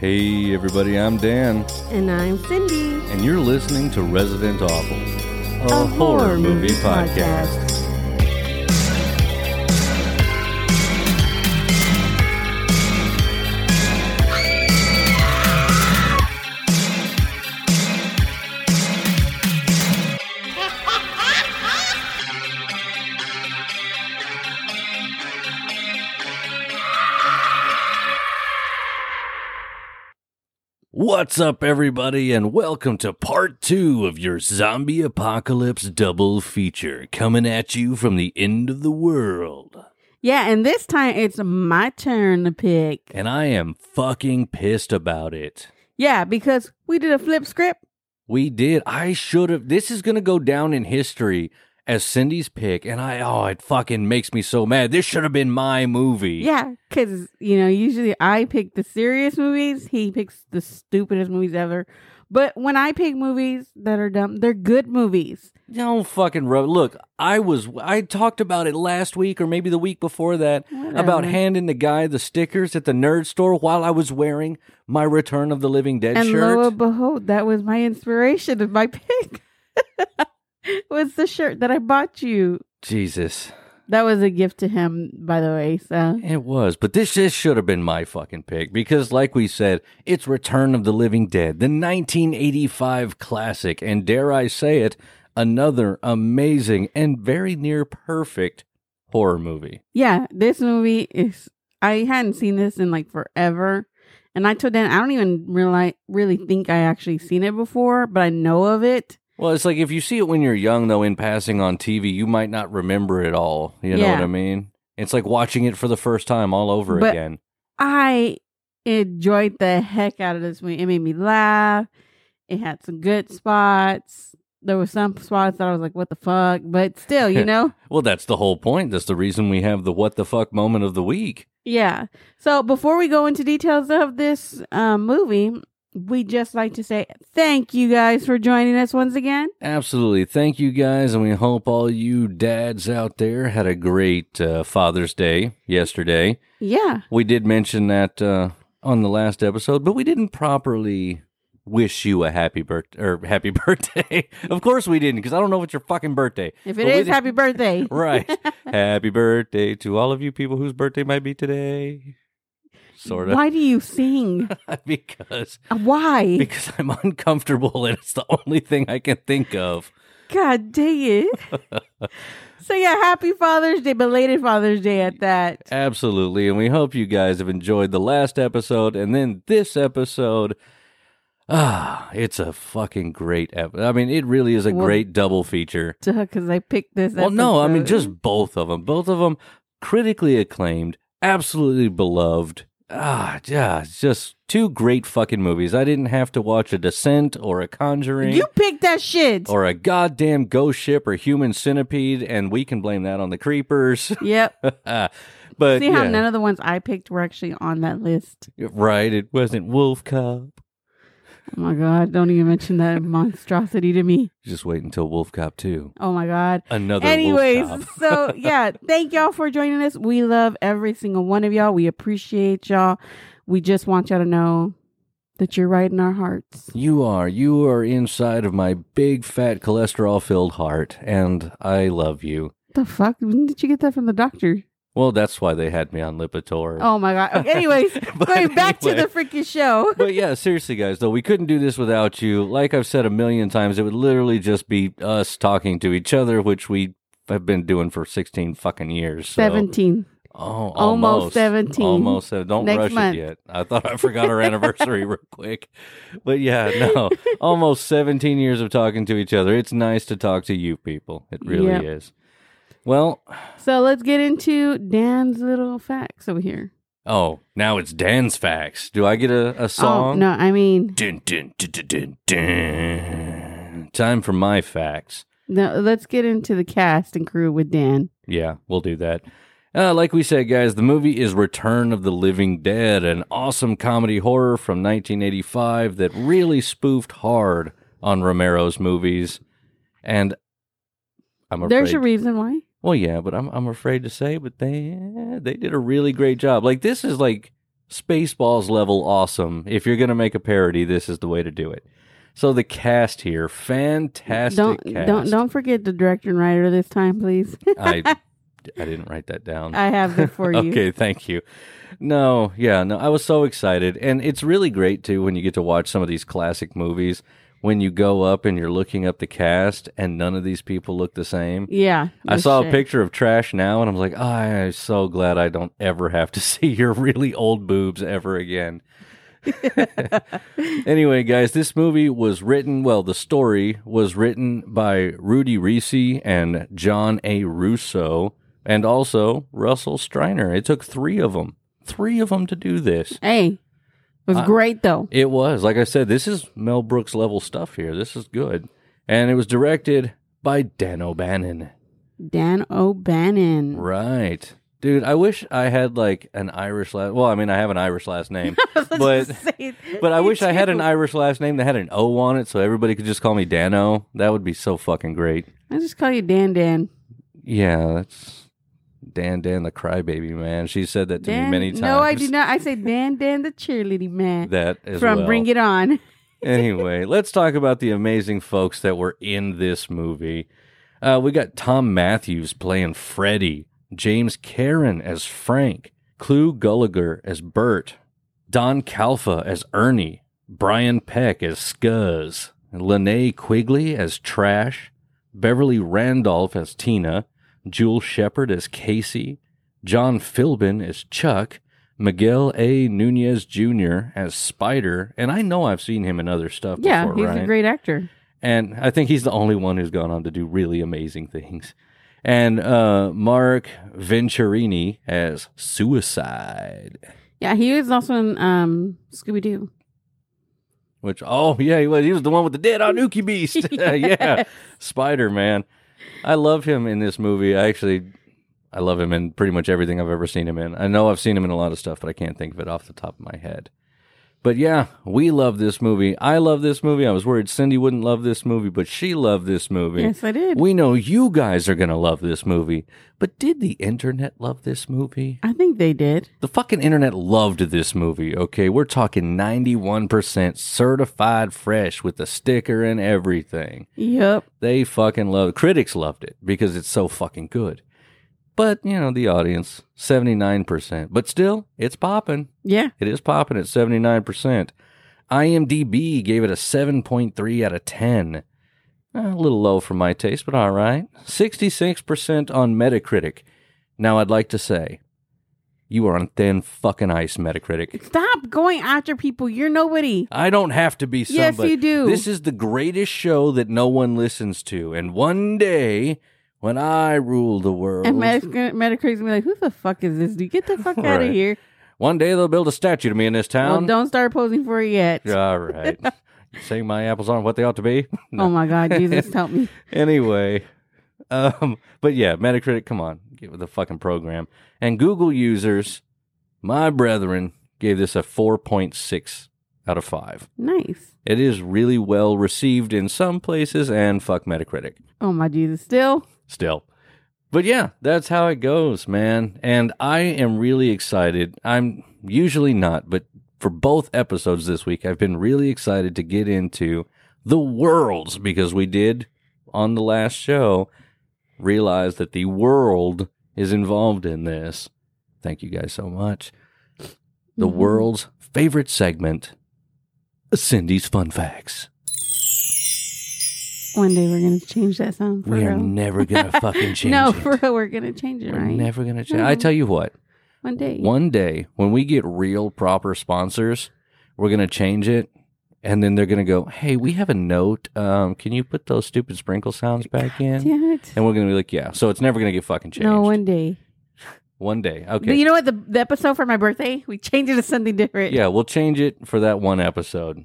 Hey, everybody, I'm Dan, And I'm Cindy. and you're listening to Resident Awful, a, horror, movie, podcast. What's up, everybody, and welcome to part two of your zombie apocalypse double feature coming at you from the end of the world. Yeah, and this time it's my turn to pick. And I am fucking pissed about it. Yeah, because we did a flip script. We did. I should have. This is going to go down in history as Cindy's pick, and I, oh, it fucking makes me so mad. This should have been my movie. Yeah, because, you know, usually I pick the serious movies, he picks the stupidest movies ever. But when I pick movies that are dumb, they're good movies. Don't fucking rub. Look, I was. I talked about it last week or maybe the week before that about handing the guy the stickers at the nerd store while I was wearing my Return of the Living Dead And shirt. lo and behold, that was my inspiration of my pick. was the shirt that I bought you. Jesus, That was a gift to him, by the way. So it was. But this just should have been my fucking pick because, like we said, it's Return of the Living Dead, the 1985 classic, and dare I say it, another amazing and very near perfect horror movie. Yeah, this movie is. I hadn't seen this in like forever, and I told Dan I don't even realize really think I actually seen it before, but I know of it. Well, it's like if you see it when you're young, though, in passing on TV, you might not remember it all. You know Yeah. what I mean? It's like watching it for the first time all over But- again. I enjoyed the heck out of this movie. It made me laugh. It had some good spots. There were some spots that I was like, "What the fuck?" But still, you know, Well, that's the whole point. That's the reason we have the what the fuck moment of the week. yeah. So before we go into details of this um, movie, we just like to say thank you guys for joining us once again. Absolutely. Thank you guys. And we hope all you dads out there had a great uh, Father's Day yesterday. Yeah. We did mention that uh, on the last episode, but we didn't properly wish you a happy birthday or happy birthday. of course we didn't, because I don't know if it's your fucking birthday. If it is, happy birthday. right. Happy birthday to all of you people whose birthday might be today. Sort of. Why do you sing? because Why? because I'm uncomfortable and it's the only thing I can think of. God dang it. so yeah, happy Father's Day, belated Father's Day at that. Absolutely. And we hope you guys have enjoyed the last episode and then this episode. Ah, it's a fucking great episode. I mean, it really is a Well, great double feature. Because I picked this. Well, no, I mean, just both of them. Both of them critically acclaimed, absolutely beloved. Ah, yeah, just two great fucking movies. I didn't have to watch a Descent or a Conjuring. You picked that shit. or a goddamn ghost ship or human centipede, and we can blame that on the creepers. yep. but See how yeah, none of the ones I picked were actually on that list. right, it wasn't Wolf Cop. Oh my god! Don't even mention that monstrosity to me. Just wait until Wolf Cop two. Oh my god. Another Anyways, Wolf Cop. so yeah, thank y'all for joining us. We love every single one of y'all. We appreciate y'all. We just want y'all to know that you're right in our hearts. You are. You are inside of my big fat cholesterol filled heart, and I love you. The fuck? When did you get that from the doctor? Well, that's why they had me on Lipitor. Oh my god. Anyways, going back to the freaking show. but yeah, seriously, guys, though, we couldn't do this without you. Like I've said a million times, it would literally just be us talking to each other, which we have been doing for 16 fucking years. So. Seventeen. Oh, Almost almost 17. Almost. seven- Don't Next rush month. it yet. I thought I forgot our anniversary real quick. But yeah, no. Almost 17 years of talking to each other. It's nice to talk to you people. It really Yep. is. Well, So let's get into Dan's little facts over here. oh, now it's Dan's facts. Do I get a, a song? Oh no, I mean Dun, dun, dun, dun, dun, dun. Time for my facts. no. Let's get into the cast and crew with Dan. Yeah, we'll do that. Uh, like we said, guys, the movie is Return of the Living Dead, an awesome comedy horror from 1985 that really spoofed hard on Romero's movies. And I'm afraid. There's a reason why. Well, yeah, but I'm I'm afraid to say, but they they did a really great job. Like this is like Spaceballs level awesome. If you're gonna make a parody, this is the way to do it. So the cast here, fantastic Don't cast. don't don't forget the director and writer this time, please. I I didn't write that down. I have it for you. okay, thank you. No, yeah, no, I was so excited, and it's really great too when you get to watch some of these classic movies. When you go up and you're looking up the cast, and none of these people look the same. Yeah. I saw shit. a picture of Trash now, and I'm like, oh, I'm so glad I don't ever have to see your really old boobs ever again. anyway, guys, this movie was written, well, the story was written by Rudy Ricci and John A. Russo, and also Russell Streiner. It took three of them, three of them to do this. Hey, was I- great though. It was, like I said, this is Mel Brooks level stuff here. This is good. And it was directed by Dan O'Bannon. Dan O'Bannon. Right. Dude, I wish I had like an Irish last. Well, I mean, I have an Irish last name, but but I wish I had an Irish last name that had an O on it, so everybody could just call me Dano. That would be so fucking great. I just call you Dan Dan. Yeah, that's Dan Dan the crybaby man. She said that to Dan. me many times. No, I do not. I say Dan Dan the cheerleading man That from well. Bring It On. anyway, let's talk about the amazing folks that were in this movie. Uh, we got Thom Mathews playing Freddy, James Karen as Frank, Clu Gulager as Burt, Don Calfa as Ernie, Brian Peck as Scuz, Lene Quigley as Trash, Beverly Randolph as Tina, Jewel Shepard as Casey, John Philbin as Chuck, Miguel A. Nunez Jr. as Spider, and I know I've seen him in other stuff Yeah, before, he's right? a great actor. and I think he's the only one who's gone on to do really amazing things. And uh, Mark Venturini as Suicide, Yeah, he was also in um, Scooby Doo. which oh yeah he was he was the one with the dead Anuki beast yeah Spider Man. I love him in this movie. I actually I love him in pretty much everything I've ever seen him in. I know I've seen him in a lot of stuff, but I can't think of it off the top of my head. But yeah, we love this movie. I love this movie. I was worried Cindy wouldn't love this movie, but she loved this movie. Yes, I did. We know you guys are going to love this movie. But did the internet love this movie? I think they did. The fucking internet loved this movie, okay? We're talking 91% certified fresh with the sticker and everything. Yep. They fucking loved Critics loved it because it's so fucking good. But, you know, the audience, 79%. But still, it's popping. Yeah. It is popping at 79%. IMDb gave it a 7.3 out of 10. Eh, a little low for my taste, but all right. 66% on Metacritic. Now, I'd like to say, you are on thin fucking ice, Metacritic. Stop going after people. You're nobody. I don't have to be Yes, you do. This is the greatest show that no one listens to. And one day, when I rule the world, And Metacritic, Metacritic's gonna be like, "Who the fuck is this dude? Get the fuck out Right. of here!" one day they'll build a statue to me in this Well, town. don't start posing for it yet. All right. Saying my apples aren't what they ought to be. Oh my God, Jesus, help me! anyway, um, but yeah, Metacritic, come on, get with the fucking program. And Google users, my brethren, gave this a 4.6 out of 5. Nice. It is really well received in some places, and fuck Metacritic Oh my Jesus, still. Still. But yeah, that's how it goes, man. And I am really excited. I'm usually not, but for both episodes this week, I've been really excited to get into the worlds because we did on the last show realize that the world is involved in this. Thank you guys so much. The Mhm. world's favorite segment, Cindy's Fun Facts. One day we're gonna change that song. For We are real. never gonna fucking change no, it. for real, we're gonna change it, We're right? never gonna change. I tell you what, One day. one day when we get real proper sponsors, we're gonna change it, and then they're gonna go, "Hey, we have a note. Um, can you put those stupid sprinkle sounds back in?" Damn it. And we're gonna be like, "Yeah." So it's never gonna get fucking changed. No, one day. One day, But okay. you know what? The, the episode for my birthday, we change it to something different. yeah, we'll change it for that one episode.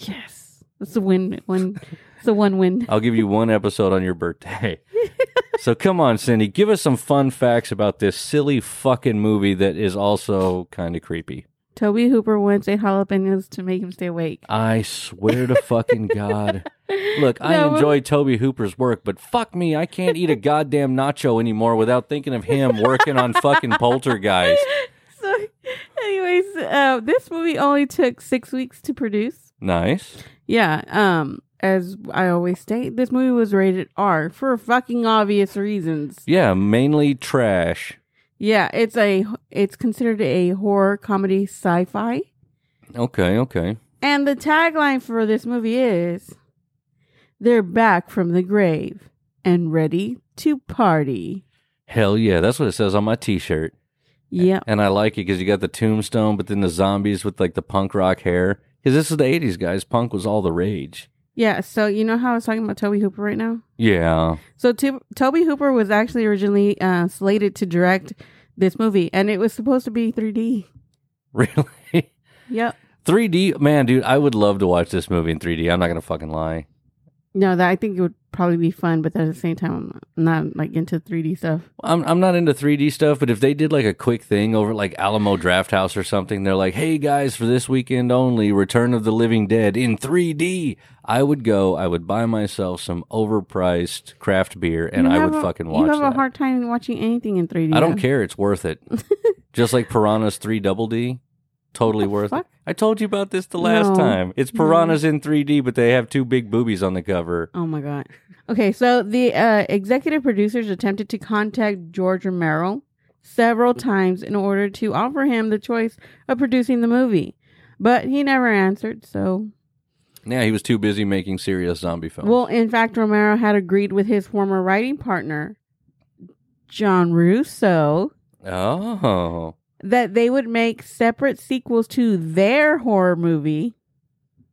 Yes. That's a win. One. A one win. I'll give you one episode on your birthday. so come on, Cindy, give us some fun facts about this silly fucking movie that is also kind of creepy. Tobe Hooper once ate jalapenos to make him stay awake. I swear to fucking God. Look, I enjoy Tobe Hooper's work, but fuck me, I can't eat a goddamn nacho anymore without thinking of him working on fucking Poltergeist. So Anyways, uh, this movie only took six weeks to produce. Nice. Yeah. Um, as I always state, this movie was rated R for fucking obvious reasons. Yeah, mainly trash. Yeah, it's a it's considered a horror comedy sci-fi. Okay, okay. And the tagline for this movie is They're back from the grave and ready to party. Hell yeah, that's what it says on my t-shirt. Yep. And I like it because you got the tombstone, but then the zombies with like the punk rock hair. Because this is the 80s, guys. Punk was all the rage. Yeah, so you know how I was talking about Tobe Hooper right now? Yeah. So to- Tobe Hooper was actually originally uh, slated to direct this movie, and it was supposed to be 3D. Really? Yep. 3D, man, dude, I would love to watch this movie in 3D. I'm not going to fucking lie. No, that I think it would probably be fun, but at the same time, I'm not like into 3D stuff. I'm I'm not into 3D stuff, but if they did like a quick thing over like Alamo Drafthouse or something, they're like, "Hey guys, for this weekend only, Return of the Living Dead in 3D." I would go. I would buy myself some overpriced craft beer, and You I have would a- fucking watch it. You have that. a hard time watching anything in 3D. I don't care. It's worth it. Just like Piranha's 3 Double D, totally worth fuck? it. I told you about this the last No. time. It's. Piranha's in 3D, but they have two big boobies on the cover. Oh my god. Okay, so the uh, executive producers attempted to contact George Romero several times in order to offer him the choice of producing the movie, but he never answered. So, Yeah, he was too busy making serious zombie films. well, in fact, Romero had agreed with his former writing partner, John Russo, oh. that they would make separate sequels to their horror movie,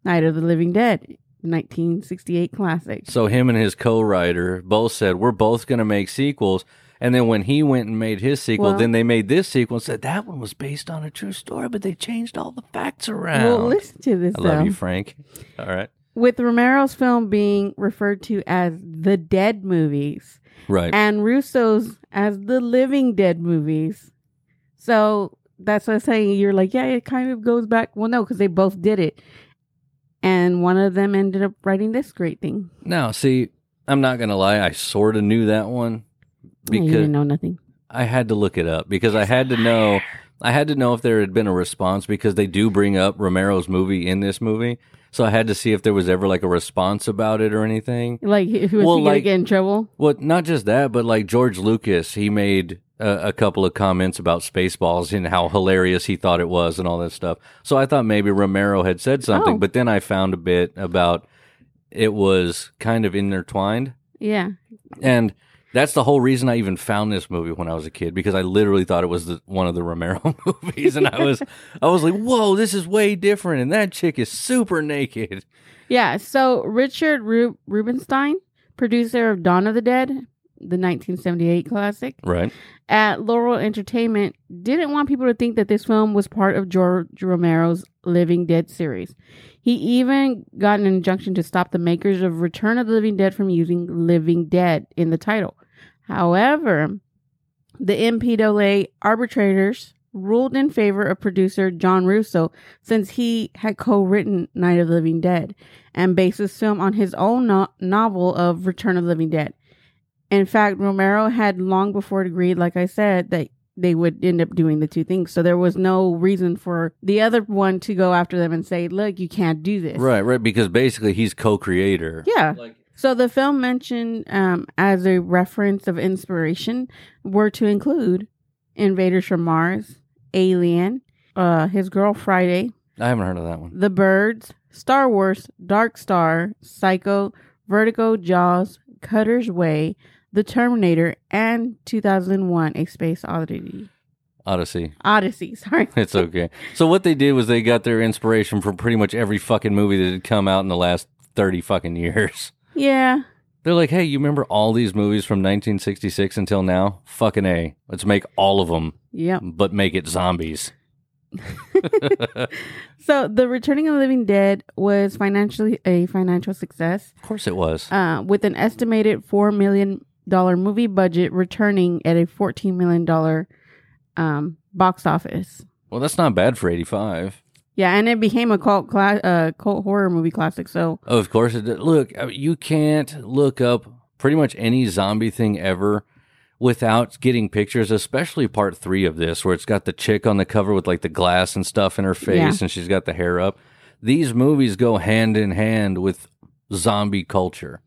Night of the Living Dead, 1968 classic. So him and his co-writer both said we're both going to make sequels. And then when he went and made his sequel, Well- then they made this sequel and said that one was based on a true story, but they changed all the facts around. Well, listen to this I love though. you, Frank. All right. with Romero's film being referred to as the Dead movies Right. and Russo's as the Living Dead movies. So that's what I'm saying. You're like, yeah, it kind of goes back. Well, no, because they both did it. And one of them ended up writing this great thing. now, see, I'm not going to lie. I sort of knew that one Yeah, you because didn't know nothing. I had to look it up because I had to know. I had to know if there had been a response because they do bring up Romero's movie in this movie. So I had to see if there was ever like a response about it or anything. Like, if was Well, he like- get in trouble? Well, not just that, but like George Lucas, he made a, a couple of comments about Spaceballs and how hilarious he thought it was and all that stuff. So I thought maybe Romero had said something, Oh. but then I found a bit about it was kind of intertwined. Yeah. And that's the whole reason I even found this movie when I was a kid because I literally thought it was the, one of the Romero movies, and I was I was like, "Whoa, this is way different!" And that chick is super naked. Yeah. So Richard Ru- Rubinstein, producer of Dawn of the Dead, the 1978 classic, Right? at Laurel Entertainment didn't want people to think that this film was part of George Romero's Living Dead series. He even got an injunction to stop the makers of Return of the Living Dead from using Living Dead in the title. However, the MPAA arbitrators ruled in favor of producer John Russo since he had co-written Night of the Living Dead and based his film on his own no- novel of Return of the Living Dead. In fact, Romero had long before agreed, like I said, that they would end up doing the two things. So there was no reason for the other one to go after them and say, look, you can't do this. Right, right. Because basically, he's co-creator. Yeah. Like, So the film mentioned um, as a reference of inspiration were to include Invaders from Mars, Alien, uh, His Girl Friday, I haven't heard of that one. The Birds, Star Wars, Dark Star, Psycho, Vertigo, Jaws, Cutter's Way, The Terminator, and 2001: A Space Oddity. Odyssey. Odyssey, sorry. It's okay. so what they did was they got their inspiration from pretty much every fucking movie that had come out in the last thirty fucking years. Yeah. They're like, hey, you remember all these movies from 1966 until now? Fucking a. Let's make all of them, Yep. but make it zombies. So the Returning of the Living Dead was financially a financial success. Of course it was. uh, with an estimated $4 million movie budget returning at a $14 million um, box office. Well, that's not bad for 85. Yeah, and it became a cult cla- uh, cult horror movie classic. So, Oh, of course it did. Look, you can't look up pretty much any zombie thing ever without getting pictures, especially part three of this, where it's got the chick on the cover with like the glass and stuff in her face Yeah. and she's got the hair up. These movies go hand in hand with zombie culture.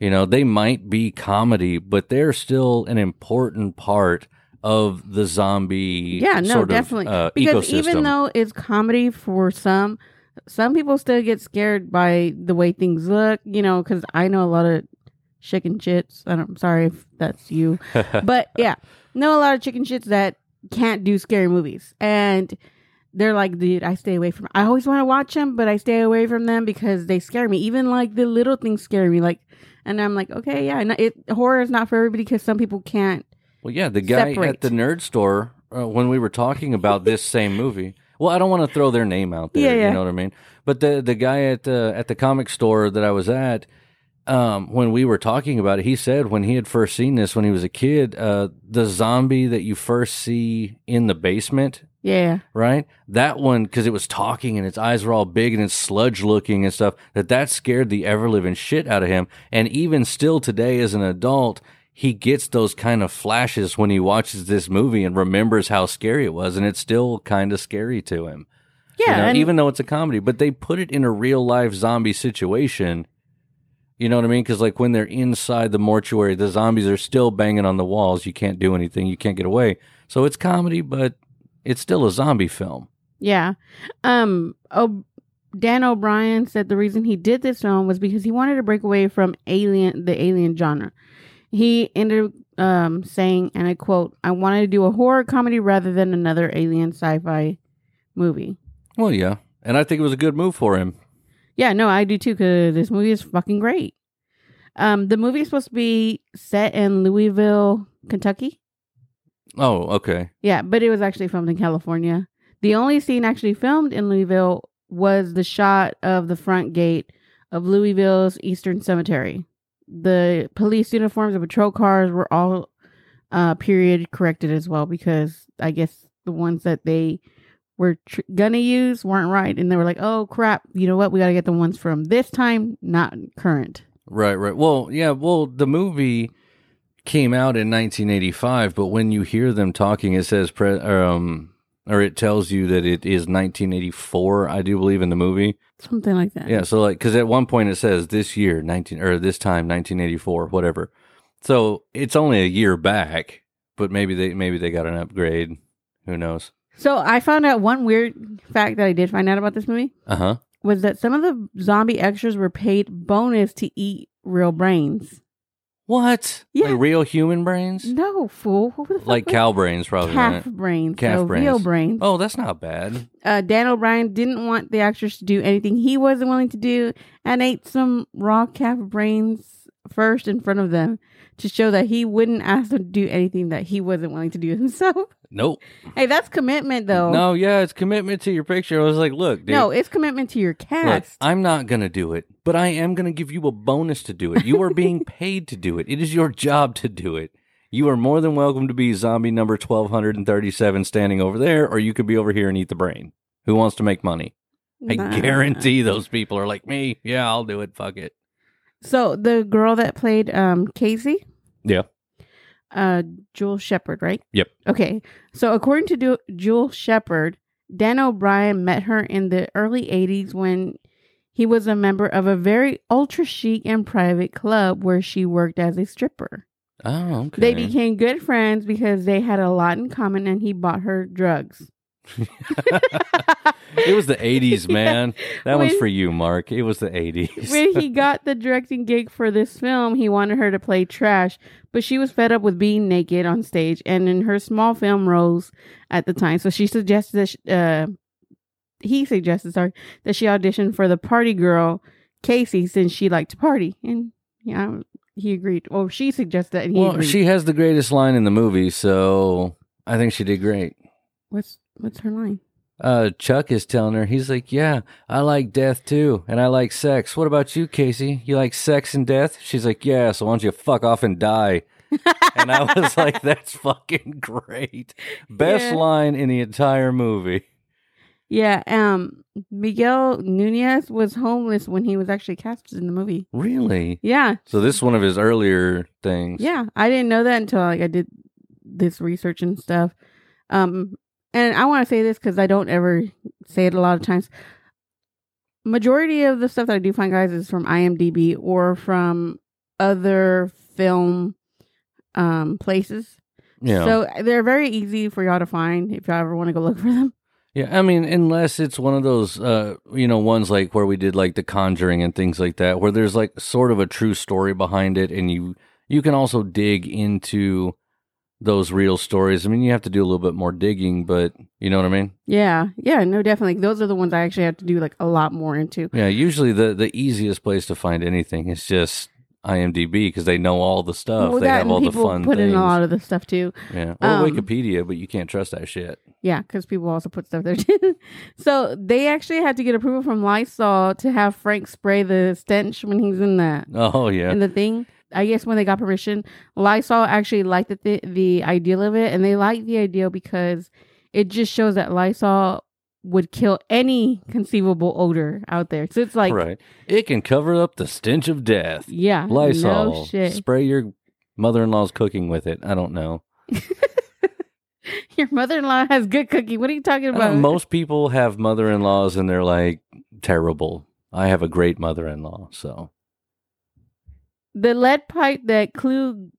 You know, they might be comedy, but they're still an important part of the zombie Yeah, no, sort definitely. of uh, because ecosystem. even though it's comedy for some, some people still get scared by the way things look. You know, because I know a lot of chicken shits. I don't, I'm sorry if that's you, but yeah, know a lot of chicken shits that can't do scary movies, and they're like, dude, I stay away from. I always want to watch them, but I stay away from them because they scare me. Even like the little things scare me. Like, and I'm like, okay, yeah, no, it horror is not for everybody because some people can't. Well, yeah, the guy separate. at the nerd store uh, when we were talking about this same movie. Well, I don't want to throw their name out there. Yeah, yeah. You know what I mean? But the the guy at the at the comic store that I was at, um, when we were talking about it, he said when he had first seen this when he was a kid, uh, the zombie that you first see in the basement. Yeah, Right, that one because it was talking and its eyes were all big and it's sludge looking and stuff. That that scared the ever living shit out of him. And even still today, as an adult, he gets those kind of flashes when he watches this movie and remembers how scary it was, and it's still kind of scary to him. you yeah, know, and even though it's a comedy, but they put it in a real life zombie situation. You know what I mean? Because like when they're inside the mortuary, the zombies are still banging on the walls. You can't do anything. You can't get away. So it's comedy, but it's still a zombie film. Yeah. Um oh Dan O'Brien said the reason he did this film was because he wanted to break away from alien the alien genre. He ended um saying and I quote, I wanted to do a horror comedy rather than another alien sci-fi movie. Well, yeah, and I think it was a good move for him. Yeah, no, I do too cuz this movie is fucking great. Um the movie is supposed to be set in Louisville, Kentucky. Oh, okay. Yeah, but it was actually filmed in California. The only scene actually filmed in Louisville was the shot of the front gate of Louisville's Eastern Cemetery. The police uniforms and patrol cars were all uh, period corrected as well because I guess the ones that they were tr- gonna use weren't right, and they were like, "Oh crap! You know what? We gotta get the ones from this time, not current." Right, right. Well, yeah, well, the movie came out in 1985, but when you hear them talking, it says, pre- um, or it tells you that it is 1984, I do believe, in the movie. Something like that. Yeah, so like, because at one point it says this year, 19, or this time, 1984, whatever. So it's only a year back, but maybe they maybe they got an upgrade. Who knows? So I found out one weird fact that I did find out about this movie. Uh huh. was that some of the zombie extras were paid bonus to eat real brains. What? Yeah. Like real human brains? No, fool. Who the fuck Like was- cow brains, probably. calf right? brains. Calf brains. real brains. Oh, that's not bad. Uh, Dan O'Brien didn't want the actors to do anything he wasn't willing to do and ate some raw calf brains first in front of them to show that he wouldn't ask them to do anything that he wasn't willing to do himself. Nope. hey, that's commitment though. No, yeah, it's commitment to your picture. I was like, look, dude. No, it's commitment to your Look, cast. I'm not going to do it, but I am going to give you a bonus to do it. You are being paid to do it. It is your job to do it. You are more than welcome to be zombie number 1237 standing over there, or you could be over here and eat the brain. Who wants to make money? I Nah. guarantee those people are like me. Yeah, I'll do it. Fuck it. So the girl that played um Casey, Yeah. uh Jewel Shepard, right? Yep. Okay. So according to Du- Jewel Shepard, Dan O'Brien met her in the early 80s when he was a member of a very ultra chic and private club where she worked as a stripper. Oh, okay. They became good friends because they had a lot in common and he bought her drugs. It was the 80s, man. That one's for you, Mark. It was the 80s. when he got the directing gig for this film, he wanted her to play trash, but she was fed up with being naked on stage and in her small film roles at the time. So she suggested that, sh uh, he suggested, sorry, that she audition for the party girl, Casey, since she liked to party. And yeah, he agreed. Or she suggested that he well, agreed. she has the greatest line in the movie, so I think she did great. what's, what's her line? uh, Chuck is telling her, he's like, Yeah, I like death too, and I like sex. What about you, Casey? You like sex and death? She's like, Yeah, so why don't you fuck off and die? and I was like, That's fucking great. Best Yeah. line in the entire movie. Yeah, um, Miguel Nunez was homeless when he was actually cast in the movie. Really? Yeah, So this is one of his earlier things. yeah, I didn't know that until like I did this research and stuff. Um, and I want to say this because I don't ever say it a lot of times. Majority of the stuff that I do find, guys, is from IMDb or from other film um places. Yeah. So they're very easy for y'all to find if y'all ever want to go look for them. Yeah, I mean, unless it's one of those, uh, you know, ones like where we did like The Conjuring and things like that, where there's like sort of a true story behind it, and you you can also dig into those real stories. I mean, you have to do a little bit more digging, but you know what I mean. Yeah, yeah, no, definitely. Those are the ones I actually have to do like a lot more into. Yeah, usually the the easiest place to find anything is just IMDb because they know all the stuff. Well, they have all the fun put things. in a lot of the stuff too. yeah, or um, Wikipedia, but you can't trust that shit. Yeah, because people also put stuff there too. so they actually had to get approval from Lysol to have Frank spray the stench when he's in the Oh yeah, in the thing. I guess when they got permission, Lysol actually liked the th- the ideal of it, and they liked the ideal because it just shows that Lysol would kill any conceivable odor out there. So it's like, right. It can cover up the stench of death. yeah, Lysol. no shit. Spray your mother-in-law's cooking with it. I don't know. Your mother in law has good cooking. What are you talking Uh, about? most people have mother-in-laws and they're like terrible. I have a great mother-in-law, so the lead pipe that Clue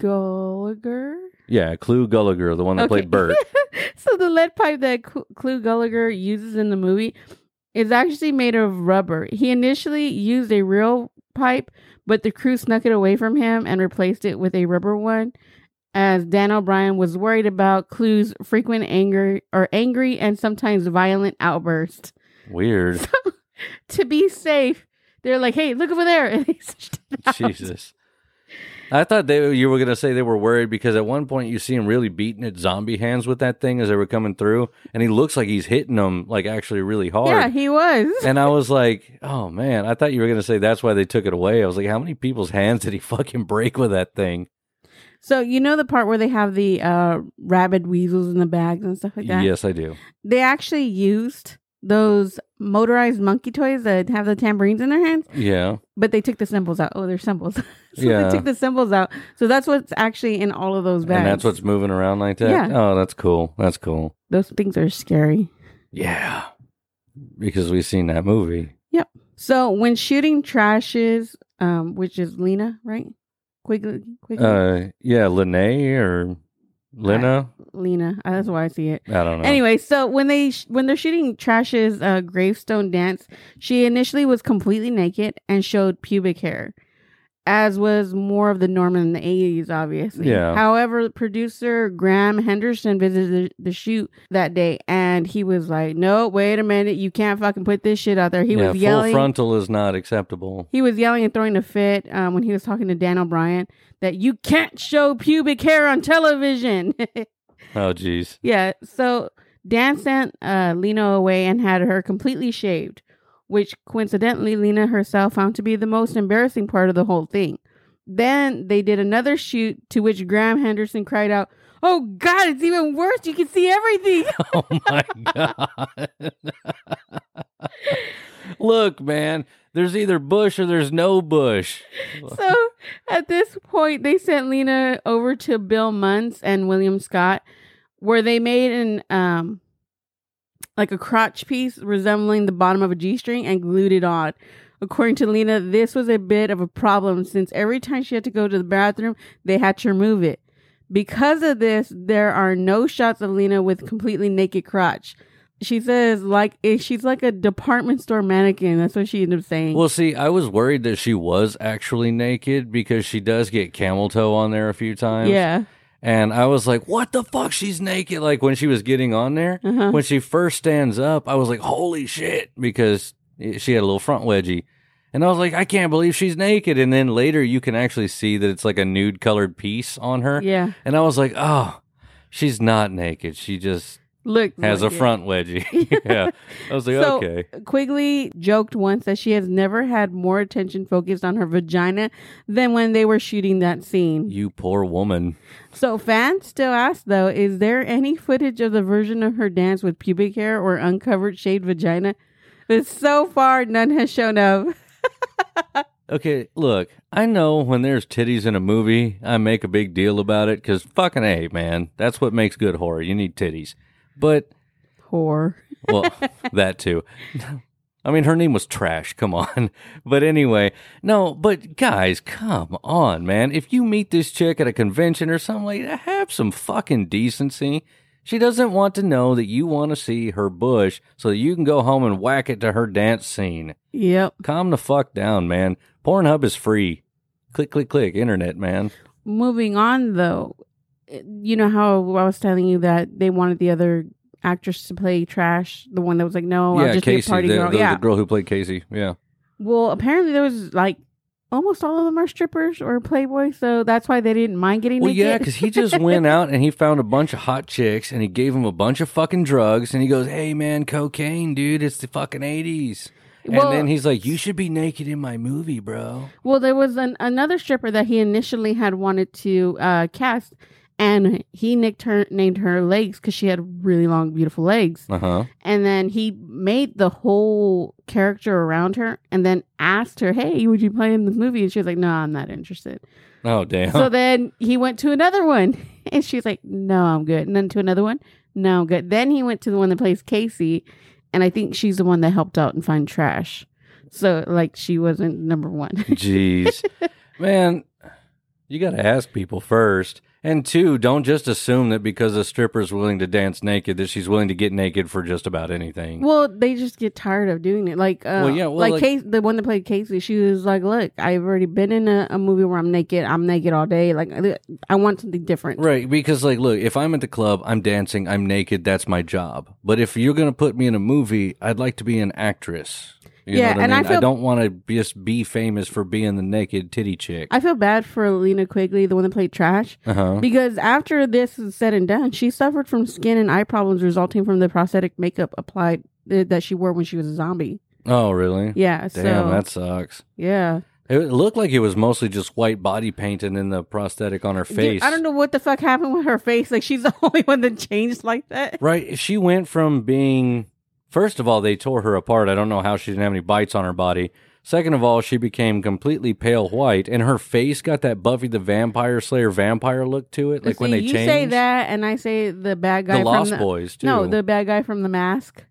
Gallagher. yeah. Clu Gulager, the one that played Burt. so the lead pipe that Cl- Clue Gallagher uses in the movie is actually made of rubber. He initially used a real pipe, but the crew snuck it away from him and replaced it with a rubber one. As Dan O'Brien was worried about Clu's frequent anger or angry and sometimes violent outbursts. Weird. So, To be safe, they're like, "Hey, look over there!" And they it out. Jesus. I thought they you were gonna say they were worried because at one point you see him really beating at zombie hands with that thing as they were coming through, and he looks like he's hitting them like actually really hard. Yeah, he was. And I was like, oh man, I thought you were gonna say that's why they took it away. I was like, how many people's hands did he fucking break with that thing? So you know the part where they have the uh rabid weasels in the bags and stuff like that. Yes, I do. They actually used those motorized monkey toys that have the tambourines in their hands, Yeah. but they took the cymbals out. Oh, they're cymbals. so Yeah. they took the cymbals out. So that's what's actually in all of those bags. And that's what's moving around like that? Yeah. Oh, that's cool. That's cool. those things are scary. Yeah. Because we've seen that movie. Yep. So when shooting trashes, um, which is Lena, right? Quigley, Quigley, Uh yeah, Lene or Lena? Lena. Uh, That's why I see it. I don't know. Anyway, so when they sh- when they're shooting Trash's uh, gravestone dance, she initially was completely naked and showed pubic hair, as was more of the norm in the eighties, obviously. Yeah. However, producer Graham Henderson visited the, the shoot that day, and he was like, "No, wait a minute, you can't fucking put this shit out there." He yeah, was yelling. full frontal is not acceptable. he was yelling and throwing a fit um, when he was talking to Dan O'Brien that you can't show pubic hair on television. Oh jeez. Yeah, so Dan sent uh, Lena away and had her completely shaved, which coincidentally Lena herself found to be the most embarrassing part of the whole thing. Then they did another shoot to which Graham Henderson cried out, Oh God, it's even worse. You can see everything. Oh my god. Look, man, there's either bush or there's no bush. so at this point, they sent Lena over to Bill Munns and William Scott, where they made an um like a crotch piece resembling the bottom of a G string and glued it on. According to Lena, this was a bit of a problem since every time she had to go to the bathroom, they had to remove it. Because of this, there are no shots of Lena with completely naked crotch. She says like eh, she's like a department store mannequin. That's what she ended up saying. Well, see, I was worried that she was actually naked because she does get camel toe on there a few times. yeah. And I was like, what the fuck? She's naked. Like when she was getting on there, Uh-huh. when she first stands up, I was like, holy shit, because she had a little front wedgie. And I was like, I can't believe she's naked. And then later you can actually see that it's like a nude colored piece on her. Yeah. And I was like, oh, she's not naked. She just Look, has a front wedgie. yeah. I was like, So- okay. Quigley joked once that she has never had more attention focused on her vagina than when they were shooting that scene. You poor woman. So fans still ask though, is there any footage of the version of her dance with pubic hair or uncovered shaved vagina? But so far none has shown up. Okay, look, I know when there's titties in a movie, I make a big deal about it because fucking A, man. That's what makes good horror. You need titties. But, Whore. well, that too. I mean, her name was Trash. Come on. But anyway, no, but guys, come on, man. If you meet this chick at a convention or something like that, have some fucking decency. She doesn't want to know that you want to see her bush so that you can go home and whack it to her dance scene. Yep. Calm the fuck down, man. Pornhub is free. Click, click, click. Internet, man. Moving on though, eh, you know how I was telling you that they wanted the other actress to play trash, the one that was like, no, I'll just Casey, be a party the, girl. the- yeah. the girl who played Casey. Yeah. Well, apparently there was like almost all of them are strippers or playboys, so that's why they didn't mind getting naked. Well, naked. yeah, because he just went out and he found a bunch of hot chicks and he gave them a bunch of fucking drugs and he goes, "Hey, man, cocaine, dude, it's the fucking eighties." And then he's like, "You should be naked in my movie, bro." Well, there was an, another stripper that he initially had wanted to uh, cast, and he nicked her, named her legs because she had really long, beautiful legs. Uh huh. And then he made the whole character around her, and then asked her, "Hey, would you play in this movie?" And she was like, "No, I'm not interested." Oh damn. So then he went to another one, and she's like, "No, I'm good." And then to another one, "No, I'm good." Then he went to the one that plays Casey, and I think she's the one that helped out and find trash. So like she wasn't number one. Jeez, man, you got to ask people first. And two, don't just assume that because a stripper's willing to dance naked that she's willing to get naked for just about anything. Well, they just get tired of doing it. Like, uh, Well, yeah, well, like, like- Case, the one that played Casey, she was like, "Look, I've already been in a, a movie where I'm naked. I'm naked all day. Like, I- I want something different." Right, because like, look, if I'm at the club, I'm dancing, I'm naked, that's my job. But if you're gonna put me in a movie, I'd like to be an actress. You Yeah, know what and I I mean? I, feel- don't want to just be famous for being the naked titty chick. I feel bad for Lena Quigley, the one that played Trash, Uh huh. because after this is said and done, she suffered from skin and eye problems resulting from the prosthetic makeup applied uh, that she wore when she was a zombie. Oh, really? Yeah. Damn, so that sucks. yeah. It looked like it was mostly just white body paint and then the prosthetic on her Dude, face. I don't know what the fuck happened with her face. Like she's the only one that changed like that. Right. She went from being, first of all, they tore her apart. I don't know how she didn't have any bites on her body. Second of all, she became completely pale white, and her face got that Buffy the Vampire Slayer vampire look to it. Like See, when they you changed say that, and I say the bad guy the from Lost the, Boys too. No, the bad guy from the mask.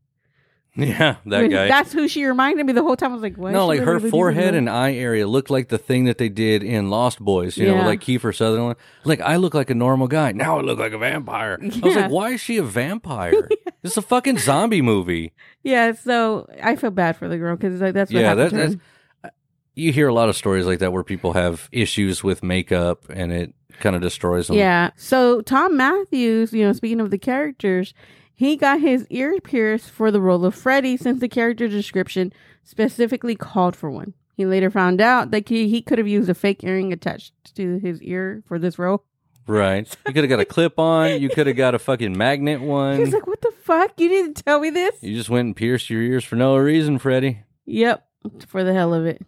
yeah, that guy. That's who she reminded me the whole time. I was like, what? no, like her forehead and eye area looked like the thing that they did in Lost Boys. You know, Yeah. like Kiefer Sutherland. Like I look like a normal guy. Now I look like a vampire. I was Yeah. like, why is she a vampire? This is a fucking zombie movie. Yeah, so I feel bad for the girl because like, that's what yeah, happened that, to that's. You hear a lot of stories like that where people have issues with makeup and it kind of destroys them. Yeah. So Thom Mathews, you know, speaking of the characters, he got his ear pierced for the role of Freddy since the character description specifically called for one. He later found out that he, he could have used a fake earring attached to his ear for this role. Right. You could have got a clip on. You could have got a fucking magnet one. He's like, "What the fuck? You didn't tell me this." You just went and pierced your ears for no reason, Freddy. Yep, for the hell of it.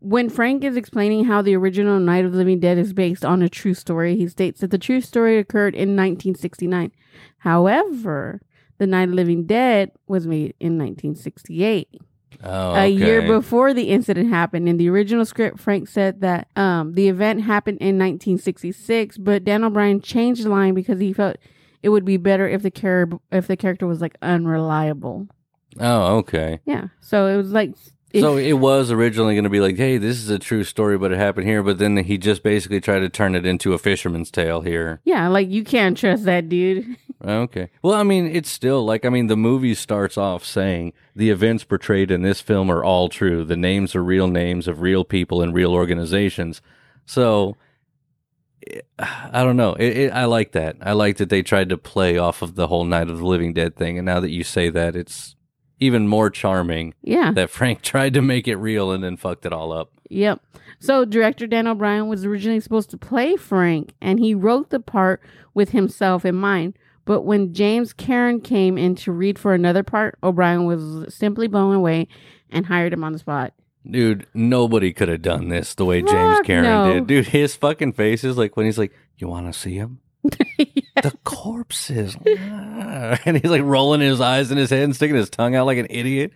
When Frank is explaining how the original Night of the Living Dead is based on a true story, he states that the true story occurred in 1969. However, the Night of Living Dead was made in 1968, Oh, a year before the incident happened. In the original script, Frank said that um, the event happened in 1966, but Dan O'Brien changed the line because he felt it would be better if the char- if the character was like unreliable. Oh, okay. Yeah, so it was like. So it was originally going to be like, hey, this is a true story, but it happened here. But then he just basically tried to turn it into a fisherman's tale here. Yeah, like you can't trust that dude. Okay. Well, I mean, it's still like, I mean, the movie starts off saying the events portrayed in this film are all true. The names are real names of real people and real organizations. So, eh, I don't know. It, it, I like that. I like that they tried to play off of the whole Night of the Living Dead thing. And now that you say that, it's even more charming Yeah. that Frank tried to make it real and then fucked it all up. Yep. So director Dan O'Brien was originally supposed to play Frank, and he wrote the part with himself in mind. But when James Karen came in to read for another part, O'Brien was simply blown away and hired him on the spot. Dude, nobody could have done this the way James Karen no. did. Dude, his fucking face is like when he's like, You want to see him? The corpses. And he's like rolling his eyes in his head and sticking his tongue out like an idiot.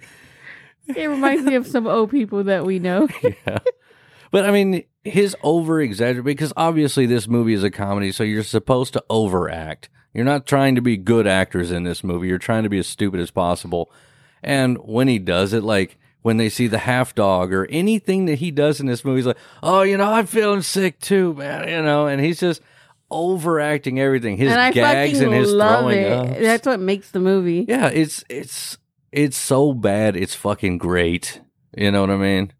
It reminds me of some old people that we know. yeah. But I mean, his over exaggerate because obviously this movie is a comedy, so you're supposed to overact. You're not trying to be good actors in this movie. You're trying to be as stupid as possible. And when he does it, like when they see the half dog or anything that he does in this movie, he's like, "Oh, you know, I'm feeling sick too, man." You know, and he's just overacting everything. His and gags and his love throwing it. That's what makes the movie. Yeah, it's it's it's so bad. It's fucking great. You know what I mean?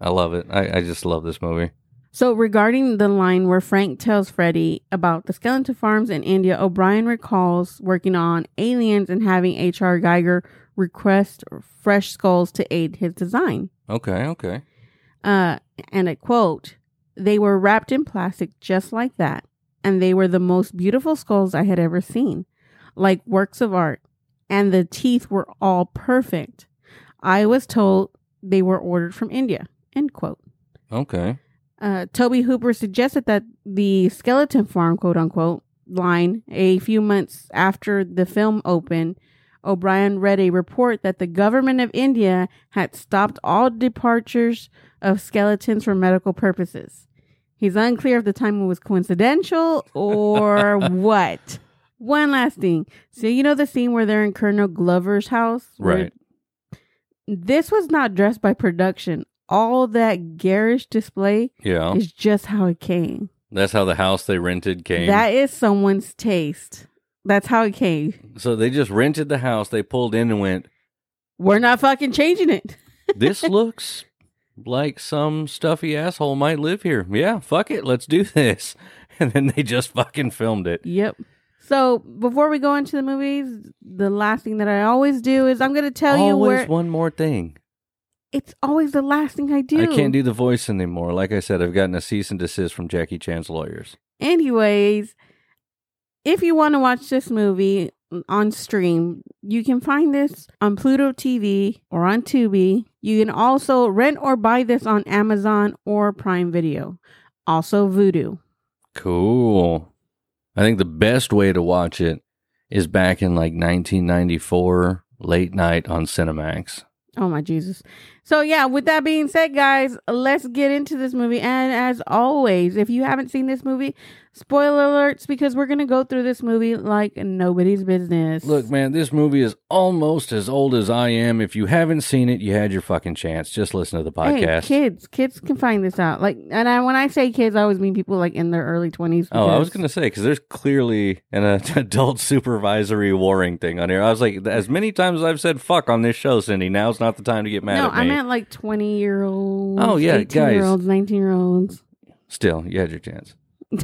I love it. I, I just love this movie. So, regarding the line where Frank tells Freddy about the skeleton farms in India, O'Bannon recalls working on aliens and having H.R. Giger request fresh skulls to aid his design. Okay, okay. Uh, and I quote, they were wrapped in plastic just like that, and they were the most beautiful skulls I had ever seen, like works of art, and the teeth were all perfect. I was told they were ordered from India. End quote. Okay. Uh, Tobe Hooper suggested that the skeleton farm, quote unquote, line a few months after the film opened, O'Bannon read a report that the government of India had stopped all departures of skeletons for medical purposes. He's unclear if the timing was coincidental or what. One last thing. So, you know the scene where they're in Colonel Glover's house? Right. This was not dressed by production. All that garish display Yeah. is just how it came. That's how the house they rented came. That is someone's taste. That's how it came. so they just rented the house. They pulled in and went, We're not fucking changing it. This looks like some stuffy asshole might live here. Yeah, fuck it. Let's do this. And then they just fucking filmed it. Yep. So before we go into the movies, the last thing that I always do is I'm going to tell you Always where one more thing. it's always the last thing I do. I can't do the voice anymore. Like I said, I've gotten a cease and desist from Jackie Chan's lawyers. Anyways, if you want to watch this movie on stream, you can find this on Pluto TV or on Tubi. You can also rent or buy this on Amazon or Prime Video. Also Vudu. Cool. I think the best way to watch it is back in like 1994, late night on Cinemax. Oh my Jesus. So yeah, with that being said, guys, let's get into this movie. And as always, if you haven't seen this movie, spoiler alerts because we're gonna go through this movie like nobody's business. Look, man, this movie is almost as old as I am. If you haven't seen it, you had your fucking chance. Just listen to the Hey, podcast. kids, kids can find this out. Like, and I, when I say kids, I always mean people like in their early twenties. Oh, I was gonna say because there's clearly an uh, adult supervisory warring thing on here. I was like, as many times as I've said "fuck" on this show, Cindy, now's not the time to get mad No, at me. I meant like twenty year olds. Oh, yeah, eighteen year guys. olds, nineteen year olds. Still, you had your chance.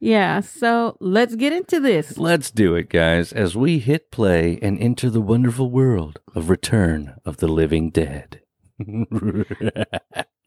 Yeah. So let's get into this. Let's do it, guys, as we hit play and enter the wonderful world of Return of the Living Dead.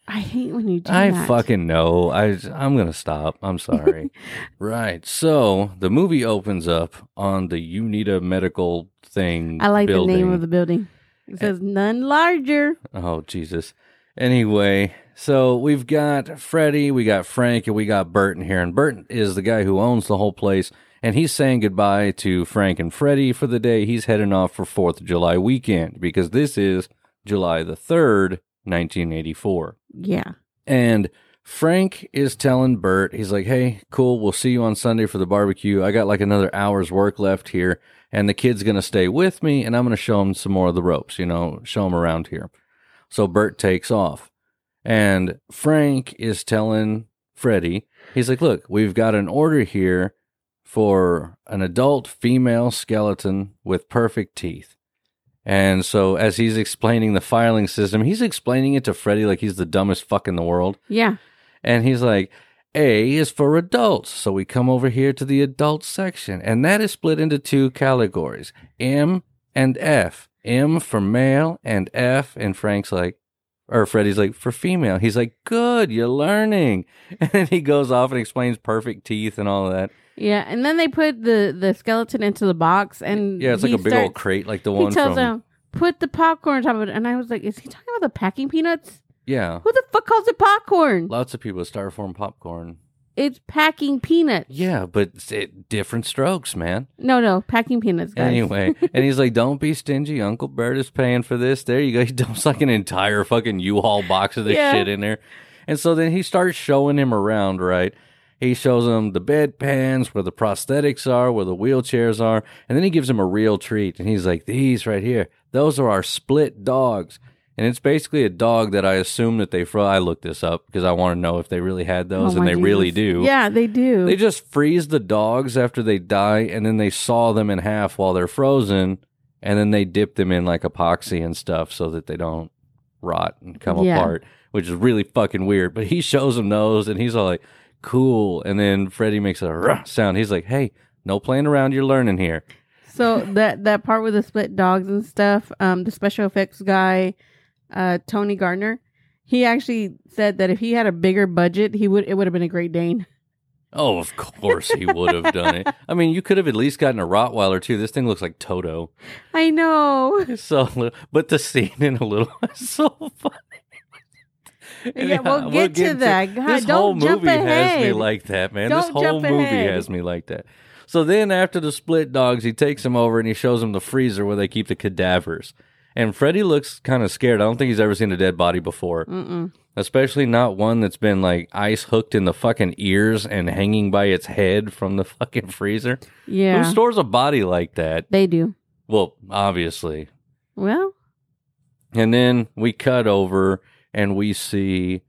I hate when you do that. I that. fucking know. I I'm gonna stop. I'm sorry. right. So the movie opens up on the Uneeda Medical thing. I like building. the name of the building. It says none larger. Oh Jesus. Anyway, so we've got Freddie, we got Frank, and we got Burton here. And Burton is the guy who owns the whole place. And he's saying goodbye to Frank and Freddie for the day. He's heading off for Fourth of July weekend because this is July the third, nineteen eighty four. Yeah. And Frank is telling Burt, he's like, hey, cool, we'll see you on Sunday for the barbecue. I got like another hour's work left here, and the kid's going to stay with me, and I'm going to show him some more of the ropes, you know, show him around here. So Burt takes off. And Frank is telling Freddie, he's like, look, we've got an order here for an adult female skeleton with perfect teeth. And so as he's explaining the filing system, he's explaining it to Freddie like he's the dumbest fuck in the world. Yeah. And he's like, A is for adults. So we come over here to the adult section. And that is split into two categories M and F. M for male and F. And Frank's like, or Freddie's like, for female. He's like, good, you're learning. And then he goes off and explains perfect teeth and all of that. Yeah, and then they put the the skeleton into the box, and Yeah, it's like a big old crate, like the He one tells from. them put the popcorn on top of it, and I was like, is he talking about the packing peanuts? Yeah, Who the fuck calls it popcorn? lots of people styrofoam popcorn. It's packing peanuts. Yeah, but it's- it, different strokes, man. No, no, packing peanuts, guys. Anyway, and he's like, "Don't be stingy. Uncle Burt is paying for this." There you go. He dumps like an entire fucking U-Haul box of this Yeah. shit in there, and so then he starts showing him around. Right? He shows him the bedpans, where the prosthetics are, where the wheelchairs are, and then he gives him a real treat. And he's like, "These right here, those are our split dogs." And it's basically a dog that I assume that they fro. I looked this up because I want to know if they really had those, Oh and they really do. Yeah, they do. They just freeze the dogs after they die, and then they saw them in half while they're frozen, and then they dip them in like epoxy and stuff so that they don't rot and come Yeah. apart, which is really fucking weird. But he shows them those, and he's all like, "Cool." And then Freddy makes a sound. He's like, "Hey, no playing around. You're learning here." So that that part with the split dogs and stuff, um, the special effects guy, uh, Tony Gardner, he actually said that if he had a bigger budget, he would it would have been a Great Dane. Oh, of course he would have done it. I mean, you could have at least gotten a Rottweiler too. This thing looks like Toto. I know. So but the scene in a little is so funny. And Yeah, we'll get to that. God, this don't whole jump movie has me like that, man. this Don't whole jump movie ahead. has me like that. So then, after the split dogs, he takes him over and he shows him the freezer where they keep the cadavers. And Freddy looks kind of scared. I don't think he's ever seen a dead body before, Mm-mm. especially not one that's been like ice hooked in the fucking ears and hanging by its head from the fucking freezer. Yeah, Who stores a body like that? they do. Well, obviously, Well, And then we cut over and we see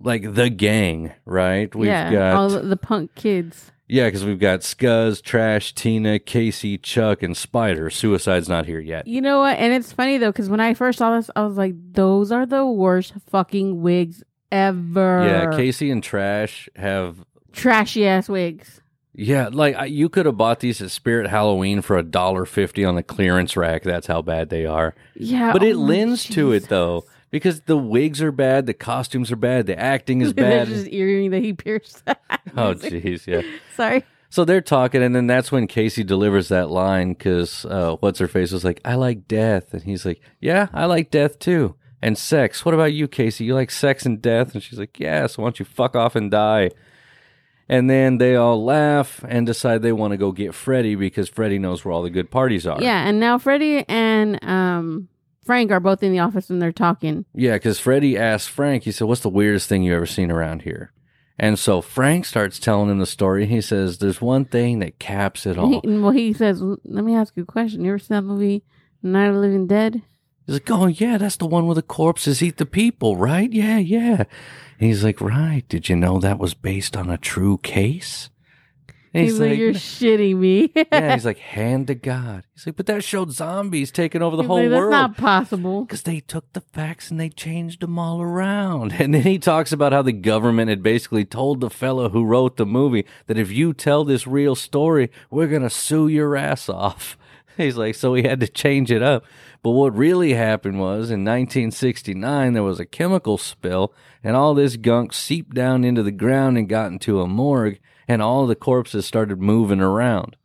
like the gang, right? We've yeah, got all the, the punk kids. Yeah, because we've got Scuz, Trash, Tina, Casey, Chuck, and Spider. Suicide's not here yet. You know what? And it's funny though, because when I first saw this, I was like, "Those are the worst fucking wigs ever." Yeah, Casey and Trash have trashy ass wigs. yeah, like I- you could have bought these at Spirit Halloween for a dollar fifty on the clearance rack. That's how bad they are. Yeah, But it oh my lends to it Jesus. though. Because the wigs are bad, the costumes are bad, the acting is There's bad. just earring that he pierced. oh, jeez, yeah. Sorry. So they're talking, and then that's when Casey delivers that line because uh, what's her face was like, "I like death," and he's like, "Yeah, I like death too, and sex. What about you, Casey? You like sex and death?" And she's like, "Yeah, so why don't you fuck off and die?" And then they all laugh and decide they want to go get Freddy because Freddy knows where all the good parties are. Yeah, and now Freddy and um Frank are both in the office and they're talking. Yeah, because Freddie asks Frank, he said, What's the weirdest thing you ever seen around here? And so Frank starts telling him the story. He says, There's one thing that caps it all. he, well, he says, "Let me ask you a question. You ever seen that movie Night of the Living Dead?" He's like, Oh, yeah, that's the one where the corpses eat the people, right? Yeah, yeah. And he's like, Right. Did you know that was based on a true case? And He's, like, "You're shitting me." yeah, he's like, Hand to God. He's like, But that showed zombies taking over the He's whole like, That's world. not possible. because they took the facts and they changed them all around. And then he talks about how the government had basically told the fellow who wrote the movie that if you tell this real story, we're going to sue your ass off. He's like, so he had to change it up. But what really happened was in 1969, there was a chemical spill, and all this gunk seeped down into the ground and got into a morgue, and all the corpses started moving around.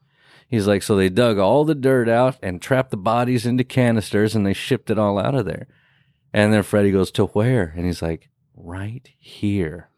He's like, so they dug all the dirt out and trapped the bodies into canisters and they shipped it all out of there. And then Freddie goes, to where? And he's like, right here.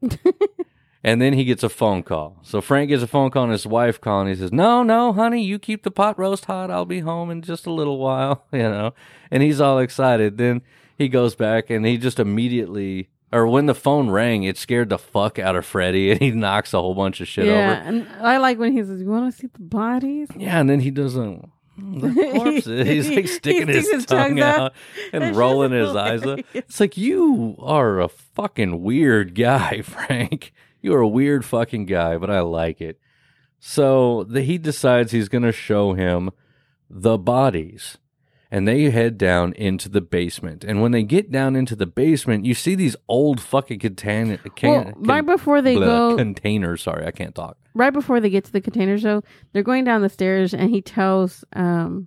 and then he gets a phone call. So Frank gets a phone call and his wife calling. He says, no, no, honey, you keep the pot roast hot. I'll be home in just a little while, you know. And he's all excited. Then he goes back and he just immediately, or when the phone rang, it scared the fuck out of Freddie and he knocks a whole bunch of shit yeah, over. and I like when he says, "You want to see the bodies?" Yeah, and then he doesn't. The corpses. He's like sticking sticks his, his tongue out. out and rolling his eyes up. It's like you are a fucking weird guy, Frank. You are a weird fucking guy, but I like it. So the, he decides he's going to show him the bodies. And they head down into the basement. And when they get down into the basement, you see these old fucking contain- can- Well, right before they blah, go, containers. Sorry, I can't talk. right before they get to the containers, though, they're going down the stairs, and he tells um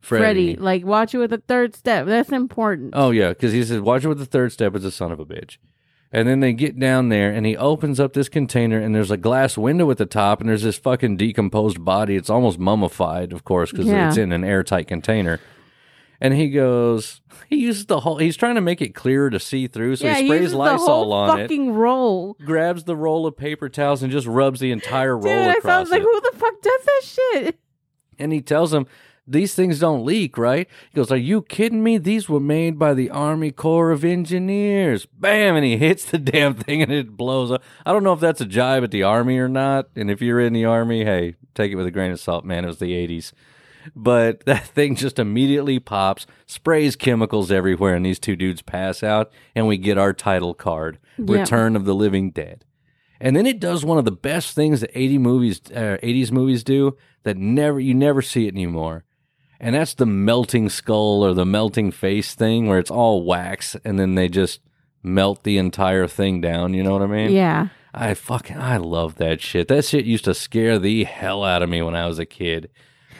Freddie, like, "Watch it with the third step. That's important." Oh yeah, because he says, "Watch it with the third step." It's a son of a bitch, And then they get down there and he opens up this container and there's a glass window at the top and there's this fucking decomposed body. It's almost mummified, of course, because Yeah. it's in an airtight container. And he goes, he uses the whole, he's trying to make it clearer to see through. So yeah, he he sprays the Lysol on it, fucking roll. grabs the roll of paper towels and just rubs the entire roll Dude, across I was like, it. who the fuck does that shit? And he tells him, these things don't leak, right? He goes, Are you kidding me? These were made by the Army Corps of Engineers. Bam! And he hits the damn thing and it blows up. I don't know if that's a jibe at the Army or not. And if you're in the Army, hey, take it with a grain of salt, man. It was the 80s. But that thing just immediately pops, sprays chemicals everywhere, and these two dudes pass out, and we get our title card Yeah. Return of the Living Dead. And then it does one of the best things that 80 movies, uh, 80s movies do that never you never see it anymore. And that's the melting skull or the melting face thing where it's all wax and then they just melt the entire thing down, you know what I mean? Yeah. I fucking I love that shit. That shit used to scare the hell out of me when I was a kid.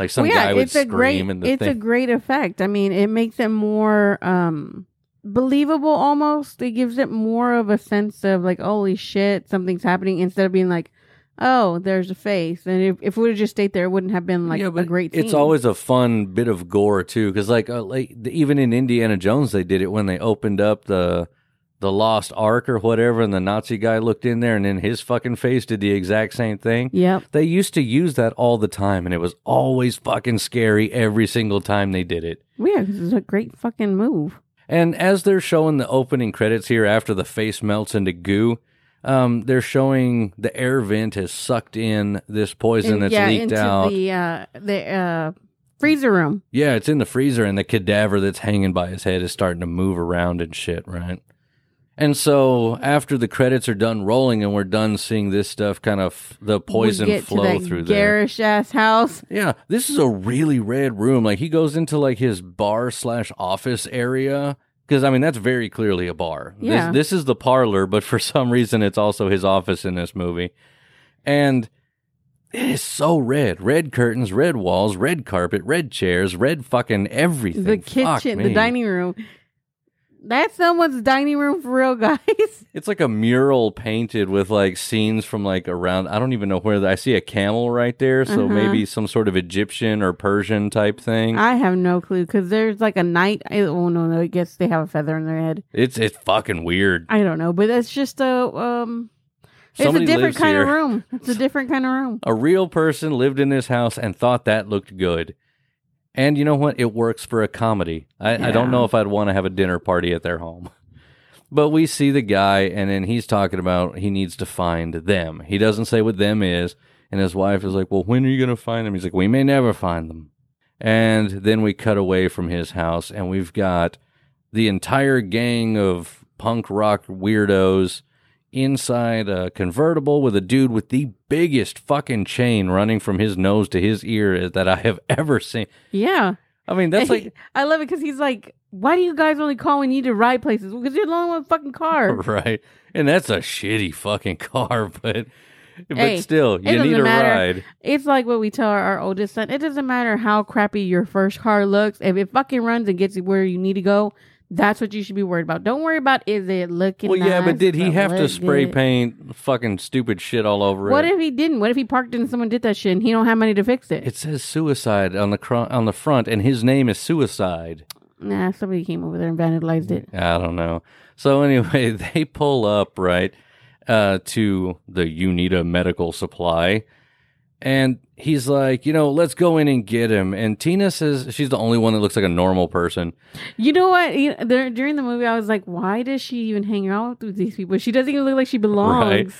Like some Well, yeah, guy would it's a great and the it's a great effect. I mean, it makes it more um believable almost. It gives it more of a sense of like, holy shit, something's happening instead of being like, oh, there's a face. And if, if it would have just stayed there, it wouldn't have been like yeah, a but great It's always a fun bit of gore too, because like, uh, like the- even in Indiana Jones, they did it when they opened up the the Lost Ark or whatever, and the Nazi guy looked in there, and then his fucking face did the exact same thing. Yep. They used to use that all the time, and it was always fucking scary every single time they did it. Yeah, this is a great fucking move. And as they're showing the opening credits here after the face melts into goo, um, they're showing the air vent has sucked in this poison And, that's yeah, leaked into out. the uh the uh freezer room. Yeah, it's in the freezer, and the cadaver that's hanging by his head is starting to move around and shit, right? And so after the credits are done rolling and we're done seeing this stuff, kind of the poison we get flow to that through there. garish ass house. Yeah, this is a really red room. Like he goes into like his bar slash office area because I mean that's very clearly a bar. Yeah. This, this is the parlor, but for some reason it's also his office in this movie, and it is so red. Red curtains, red walls, red carpet, red chairs, red fucking everything. The kitchen, the dining room. That's someone's dining room for real, guys. It's like a mural painted with like scenes from like around. I don't even know where. The, I see a camel right there, so Uh-huh. maybe some sort of Egyptian or Persian type thing. I have no clue because there's like a knight. I, oh no, no, I guess they have a feather in their head. it's it's fucking weird. I don't know, but it's just a um. Somebody it's a different kind here. of room. It's a different kind of room. A real person lived in this house and thought that looked good. And you know what? It works for a comedy. I, I don't know if I'd want to have a dinner party at their home. But we see the guy, and then he's talking about he needs to find them. He doesn't say what them is. And his wife is like, Well, when are you going to find them? He's like, We may never find them. And then we cut away from his house, and we've got the entire gang of punk rock weirdos inside a convertible with a dude with the biggest fucking chain running from his nose to his ear that I have ever seen. Yeah, I mean, that's like I love it because he's like, "Why do you guys only call when you need to ride places? Because you're the only one fucking car." right, and that's a shitty fucking car, but but Hey, still, you need a matter. ride. It's like what we tell our, our oldest son. It doesn't matter how crappy your first car looks. If it fucking runs and gets you where you need to go, that's what you should be worried about. Don't worry about is it looking. Well, yeah, but did he have to spray good? paint fucking stupid shit all over What it? What if he didn't? What if he parked and someone did that shit and he don't have money to fix it? it says suicide on the cr- on the front, and his name is Suicide. nah, somebody came over there and vandalized it. I don't know. So anyway, they pull up right uh, to the Uneeda Medical Supply, and he's like, you know, let's go in and get him. And Tina says she's the only one that looks like a normal person. You know what? You there, during the movie, I was like, why does she even hang out with these people? She doesn't even look like she belongs. Right.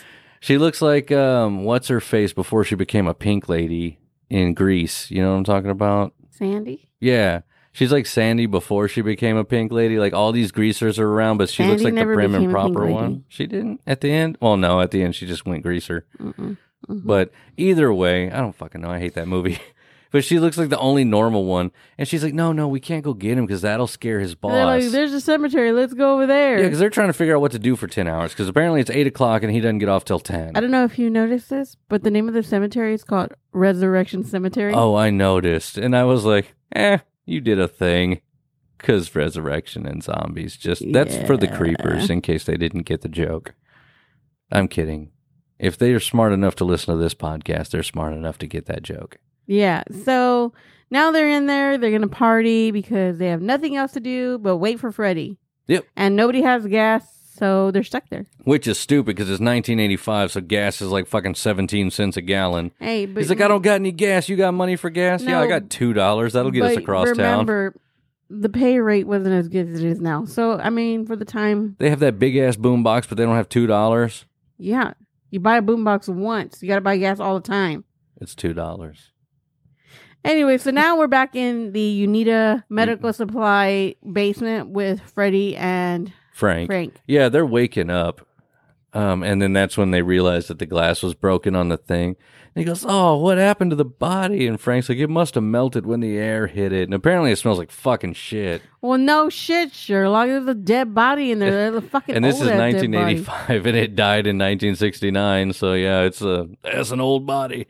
She looks like um, what's her face before she became a pink lady in Grease. You know what I'm talking about? Sandy? Yeah. She's like Sandy before she became a pink lady. Like all these greasers are around, but she looks like the prim and proper lady. one. She didn't at the end. Well, no, at the end she just went greaser. Mm-mm. Mhm. But either way, I don't fucking know. I hate that movie. but she looks like the only normal one, and she's like, "No, no, we can't go get him because that'll scare his boss." Like, there's a cemetery. Let's go over there. yeah, because they're trying to figure out what to do for ten hours. Because apparently it's eight o'clock and he doesn't get off till ten. I don't know if you noticed this, but the name of the cemetery is called Resurrection Cemetery. Oh, I noticed, and I was like, "Eh, you did a thing." Because resurrection and zombies. Just that's for the creepers in case they didn't get the joke. I'm kidding. If they are smart enough to listen to this podcast, they're smart enough to get that joke. Yeah. So now they're in there. They're going to party because they have nothing else to do but wait for Freddy. Yep. And nobody has gas. So they're stuck there. Which is stupid because it's 1985, so gas is like fucking 17 cents a gallon. Hey, but He's like, I don't got any gas. You got money for gas? yeah, I got two dollars. That'll get us across town. remember, the pay rate wasn't as good as it is now. So, I mean, for the time, They have that big ass boom box, but they don't have two dollars. yeah. You buy a boombox once. You got to buy gas all the time. It's two dollars. Anyway, so now we're back in the Uneeda mm-hmm. medical supply basement with Freddie and Frank. Frank. Yeah, they're waking up. Um, and then that's when they realize that the glass was broken on the thing. And he goes, Oh, what happened to the body? And Frank's like, It must have melted when the air hit it. And apparently it smells like fucking shit. Well, no shit, Sherlock. There's a dead body in there. There's a fucking And this is ass dead body. 1985 and it died in 1969. So yeah, it's a that's an old body.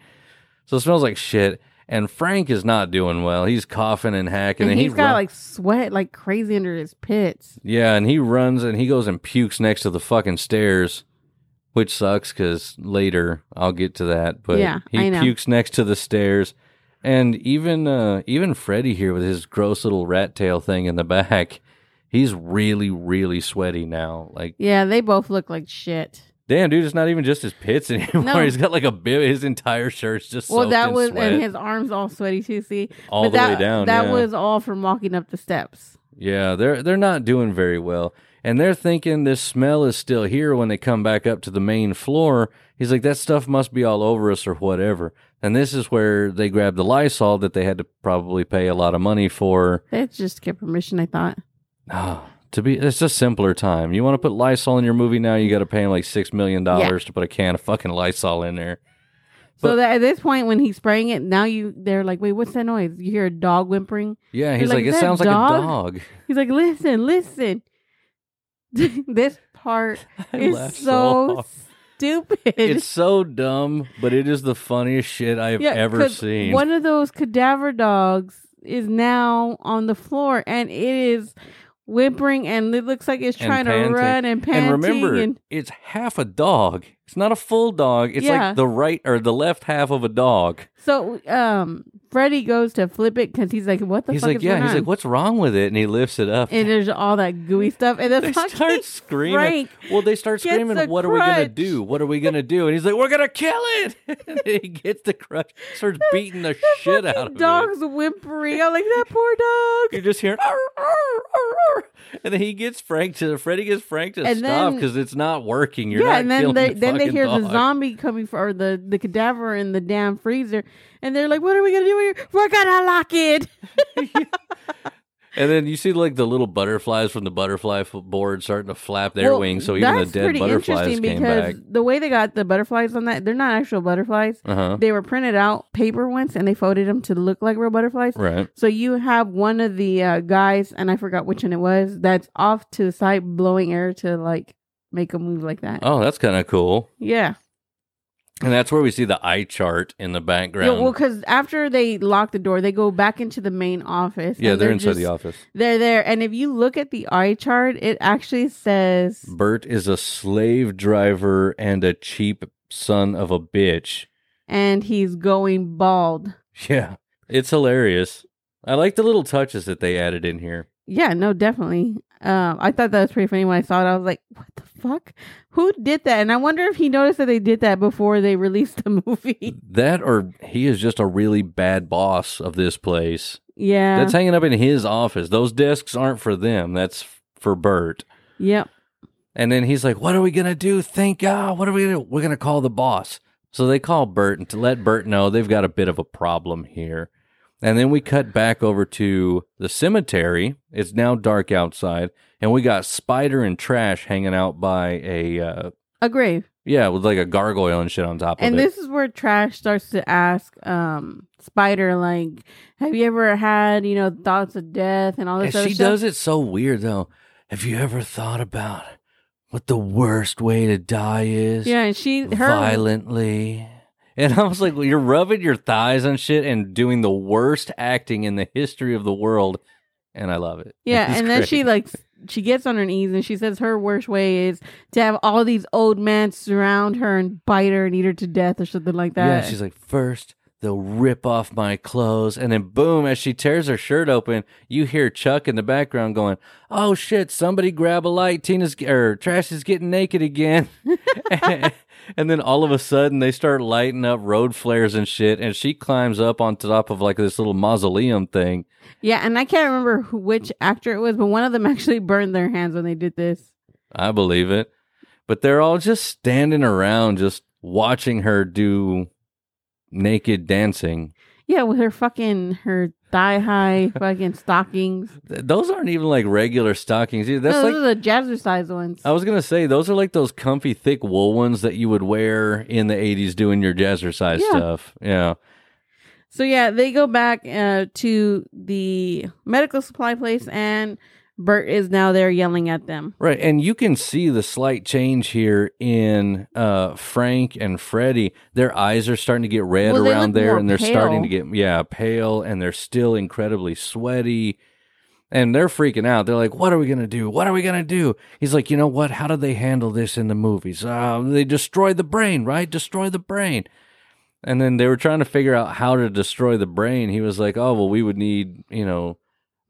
So it smells like shit. And Frank is not doing well. He's coughing and hacking, And and, he's he got run- like sweat like crazy under his pits. yeah, and he runs and he goes and pukes next to the fucking stairs, which sucks because later I'll get to that. But Yeah, he pukes next to the stairs, and even uh, even Freddy here with his gross little rat tail thing in the back, he's really really sweaty now. Like Yeah, they both look like shit. damn, dude, it's not even just his pits anymore. No. He's got like a bib. His entire shirt's just Well, that was sweat and his arms all sweaty too. See, all But the that, way down. That yeah. was all from walking up the steps. Yeah, they're they're not doing very well. And they're thinking this smell is still here when they come back up to the main floor. He's like, that stuff must be all over us or whatever. And this is where they grab the Lysol that they had to probably pay a lot of money for. They just get permission. I thought. Ah, to be, it's a simpler time. You want to put Lysol in your movie now, you got to pay him like six million dollars to put a can of fucking Lysol in there. So But- that at this point, when he's spraying it, now you they're like, "Wait, what's that noise?" You hear a dog whimpering. Yeah, he's like, like, it sounds like a dog. He's like, "Listen, listen." this part I is so stupid. It's so dumb, but it is the funniest shit I have Yeah, ever seen. One of those cadaver dogs is now on the floor, and it is whimpering, and it looks like it's trying to run and panting. And remember, and- it's half a dog. It's not a full dog. It's Yeah. like the right or the left half of a dog. so, um, Freddy goes to flip it because he's like, "What the he's fuck like, is yeah. going He's on?" like, what's wrong with it? And he lifts it up. and there's all that gooey stuff, and then they fucking start screaming. Frank well, they start gets screaming, a "What are we gonna crutch." do? What are we gonna do?" And he's like, "We're gonna kill it." and he gets the crutch, starts beating the shit out of dog's it. whimpering. I'm like, that poor dog. You just hear, "Arr, arr, arr, arr." and then he gets Frank to Freddy gets Frank to And stop then- because it's not working. You're yeah, not and then killing they the then they hear the zombie coming for or the the cadaver in the damn freezer, and they're like, "What are we gonna do here? We're gonna lock it." And then you see like the little butterflies from the butterfly board starting to flap their Well, wings. So even the dead butterflies came because back. the way they got the butterflies on that, they're not actual butterflies. Uh huh. They were printed out paper ones, and they folded them to look like real butterflies. Right. So you have one of the uh, guys, and I forgot which one it was, that's off to the side blowing air to like make a move like that. Oh, that's kind of cool. Yeah. And that's where we see the eye chart in the Yeah, background. well, because after they lock the door, they go back into the main office. Yeah, and they're, inside just- the office. They're there, and if you look at the eye chart, it actually says Burt is a slave driver and a cheap son of a bitch. and he's going bald. Yeah, it's hilarious. I like the little touches that they added in here. Yeah, no, definitely. Um, I thought that was pretty funny when I saw it. I was like, "What the fuck? Who did that?" And I wonder if he noticed that they did that before they released the movie. That or he is just a really bad boss of this place. yeah. That's hanging up in his office. Those desks aren't for them. That's for Burt. yep. And then he's like, "What are we gonna do? Thank God. What are we gonna? do? We're gonna call the boss." So they call Burt and to let Burt know they've got a bit of a problem here. And then we cut back over to the cemetery. It's now dark outside, and we got Spider and Trash hanging out by a uh, A grave. yeah, with like a gargoyle and shit on top And of it. And this is where Trash starts to ask um Spider, like, have you ever had, you know, thoughts of death and all this And she stuff? does it so weird though. Have you ever thought about what the worst way to die is? Yeah, and she her violently. And I was like, well, you're rubbing your thighs and shit and doing the worst acting in the history of the world. and I love it. Yeah, It's and then she like she gets on her knees and she says her worst way is to have all these old men surround her and bite her and eat her to death or something like that. Yeah, she's like, first they'll rip off my clothes, and then boom, as she tears her shirt open, you hear Chuck in the background going, "Oh shit! Somebody grab a light! Tina's or er, Trash is getting naked again." and then all of a sudden, they start lighting up road flares and shit, and she climbs up on top of like this little mausoleum thing. yeah, and I can't remember who, which actor it was, but one of them actually burned their hands when they did this. I believe it, but they're all just standing around, just watching her do naked dancing. Yeah, with her fucking her thigh high fucking stockings. Th- Those aren't even like regular stockings. either. That's no, like those are the jazzercise ones. I was gonna say those are like those comfy, thick wool ones that you would wear in the '80s doing your jazzercise Yeah. stuff. Yeah, So yeah, they go back uh, to the medical supply place, and Burt is now there yelling at them. right. And you can see the slight change here in uh, Frank and Freddie. Their eyes are starting to get red Well, around there, and they're starting to get yeah pale, and they're still incredibly sweaty. And they're freaking out. They're like, "What are we gonna do? What are we gonna do?" He's like, "You know what? How did they handle this in the movies? Uh, they destroy the brain, right? Destroy the brain." And then they were trying to figure out how to destroy the brain. He was like, "Oh, well, we would need, you know,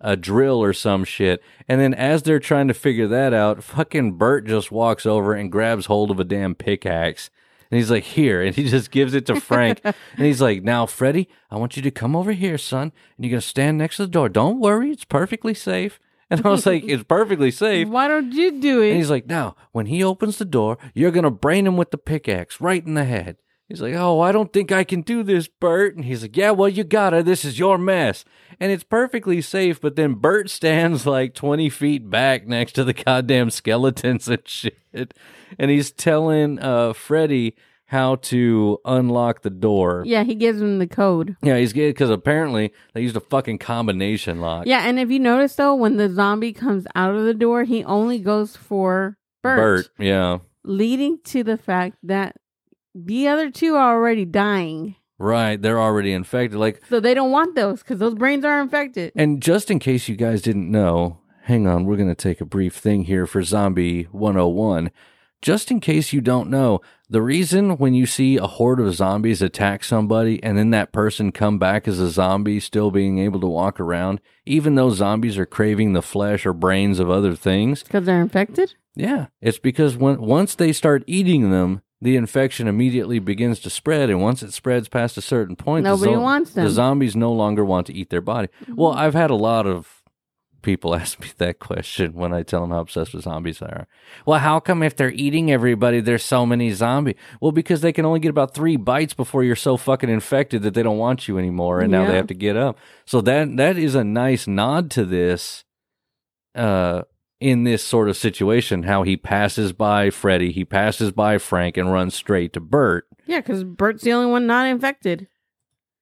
a drill or some shit." And then as they're trying to figure that out, fucking Burt just walks over and grabs hold of a damn pickaxe. And he's like, "Here," and he just gives it to Frank. and he's like, "Now, Freddie, I want you to come over here, son, and you're gonna stand next to the door. Don't worry, it's perfectly safe." And I was like, "It's perfectly safe." Why don't you do it? And he's like, now, when he opens the door, you're going to brain him with the pickaxe right in the head. He's like, oh, I don't think I can do this, Burt. And he's like, yeah, well, you gotta. This is your mess. And it's perfectly safe, but then Burt stands like 20 feet back next to the goddamn skeletons and shit. And he's telling uh, Freddy how to unlock the door. Yeah, he gives him the code. Yeah, he's good because apparently they used a fucking combination lock. Yeah, and if you notice though, when the zombie comes out of the door, he only goes for Burt, Burt, yeah. leading to the fact that the other two are already dying. Right. They're already infected. Like, So they don't want those because those brains are infected. And just in case you guys didn't know, hang on, we're going to take a brief thing here for Zombie 101. Just in case you don't know, the reason when you see a horde of zombies attack somebody and then that person come back as a zombie, still being able to walk around, even though zombies are craving the flesh or brains of other things, Because they're infected? yeah, it's because when once they start eating them, the infection immediately begins to spread, and once it spreads past a certain point, the zo- wants them. The zombies no longer want to eat their body. Well, I've had a lot of people ask me that question when I tell them how obsessed with zombies they are. Well, how come if they're eating everybody, there's so many zombies? Well, because they can only get about three bites before you're so fucking infected that they don't want you anymore, and now they have to get up. So that that is a nice nod to this. Uh, in this sort of situation, how he passes by Freddy, he passes by Frank, and runs straight to Burt. Yeah, because Burt's the only one not infected.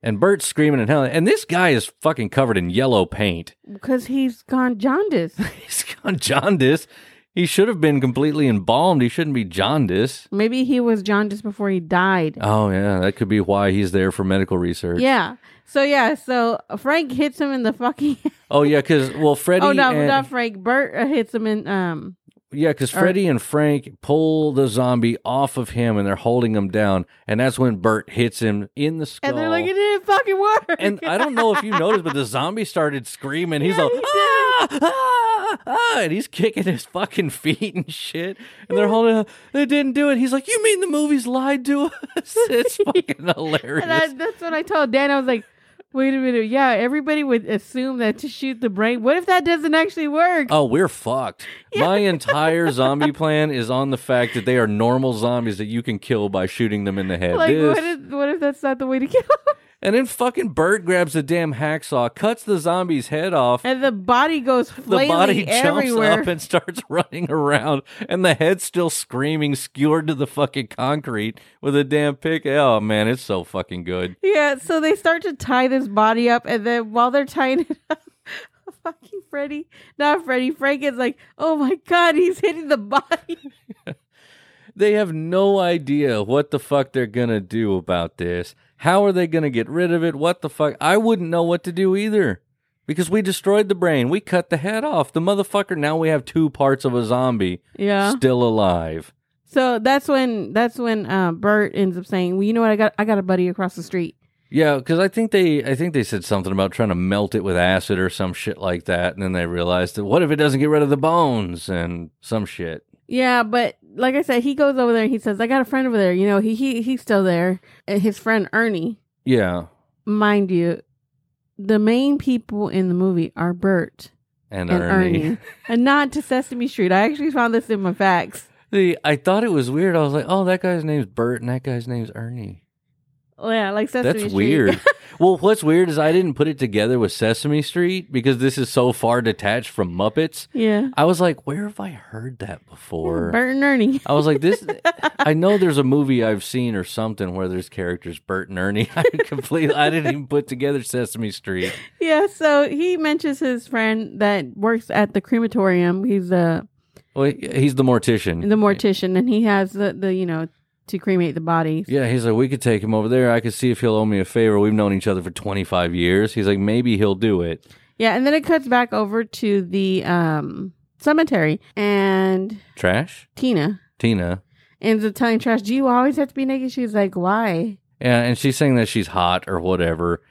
And Burt's screaming and hell. And this guy is fucking covered in yellow paint. Because he's gone jaundice. He's gone jaundice. He should have been completely embalmed. He shouldn't be jaundice. Maybe he was jaundice before he died. Oh yeah, that could be why he's there for medical research. Yeah. So yeah, so Frank hits him in the fucking. Oh yeah, because well, Freddie. oh no, and, not Frank. Burt uh, hits him in. Um. Yeah, because Freddie and Frank pull the zombie off of him, and they're holding him down, and that's when Burt hits him in the skull. And they're like, it didn't fucking work. And I don't know if you noticed, but the zombie started screaming. He's Yeah, like, he ah, ah, ah, and he's kicking his fucking feet and shit. And they're holding. him. They didn't do it. He's like, you mean the movies lied to us? It's fucking hilarious. And I, that's what I told Dan. I was like, wait a minute. Yeah, everybody would assume that to shoot the brain. What if that doesn't actually work? Oh, we're fucked. My entire zombie plan is on the fact that they are normal zombies that you can kill by shooting them in the head. like, This- what if, what if that's not the way to kill him? And then fucking Burt grabs a damn hacksaw, cuts the zombie's head off. And the body goes the body jumps everywhere. up and starts running around, and the head's still screaming, skewered to the fucking concrete with a damn pick. Oh man, it's so fucking good. Yeah, so they start to tie this body up, and then while they're tying it up, fucking Freddy, not Freddy, Frank is like, oh my god, he's hitting the body. They have no idea what the fuck they're gonna do about this. How are they gonna get rid of it? What the fuck? I wouldn't know what to do either. because we destroyed the brain. We cut the head off. The motherfucker. Now we have two parts of a zombie Yeah. still alive. So that's when that's when uh, Burt ends up saying, "Well, you know what? I got I got a buddy across the street." Yeah, because I think they, I think they said something about trying to melt it with acid or some shit like that, and then they realized that what if it doesn't get rid of the bones and some shit. Yeah, but like I said, he goes over there and he says, "I got a friend over there. You know, he he he's still there. And his friend Ernie, Yeah, mind you, the main people in the movie are Burt and, and Ernie. Ernie, and not to Sesame Street. I actually found this in my facts. I thought it was weird. I was like, oh, that guy's name's Burt and that guy's name's Ernie. Oh, yeah, like Sesame That's Street. weird. well, what's weird is I didn't put it together with Sesame Street because this is so far detached from Muppets. yeah, I was like, where have I heard that before? Bert and Ernie. I was like, this. I know there's a movie I've seen or something where there's characters Bert and Ernie. I completely, I didn't even put together Sesame Street. Yeah, so he mentions his friend that works at the crematorium. He's a Well, he's the mortician. the mortician, and he has the the you know to cremate the bodies. Yeah, he's like, we could take him over there. I could see if he'll owe me a favor. We've known each other for 25 years. He's like, maybe he'll do it. Yeah, and then it cuts back over to the um cemetery, and Trash? Tina Tina. ends up telling Trash, "Do you always have to be naked?" She's like, "Why?" Yeah, and she's saying that she's hot or whatever.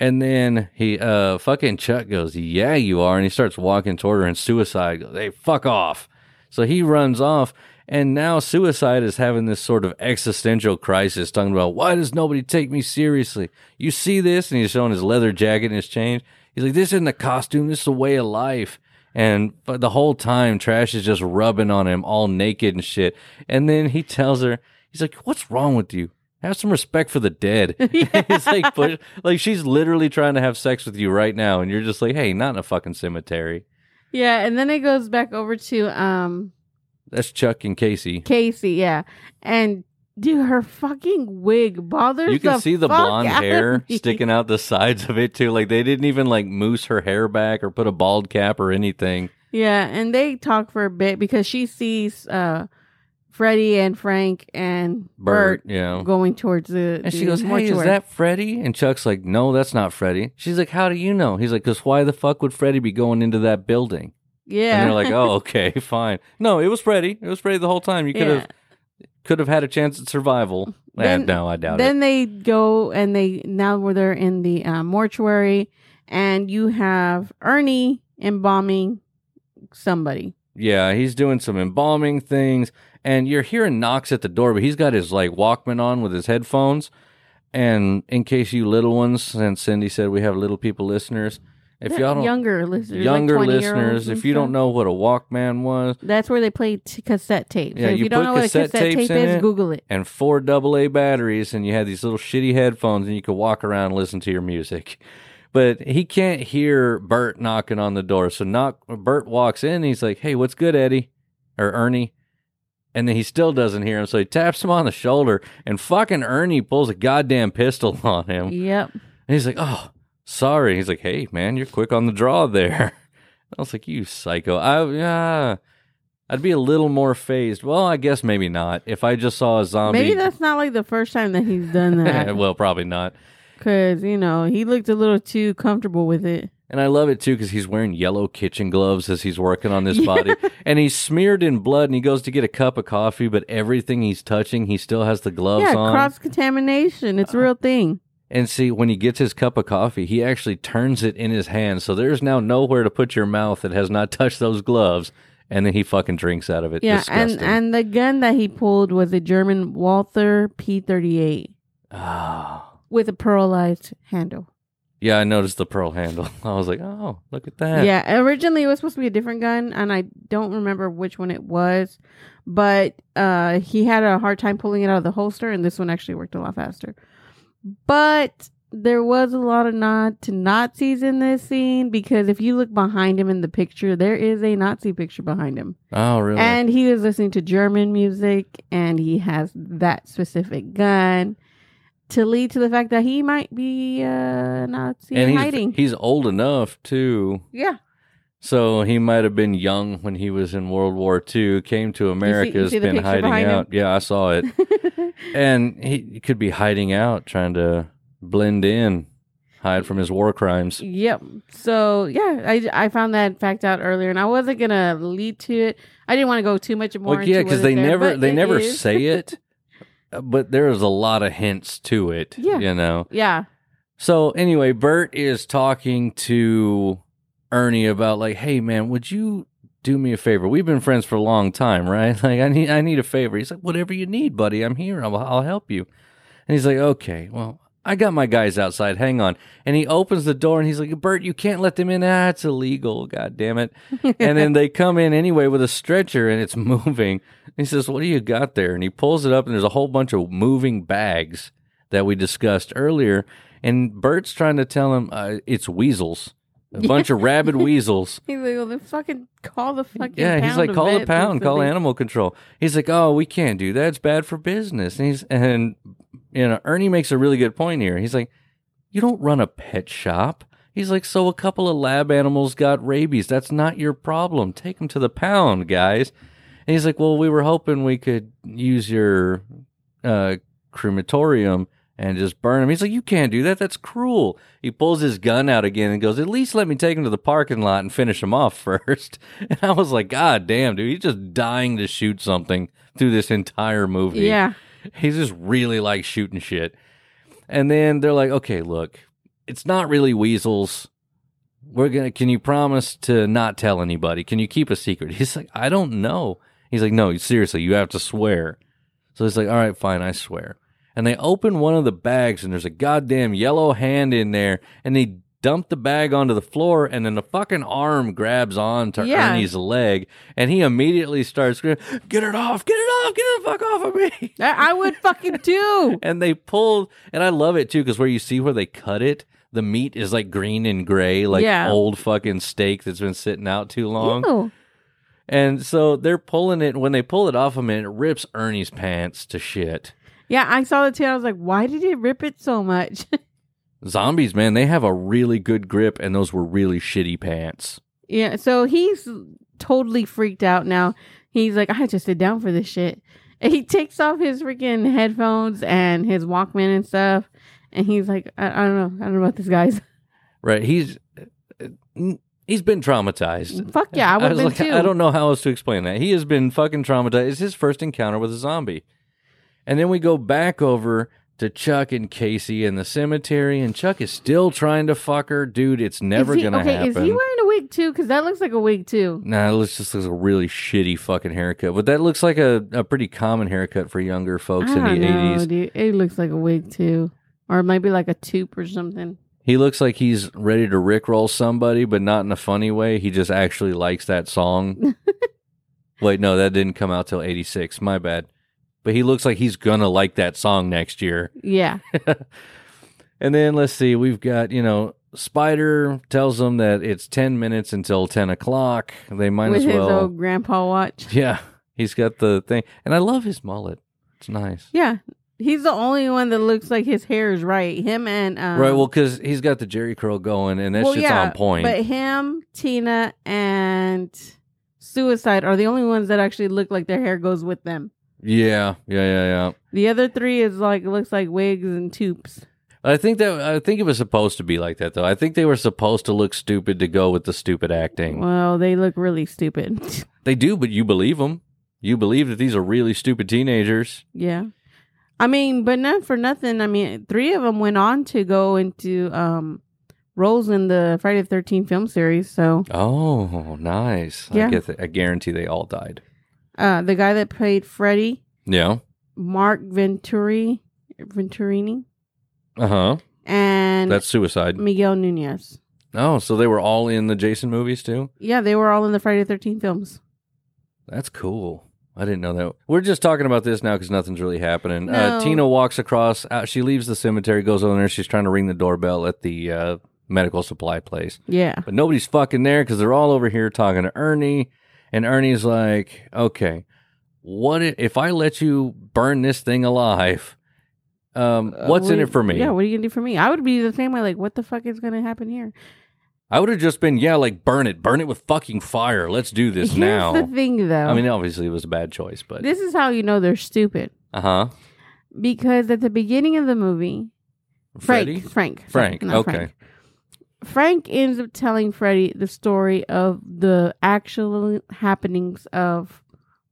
And then he, uh, fucking Chuck goes, yeah, you are. And he starts walking toward her and suicide goes, hey, fuck off. So he runs off. And now suicide is having this sort of existential crisis talking about why does nobody take me seriously? You see this? And he's showing his leather jacket and his chain. He's like, this isn't a costume. This is a way of life. And but the whole time, Trash is just rubbing on him all naked and shit. And then he tells her, he's like, what's wrong with you? Have some respect for the dead. It's like, push, like she's literally trying to have sex with you right now, and you're just like, hey, not in a fucking cemetery. Yeah, and then it goes back over to um That's Chuck and Casey. Casey. Yeah, and dude, her fucking wig bothers. You can see the blonde out hair me. sticking out the sides of it too. Like they didn't even like mousse her hair back or put a bald cap or anything. Yeah, and they talk for a bit because she sees uh Freddie and Frank and Burt, Burt, you know. going towards the. And she the goes, "Hey, is that Freddie?" And Chuck's like, "No, that's not Freddie." She's like, "How do you know?" He's like, "Cause why the fuck would Freddie be going into that building?" Yeah. And they're like, "Oh, okay, fine." No, it was Freddy. It was Freddy the whole time. You could have could have had a chance at survival. Eh, Then- no, I doubt it. Then they go and they now where they're in the uh, mortuary, and you have Ernie embalming somebody. Yeah, he's doing some embalming things, and you're hearing knocks at the door, but he's got his like Walkman on with his headphones. And in case you little ones, since Cindy said we have little people listeners, if y'all don't younger listeners, younger like listeners, if you don't know what a Walkman was, that's where they play t- cassette tapes. Yeah, So if you you, don't put know what a cassette tape in is, it. Google it. and four AA batteries, and you had these little shitty headphones, and you could walk around and listen to your music. But he can't hear Burt knocking on the door, so knock. Burt walks in. And he's like, "Hey, what's good, Eddie or Ernie?" And then he still doesn't hear him, so he taps him on the shoulder, and fucking Ernie pulls a goddamn pistol on him. Yep. And he's like, "Oh, sorry." He's like, "Hey, man, you're quick on the draw there." I was like, "You psycho." I yeah. I'd be a little more fazed. Well, I guess maybe not. If I just saw a zombie, Maybe that's not like the first time that he's done that. well, probably not. Because, you know, he looked a little too comfortable with it. And I love it too because he's wearing yellow kitchen gloves as he's working on this body, and he's smeared in blood. And he goes to get a cup of coffee, but everything he's touching, he still has the gloves yeah, on. cross contamination. It's a real thing. And see, when he gets his cup of coffee, he actually turns it in his hand, so there's now nowhere to put your mouth that has not touched those gloves. And then he fucking drinks out of it. Yeah, and, Disgusting. and the gun that he pulled was a German Walther P38 Ah. with a pearlized handle. yeah, I noticed the pearl handle. I was like, oh, look at that. Yeah, originally it was supposed to be a different gun, and I don't remember which one it was, but uh, he had a hard time pulling it out of the holster, and this one actually worked a lot faster. But there was a lot of nod to Nazis in this scene because if you look behind him in the picture, there is a Nazi picture behind him. Oh, really? And he was listening to German music and he has that specific gun to lead to the fact that he might be uh, Nazi and in he's, hiding. he's old enough too. yeah. So he might have been young when he was in World War II, came to America, you has been hiding behind him? out. Yeah, I saw it. and he could be hiding out, trying to blend in, hide from his war crimes. Yep. So yeah, I, I found that fact out earlier, and I wasn't gonna lead to it. I didn't want to go too much more. Well, yeah, because because they never they never say it, but there's a lot of hints to it. Yeah. you know. Yeah. So anyway, Burt is talking to Ernie about like, hey man, would you do me a favor? We've been friends for a long time, right? Like I need I need a favor. He's like, whatever you need, buddy. I'm here. I'll, I'll help you. And he's like, okay, well. I got my guys outside. Hang on. And he opens the door and he's like, Burt, you can't let them in. Ah, it's illegal. God damn it. and then they come in anyway with a stretcher and it's moving. He says, What do you got there? And he pulls it up and there's a whole bunch of moving bags that we discussed earlier. And Burt's trying to tell him uh, it's weasels, a bunch of rabid weasels. He's like, well, then fucking call the fucking Yeah, he's like, call the pound, call animal control. He's like, oh, we can't do that. It's bad for business. And he's and you know, Ernie makes a really good point here. He's like, you don't run a pet shop. He's like, so a couple of lab animals got rabies. That's not your problem. Take them to the pound, guys. And he's like, well, we were hoping we could use your uh, crematorium and just burn him. He's like, you can't do that. That's cruel. He pulls his gun out again and goes, at least let me take him to the parking lot and finish him off first. And I was like, God damn, dude, he's just dying to shoot something through this entire movie. Yeah. He's just really like shooting shit. And then they're like, okay, look, it's not really weasels. We're gonna can you promise to not tell anybody? Can you keep a secret? He's like, I don't know. He's like, No, seriously, you have to swear. So he's like, All right, fine, I swear. And they open one of the bags and there's a goddamn yellow hand in there and they dump the bag onto the floor and then the fucking arm grabs onto Yeah. Ernie's leg and he immediately starts screaming, Get it off, get it off, get it the fuck off of me. I I would fucking do. and they pulled and i love it too because where you see where they cut it the meat is like green and gray like Yeah. old fucking steak that's been sitting out too long Ew. and so they're pulling it when they pull it off of him it rips ernie's pants to shit Yeah, I saw the tail. I was like, why did it rip it so much? zombies man they have a really good grip and those were really shitty pants yeah, so he's totally freaked out now. He's like, I had to sit down for this shit. And he takes off his freaking headphones and his Walkman and stuff. And he's like, I, I don't know. I don't know about this guy's. right he's he's been traumatized Fuck yeah, I would was been like, too. I don't know how else to explain that. He has been fucking traumatized. It's his first encounter with a zombie. And then we go back over to Chuck and Casey in the cemetery, and Chuck is still trying to fuck her. Dude, it's never he- gonna okay, happen. is he wearing a wig too? Because that looks like a wig too. Nah, it looks just looks like a really shitty fucking haircut. But that looks like a, a pretty common haircut for younger folks in the eighties. It looks like a wig too. Or maybe like a tube or something. He looks like he's ready to rickroll somebody, but not in a funny way. He just actually likes that song. Wait, no, that didn't come out till eighty six. My bad. But he looks like he's gonna like that song next year. Yeah. And then let's see, we've got, you know, Spider tells them that it's 10 minutes until 10 o'clock. They might With as his well. old grandpa watch. Yeah, he's got the thing. And I love his mullet. It's nice. Yeah. He's the only one that looks like his hair is right. Him and um, right, well, because he's got the Jheri curl going, and that well, shit's yeah, on point. But him, Tina, and Suicide are the only ones that actually look like their hair goes with them. Yeah, yeah, yeah, yeah. The other three is like looks like wigs and tubes. I think that I think it was supposed to be like that, though. I think they were supposed to look stupid to go with the stupid acting. Well, they look really stupid. They do, but you believe them. You believe that these are really stupid teenagers. yeah. I mean, but not for nothing. I mean, three of them went on to go into um roles in the Friday the Thirteenth film series. So, Oh, nice. I Yeah. get that. I guarantee they all died. Uh, the guy that played Freddy, Yeah. Mark Venturi, Venturini, Uh huh. and That's suicide. Miguel Nunez. Oh, so they were all in the Jason movies too? Yeah, they were all in the Friday the Thirteenth films. That's cool. I didn't know that. We're just talking about this now because nothing's really happening. Uh, No. Tina walks across. Uh, she leaves the cemetery, goes over there. She's trying to ring the doorbell at the uh, medical supply place, Yeah. but nobody's fucking there because they're all over here talking to Ernie. And Ernie's like, "Okay, what if I let you burn this thing alive? Um, Uh, what's in it for me? Yeah, what are you gonna do for me? I would be the same way. Like, what the fuck is gonna happen here? I would have just been, yeah, like burn it, burn it with fucking fire. Let's do this Here's now. the thing, though. I mean, obviously it was a bad choice, but this is how you know they're stupid uh huh. because at the beginning of the movie, Freddy, Frank, Frank, Frank, not okay. Frank ends up telling Freddy the story of the actual happenings of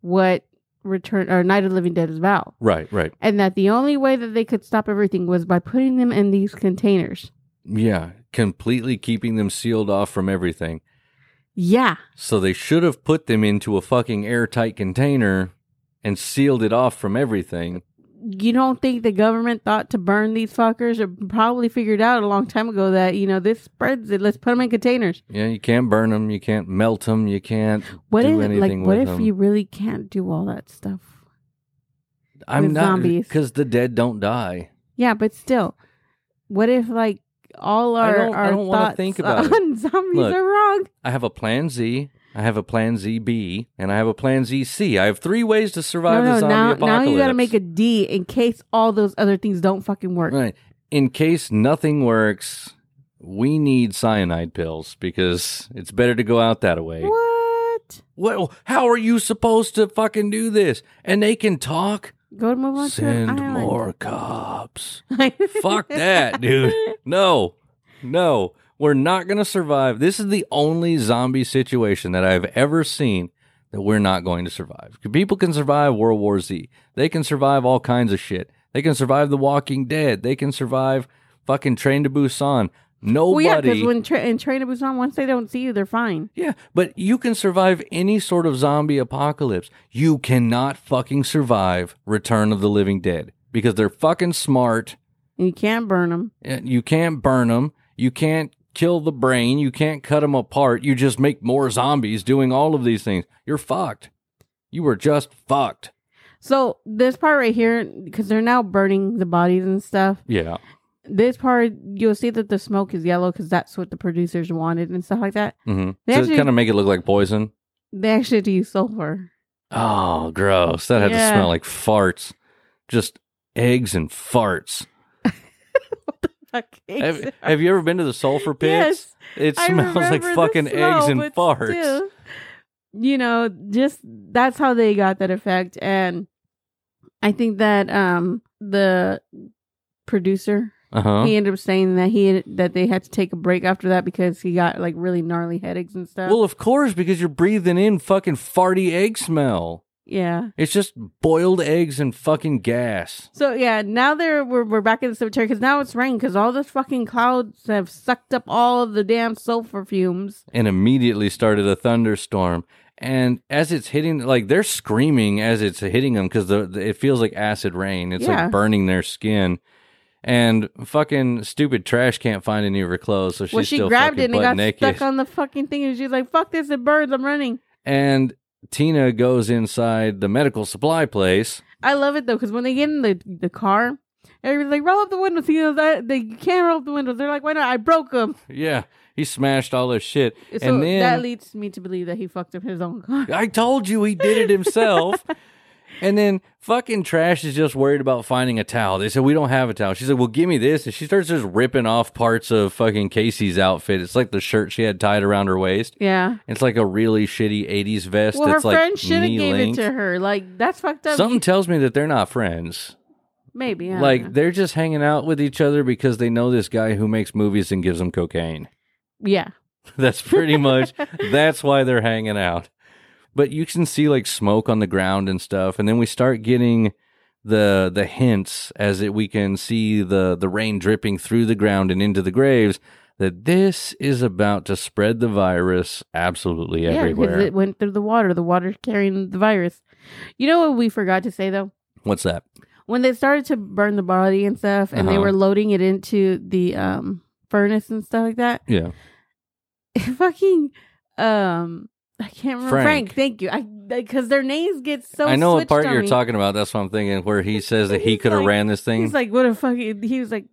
what Return or Night of the Living Dead is about, Right, right. and that the only way that they could stop everything was by putting them in these containers. Yeah, completely keeping them sealed off from everything. Yeah, So they should have put them into a fucking airtight container and sealed it off from everything. You don't think the government thought to burn these fuckers, or probably figured out a long time ago that you know this spreads it. Let's put them in containers. Yeah, you can't burn them, you can't melt them, you can't What do if anything like what if them. you really can't do all that stuff? I'm not zombies? because the dead don't die. Yeah, but still, what if like all I our don't- I our don't thoughts think about it. on zombies Look. are wrong? I have a plan Z, I have a plan ZB, and I have a plan ZC. I have three ways to survive no, the zombie now apocalypse. now you got to make a D in case all those other things don't fucking work. Right. In case nothing works, we need cyanide pills because it's better to go out that way. What? Well, how are you supposed to fucking do this? And they can talk? Go to move on Send to more cops. Fuck that, dude. No, no, we're not going to survive. This is the only zombie situation that I've ever seen that we're not going to survive. People can survive World War Z. They can survive all kinds of shit. They can survive The Walking Dead. They can survive fucking Train to Busan. Nobody. Well, yeah, because when tra- in Train to Busan, once they don't see you, they're fine. Yeah, but you can survive any sort of zombie apocalypse. You cannot fucking survive Return of the Living Dead because they're fucking smart. You can't burn them. You can't burn them. You can't kill the brain. You can't cut them apart. You just make more zombies doing all of these things. You're fucked. You were just fucked. So this part right here, because they're now burning the bodies and stuff. Yeah. This part, you'll see that the smoke is yellow because that's what the producers wanted and stuff like that. Mm-hmm. They So actually- kind of make it look like poison. They actually do use sulfur. Oh, gross. That had Yeah. to smell like farts. Just eggs and farts. Have, have you ever been to the sulfur pits? Yes. It smells like fucking eggs and farts. still, you know, just that's how they got that effect, and I think that um the producer Uh huh. he ended up saying that he had, that they had to take a break after that because he got like really gnarly headaches and stuff. Well, of course, because you're breathing in fucking farty egg smell. Yeah. It's just boiled eggs and fucking gas. So yeah, now they're we're, we're back in the cemetery because now it's rain because all those fucking clouds have sucked up all of the damn sulfur fumes. And immediately started a thunderstorm. And as it's hitting, like they're screaming as it's hitting them because the, the- it feels like acid rain. It's Yeah. like burning their skin. And fucking stupid trash can't find any of her clothes, so she's well, she still grabbed fucking it and it butt got naked. stuck on the fucking thing, and she's like, "Fuck this! It burns! I'm running." and Tina goes inside the medical supply place. I love it though because when they get in the the car, everybody's like, "Roll up the windows." You know that they can't roll up the windows. They're like, "Why not?" I broke them. Yeah, he smashed all this shit. So and then that leads me to believe that he fucked up his own car. I told you he did it himself. and then fucking trash is just worried about finding a towel. They said we don't have a towel. She's like, "Well, give me this." And she starts just ripping off parts of fucking Casey's outfit. It's like the shirt she had tied around her waist. Yeah. It's like a really shitty '80s vest. Well, her that's like friend should have gave it to her. Like that's fucked up. Something tells me that they're not friends. Maybe. I Like they're just hanging out with each other because they know this guy who makes movies and gives them cocaine. yeah. That's pretty much that's why they're hanging out. But you can see like smoke on the ground and stuff, and then we start getting the the hints as it, we can see the the rain dripping through the ground and into the graves that this is about to spread the virus absolutely Yeah, everywhere. because it went through the water. The water's carrying the virus. You know what we forgot to say though? What's that? When they started to burn the body and stuff, and they Uh-huh. were loading it into the um furnace and stuff like that, Yeah. fucking um. I can't remember Frank. Frank. thank you. I because their names get so. I know what part you're me. talking about. That's what I'm thinking. Where he says that he could have like- ran this thing. He's like, what a fucking. He was like,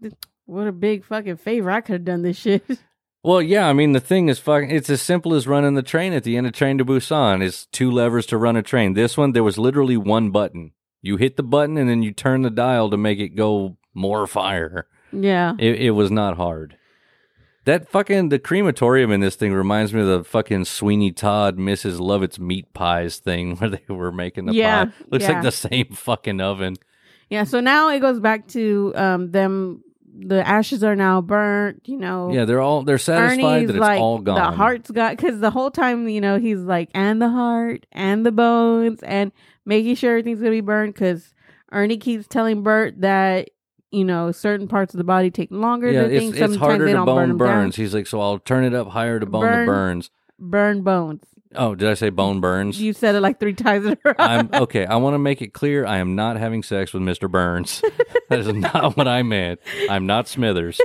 what a big fucking favor. I could have done this shit. Well, yeah, I mean the thing is fucking it's as simple as running the train at the end of Train to Busan. It's two levers to run a train. This one there was literally one button. You hit the button and then you turn the dial to make it go more fire. yeah. It, it was not hard. That fucking the crematorium in this thing reminds me of the fucking Sweeney Todd Mrs. Lovett's meat pies thing where they were making the Yeah, pie. Looks yeah. like the same fucking oven. Yeah, so now it goes back to um them the ashes are now burnt. You know, Yeah, they're all they're satisfied Ernie's that it's like all gone. the heart's got because the whole time you know he's like and the heart and the bones and making sure everything's gonna be burned because Ernie keeps telling Burt that you know certain parts of the body take longer yeah, to it's, think. it's harder they to don't burn bone them burns. down. He's like, so I'll turn it up higher to bone Burn- the burns. Burn bones. Oh, did I say bone burns? You said it like three times in a row. I'm okay. I want to make it clear I am not having sex with Mr. Burns. that is not what I meant. I'm not Smithers.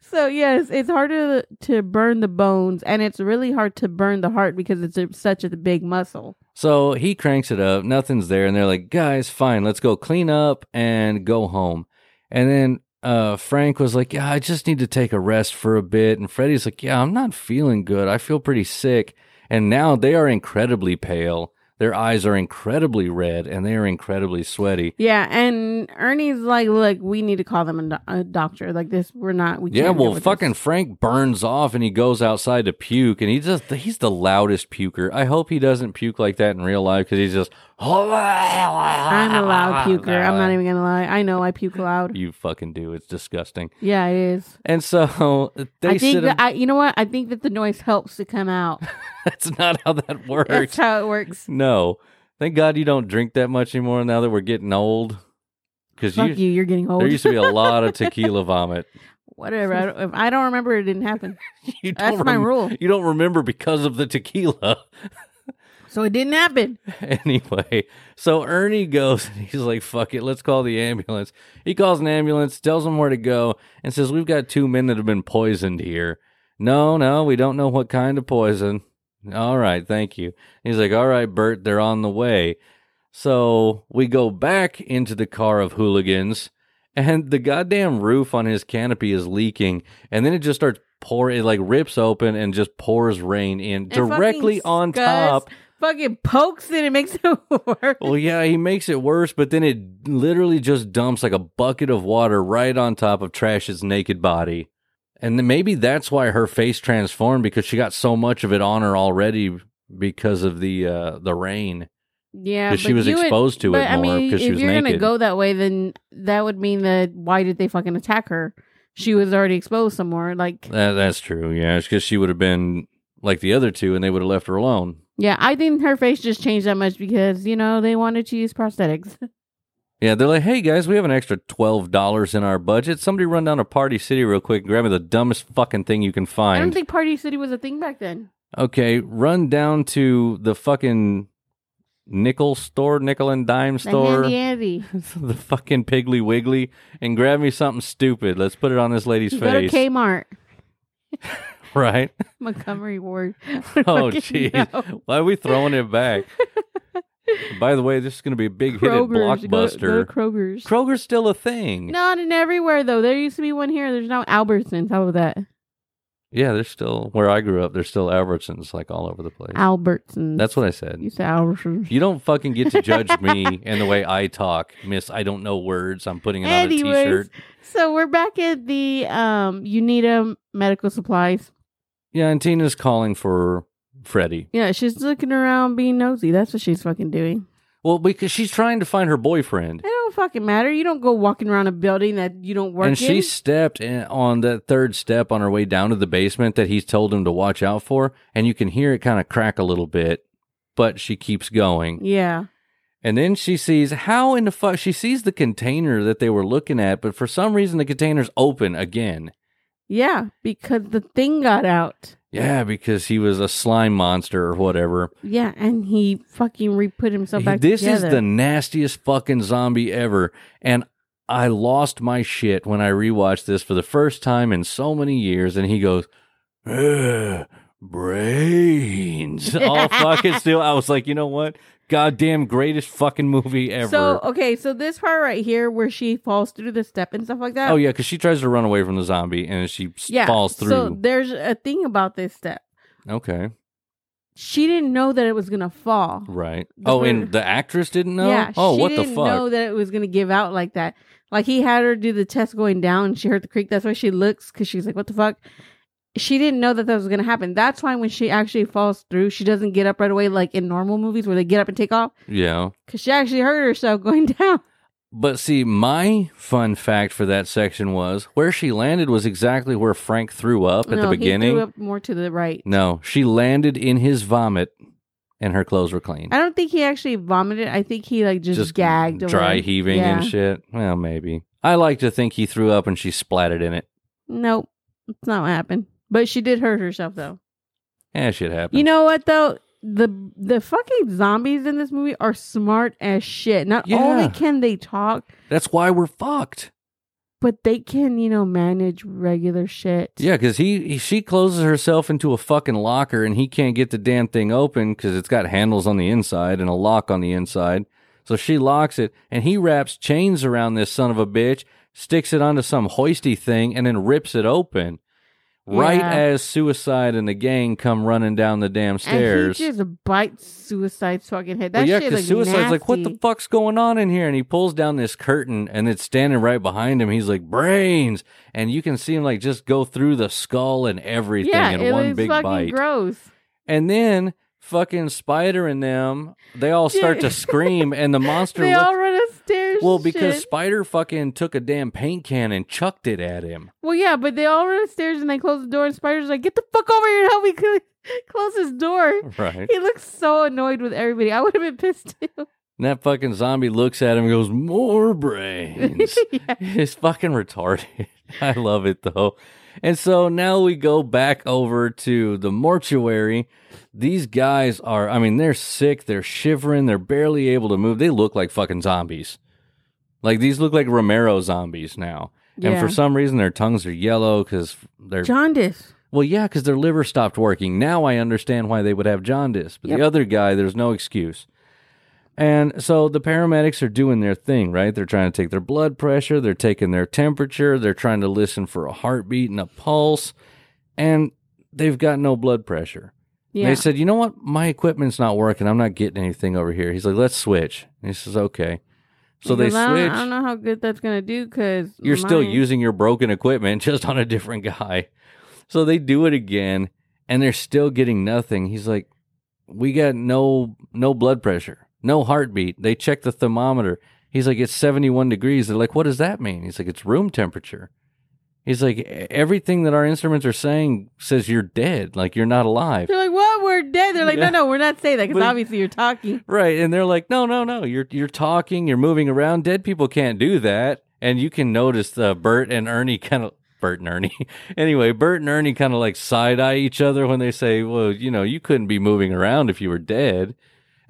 So yes, it's harder to burn the bones, and it's really hard to burn the heart because it's a, such a big muscle. So he cranks it up. Nothing's there, and they're like, "Guys, fine, let's go clean up and go home." And then uh, Frank was like, "Yeah, I just need to take a rest for a bit." And Freddie's like, "Yeah, I'm not feeling good. I feel pretty sick." And now they are incredibly pale. Their eyes are incredibly red, and they are incredibly sweaty. Yeah, and Ernie's like, "Look, we need to call them a, do- a doctor. Like this, we're not. We Yeah, well, fucking this." Frank burns off and he goes outside to puke, and he just he's the loudest puker. I hope he doesn't puke like that in real life because he's just. I'm a loud puker. I'm not even gonna lie. I know I puke loud. You fucking do. It's disgusting. Yeah, it is. And so they I think that I, you know what? I think that the noise helps to come out. That's not how that works. That's how it works. no. Thank God you don't drink that much anymore now that we're getting old. Because Fuck you, you, you're getting old. there used to be a lot of tequila vomit. Whatever. I don't, if I don't remember, it didn't happen. That's don't my rule. You don't remember because of the tequila. So it didn't happen. anyway, so Ernie goes and he's like, fuck it, let's call the ambulance. He calls an ambulance, tells them where to go, and says, We've got two men that have been poisoned here. No, no, we don't know what kind of poison. All right, thank you. He's like, All right, Burt, they're on the way. So we go back into the car of hooligans, and the goddamn roof on his canopy is leaking, and then it just starts pouring, it like rips open and just pours rain in And directly on top. Fucking pokes it and makes it worse. Well, yeah, he makes it worse, but then it literally just dumps like a bucket of water right on top of Trash's naked body. And then maybe that's why her face transformed because she got so much of it on her already because of the uh, the rain. Yeah, 'Cause she was you would- exposed to it but, I more mean, she if you're gonna go that way, then that would mean that why did they fucking attack her? She was already exposed somewhere. Like, That, that's true. Yeah, it's because she would have been like the other two, and they would have left her alone. Yeah, I think her face just changed that much because you know they wanted to use prosthetics. Yeah, they're like, "Hey guys, we have an extra twelve dollars in our budget. Somebody run down to Party City real quick and grab me the dumbest fucking thing you can find. I don't think Party City was a thing back then. Okay, run down to the fucking nickel store, nickel and dime The store, handy the fucking Piggly Wiggly, and grab me something stupid. Let's put it on this lady's Go to face, Kmart. right? Montgomery Ward. Oh, jeez, no. why are we throwing it back? By the way, this is going to be a big hit at Kroger's. Go, go Blockbuster. Kroger's. Kroger's still a thing. Not in everywhere though. There used to be one here. There's now Albertsons. How about that? Yeah, there's still where I grew up. There's still Albertsons like all over the place. Albertsons. That's what I said. you said Albertsons. You don't fucking get to judge me and the way I talk, Miss. I don't know words. I'm putting it on a Anyways, t-shirt. So we're back at the um Uneeda medical supplies. Yeah, and Tina's calling for Freddie. Yeah, she's looking around being nosy. That's what she's fucking doing. Well, because she's trying to find her boyfriend. It don't fucking matter. You don't go walking around a building that you don't work And she stepped in on that third step on her way down to the basement that he's told him to watch out for, and you can hear it kind of crack a little bit, but she keeps going. Yeah. And then she sees how in the fuck she sees the container that they were looking at, but for some reason the container's open again. Yeah, because the thing got out. Yeah, because he was a slime monster or whatever. Yeah, and he fucking re put himself back together. this together. is the nastiest fucking zombie ever. And I lost my shit when I rewatched this for the first time in so many years. And he goes, "Ugh, brains. All fucking still. I was like, you know what? Goddamn greatest fucking movie ever. So okay, so this part right here where she falls through the step and stuff like that. oh, yeah, because she tries to run away from the zombie and she yeah. falls through. So there's a thing about this step. okay, She didn't know that it was gonna fall. right. The oh, and the actress didn't know? Yeah. oh, she what the didn't fuck? know that it was gonna give out like that. Like he had her do the test going down. and She heard the creak. That's why she looks because she's like, "What the fuck." She didn't know that that was gonna happen. That's why when she actually falls through, she doesn't get up right away like in normal movies where they get up and take off yeah. because she actually hurt herself going down. But see, my fun fact for that section was where she landed was exactly where Frank threw up at no, the beginning. He threw up more to the right. No, she landed in his vomit and her clothes were clean. I don't think he actually vomited. I think he like just, gagged. dry away. heaving Yeah. and shit. Well, maybe. I like to think he threw up and she splatted in it. Nope, it's not what happened. But she did hurt herself though. Yeah, shit happens. You know what though? The the fucking zombies in this movie are smart as shit. Not Yeah. only can they talk, that's why we're fucked. but they can, you know, manage regular shit. Yeah, because he, he she closes herself into a fucking locker and he can't get the damn thing open because it's got handles on the inside and a lock on the inside. So she locks it and he wraps chains around this son of a bitch, sticks it onto some hoisty thing, and then rips it open. Right Yeah. as Suicide and the gang come running down the damn stairs. And he just bites Suicide's fucking head. That Well, yeah, because Suicide's like, what the fuck's going on in here? And he pulls down this curtain and it's standing right behind him. He's like, brains. And you can see him like just go through the skull and everything yeah, in one big bite. gross. And then fucking Spider and them, they all start to scream and the monster They looks. all run upstairs. well, because shit. Spider fucking took a damn paint can and chucked it at him. well, yeah, but they all run upstairs and they close the door. And Spider's like, "Get the fuck over here and help me cl- close his door." Right. He looks so annoyed with everybody. I would have been pissed too. And that fucking zombie looks at him and goes, More brains. yeah. It's fucking retarded. I love it though. And so now we go back over to the mortuary. These guys are, I mean, they're sick, they're shivering, they're barely able to move. They look like fucking zombies. Like these look like Romero zombies now. And for some reason, their tongues are yellow because they're, Jaundice. well, yeah, because their liver stopped working. Now I understand why they would have jaundice. But Yep. the other guy, there's no excuse. And so the paramedics are doing their thing, right? They're trying to take their blood pressure, they're taking their temperature, they're trying to listen for a heartbeat and a pulse, and they've got no blood pressure. And Yeah. They said, you know what? My equipment's not working. I'm not getting anything over here. He's like, let's switch. And he says, okay. So they Because I don't- switch. I don't know how good that's gonna do because You're still using your broken equipment just on a different guy. So they do it again and they're still getting nothing. He's like, "We got no no blood pressure, no heartbeat." They check the thermometer. He's like, "It's 71 degrees." They're like, "What does that mean?" He's like, "It's room temperature." He's like, "E- "Everything that our instruments are saying says you're dead, like you're not alive." They're like, "What? We're dead." They're like. "No, no, we're not saying that because But- obviously you're talking." Right. And they're like, no, no, no. You're you're talking, you're moving around. Dead people can't do that. And you can notice uh, Bert and Ernie kind of Bert and Ernie. anyway, Bert and Ernie kind of like side eye each other when they say, Well, you know, you couldn't be moving around if you were dead.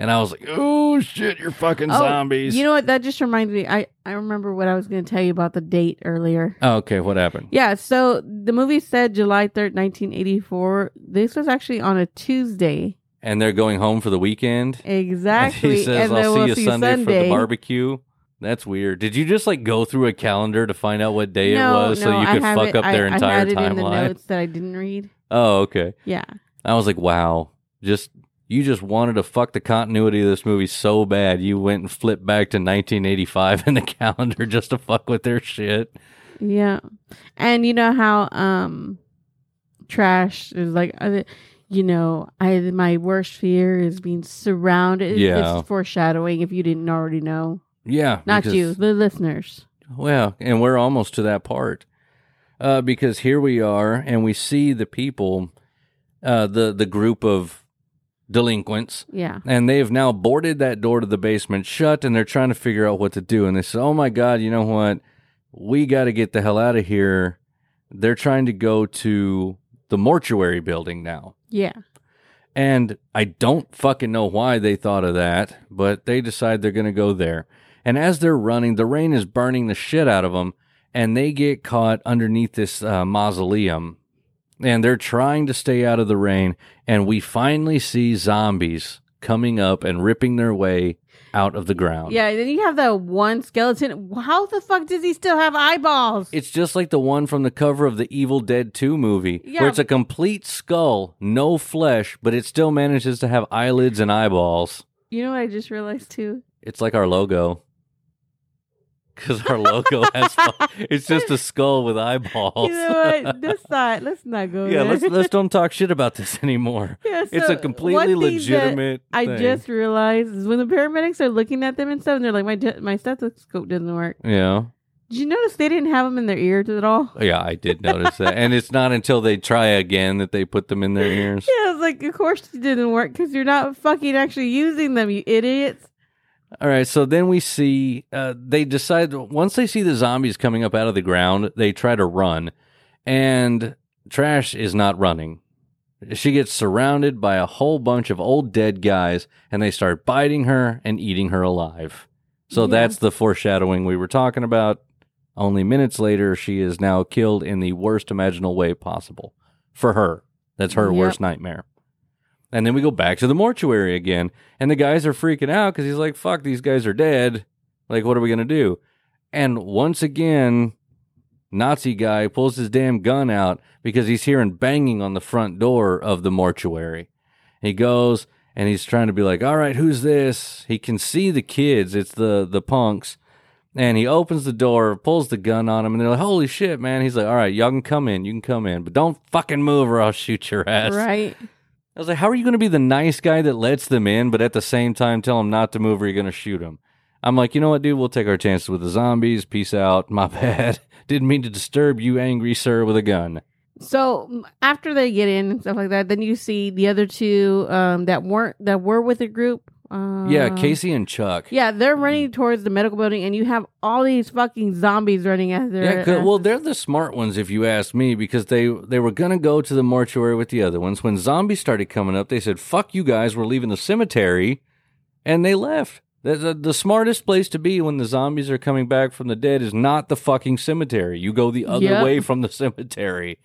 And I was like, Oh shit, you're fucking Oh, zombies. You know what? That just reminds me. I I remember what I was going to tell you about the date earlier. oh, okay, what happened? Yeah, so the movie said July 3rd, 1984. This was actually on a Tuesday. And they're going home for the weekend. Exactly. And he says, and I'll we'll see you Sunday, for the barbecue. That's weird. Did you just like go through a calendar to find out what day no, it was so you could fuck it- up I- their I entire had it in the timeline? notes that I didn't read. Oh, okay. Yeah. I was like, wow, just you just wanted to fuck the continuity of this movie so bad, you went and flipped back to 1985 in the calendar just to fuck with their shit. Yeah. And you know how um trash is like uh, you know, I my worst fear is being surrounded. Yeah. It's foreshadowing if you didn't already know. Yeah, Not because- you, the listeners. Well, and we're almost to that part, uh, because here we are, and we see the people, uh, the the group of delinquents, Yeah. and they have now boarded that door to the basement shut, and they're trying to figure out what to do. And they say, "Oh my God, you know what? We got to get the hell out of here." They're trying to go to the mortuary building now. Yeah. And I don't fucking know why they thought of that, but they decide they're going to go there. And as they're running, the rain is burning the shit out of them, and they get caught underneath this uh, mausoleum. And they're trying to stay out of the rain, and we finally see zombies coming up and ripping their way out of the ground. Yeah, then you have that one skeleton. How the fuck does he still have eyeballs? It's just like the one from the cover of the Evil Dead 2 movie, Yeah. where it's a complete skull, no flesh, but it still manages to have eyelids and eyeballs. you know what I just realized too? It's like our logo. Because our logo has. it's just a skull with eyeballs. You know what? Let's not. Let's not go. yeah, there. let's let's don't talk shit about this anymore. Yeah, It's a completely one thing that legitimate. I thing. just realized is when the paramedics are looking at them and stuff, and they're like, "My de- my stethoscope doesn't work." yeah. Did you notice they didn't have them in their ears at all? Oh, yeah, I did notice that. And it's not until they try again that they put them in their ears. Yeah, I was like, "Of course it didn't work because you're not fucking actually using them, you idiots." All right, so then we see uh, they decide once they see the zombies coming up out of the ground, they try to run, and Trash is not running. She gets surrounded by a whole bunch of old dead guys, and they start biting her and eating her alive. So Yeah. that's the foreshadowing we were talking about. Only minutes later, she is now killed in the worst imaginable way possible for her. That's her Yep. worst nightmare. And then we go back to the mortuary again, and the guys are freaking out because he's like, fuck, these guys are dead. Like, what are we going to do? And once again, Nazi guy pulls his damn gun out because he's hearing banging on the front door of the mortuary. He goes and he's trying to be like, all right, who's this? He can see the kids, it's the, the punks. And he opens the door, pulls the gun on him, and they're like, holy shit, man. He's like, all right, y'all can come in. You can come in, but don't fucking move or I'll shoot your ass. Right? I was like, how are you going to be the nice guy that lets them in, but at the same time tell them not to move or you're going to shoot them? I'm like, you know what, dude? We'll take our chances with the zombies. Peace out. My bad. Didn't mean to disturb you, angry sir, with a gun. So after they get in and stuff like that, then you see the other two um, that weren't that were with the group. Uh, yeah, Casey and Chuck. Yeah, they're running towards the medical building, and you have all these fucking zombies running at their. Yeah, well, they're the smart ones, if you ask me, because they they were gonna go to the mortuary with the other ones. When zombies started coming up, they said, "Fuck you guys, we're leaving the cemetery," and they left. The, the, the smartest place to be when the zombies are coming back from the dead is not the fucking cemetery. You go the other Yep. way from the cemetery.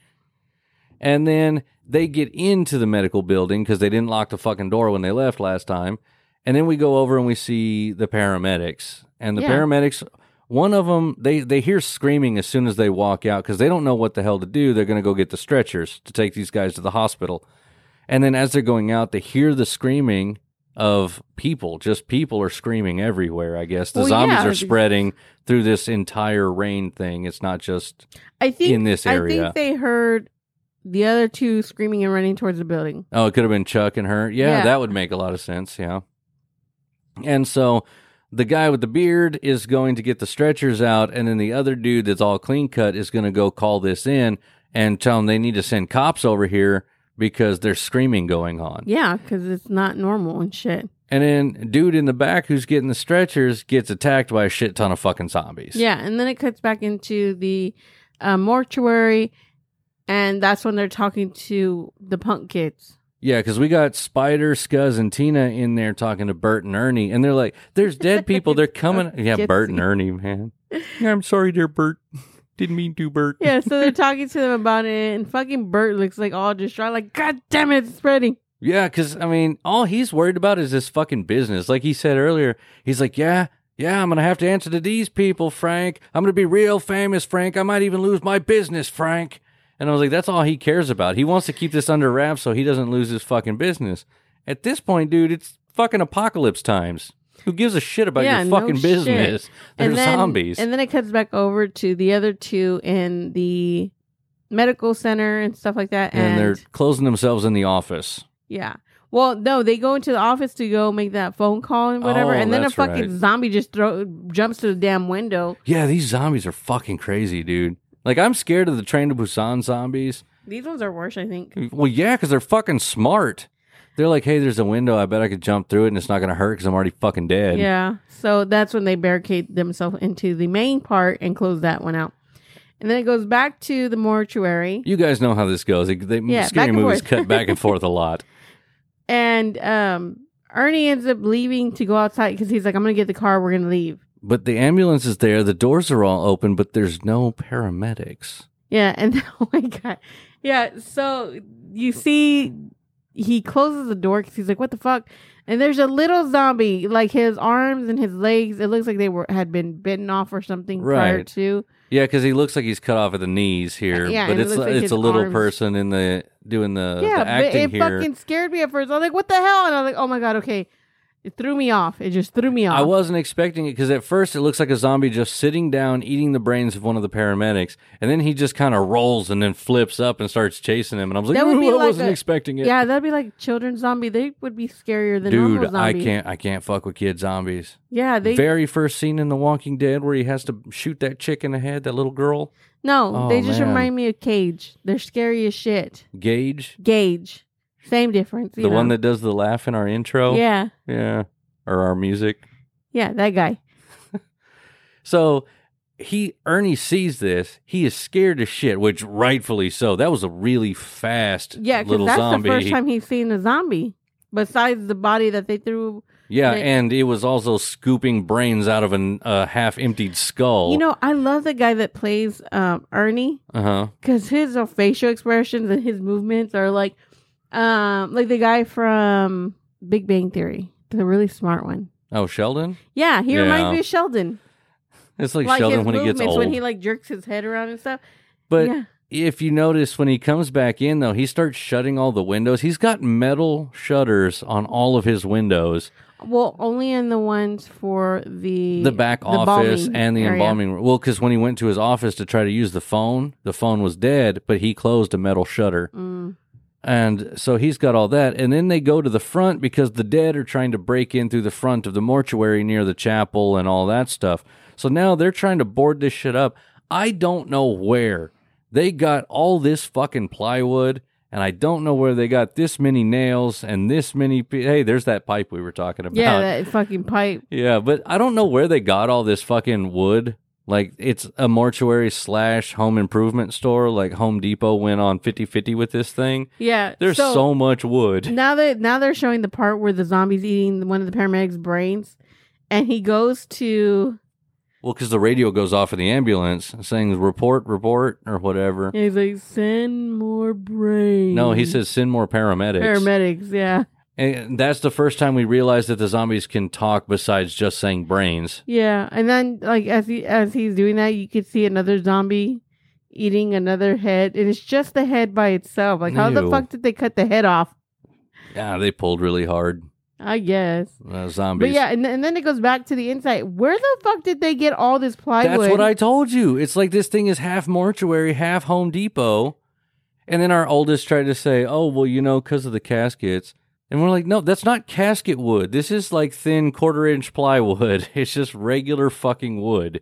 And then they get into the medical building because they didn't lock the fucking door when they left last time. And then we go over and we see the paramedics. And the Yeah. paramedics, one of them, they, they hear screaming as soon as they walk out because they don't know what the hell to do. They're going to go get the stretchers to take these guys to the hospital. And then as they're going out, they hear the screaming of people. Just people are screaming everywhere, I guess. The Well, zombies yeah. are spreading through this entire rain thing. It's not just. I think in this area. I think they heard the other two screaming and running towards the building. Oh, it could have been Chuck and her. Yeah, Yeah. that would make a lot of sense. Yeah. And so the guy with the beard is going to get the stretchers out, and then the other dude that's all clean cut is going to go call this in and tell them they need to send cops over here because there's screaming going on. Yeah, because it's not normal and shit. And then dude in the back who's getting the stretchers gets attacked by a shit ton of fucking zombies. Yeah, and then it cuts back into the uh, mortuary, and that's when they're talking to the punk kids. Yeah, because we got Spider, Scuz, and Tina in there talking to Bert and Ernie, and they're like, "There's dead people. They're coming." Yeah, Gypsy. Bert and Ernie, man. Yeah, I'm sorry, there, Bert. Didn't mean to, Bert. Yeah, so they're talking to them about it, and fucking Burt looks like all distraught, like, God damn it, it's spreading. Yeah, because I mean, all he's worried about is this fucking business. Like he said earlier, he's like, "Yeah, yeah, I'm gonna have to answer to these people, Frank. I'm gonna be real famous, Frank. I might even lose my business, Frank." And I was like, "That's all he cares about. He wants to keep this under wraps so he doesn't lose his fucking business." At this point, dude, it's fucking apocalypse times. Who gives a shit about Yeah, your no fucking shit. business? They're and then, zombies. And then it cuts back over to the other two in the medical center and stuff like that. and And, they're closing themselves in the office. yeah. Well, no, they go into the office to go make that phone call and whatever, Oh, and then a that's fucking right. zombie just throw jumps to the damn window. Yeah, these zombies are fucking crazy, dude. Like I'm scared of the Train to Busan zombies. These ones are worse, I think. Well, yeah, because they're fucking smart. They're like, hey, there's a window. I bet I could jump through it and it's not going to hurt because I'm already fucking dead. Yeah. So that's when they barricade themselves into the main part and close that one out. And then it goes back to the mortuary. You guys know how this goes. They, they, Yeah, scary movies forth. cut back and forth a lot. And um, Ernie ends up leaving to go outside because he's like, I'm going to get the car. We're going to leave. But the ambulance is there. The doors are all open, but there's no paramedics. Yeah. And oh my God. Yeah. So you see, he closes the door because he's like, what the fuck? And there's a little zombie, like his arms and his legs. It looks like they were had been bitten off or something prior Right. to. Yeah, because he looks like he's cut off at the knees here. Yeah, but it it's looks like it's a little arms- person in the doing the, yeah, the but acting it here. fucking scared me at first. I was like, "What the hell?" And I was like, "Oh my god, okay." It threw me off. It just threw me off. I wasn't expecting it because at first it looks like a zombie just sitting down eating the brains of one of the paramedics, and then he just kind of rolls and then flips up and starts chasing him. And I was like, "Ooh, I like wasn't a- expecting it. Yeah, that'd be like children's zombie. They would be scarier than normal Dude, I can't, I can't fuck with kid zombies. Yeah, they Very first scene in The Walking Dead where he has to shoot that chick in the head, that little girl, no. Oh, they just man. remind me of Cage. They're scary as shit. Gage, Gage, same difference. the you one that does the laugh in our intro. Yeah, yeah, or our music. yeah, that guy. So he Ernie sees this. He is scared as shit, which rightfully so. That was a really fast Yeah, little that's zombie. the first time he's seen a zombie. Besides the body that they threw. yeah, they- and it was also scooping brains out of a uh, half-emptied skull. You know, I love the guy that plays um, Ernie because his uh, facial expressions and his movements are like, um, like the guy from Big Bang Theory, the really smart one. Oh, Sheldon. Yeah, he Yeah. reminds me of Sheldon. It's like, like Sheldon his when he gets movements old. when he like jerks his head around and stuff. but yeah, if you notice when he comes back in though, he starts shutting all the windows. He's got metal shutters on all of his windows. well, only in the ones for the the back office and the area. embalming room. Well, because when he went to his office to try to use the phone, the phone was dead, but he closed a metal shutter. Mm. And so he's got all that. And then they go to the front because the dead are trying to break in through the front of the mortuary near the chapel and all that stuff. So now they're trying to board this shit up. I don't know where they got all this fucking plywood. And I don't know where they got this many nails and this many. Pe- hey, there's that pipe we were talking about. Yeah, that fucking pipe. Yeah, but I don't know where they got all this fucking wood. Like it's a mortuary slash home improvement store. Like Home Depot went on 50-50 with this thing. Yeah, There's so, much wood. now that now they're showing the part where the zombie's eating one of the paramedics' brains, and he goes to Well, because the radio goes off in the ambulance saying report, report, or whatever. and he's like, "Send more brains." No, he says send more paramedics. paramedics. Yeah, And that's the first time we realized that the zombies can talk besides just saying brains. yeah, and then like as he as he's doing that, you could see another zombie eating another head, and it's just the head by itself. Like, how the fuck did they cut the head off? Yeah, they pulled really hard. I guess. Uh, zombies. But yeah, and, and then it goes back to the inside. Where the fuck did they get all this plywood? That's what I told you. It's like this thing is half mortuary, half Home Depot. And then our oldest tried to say, oh, well, you know, because of the caskets. And we're like, no, that's not casket wood. This is like thin quarter inch plywood. It's just regular fucking wood.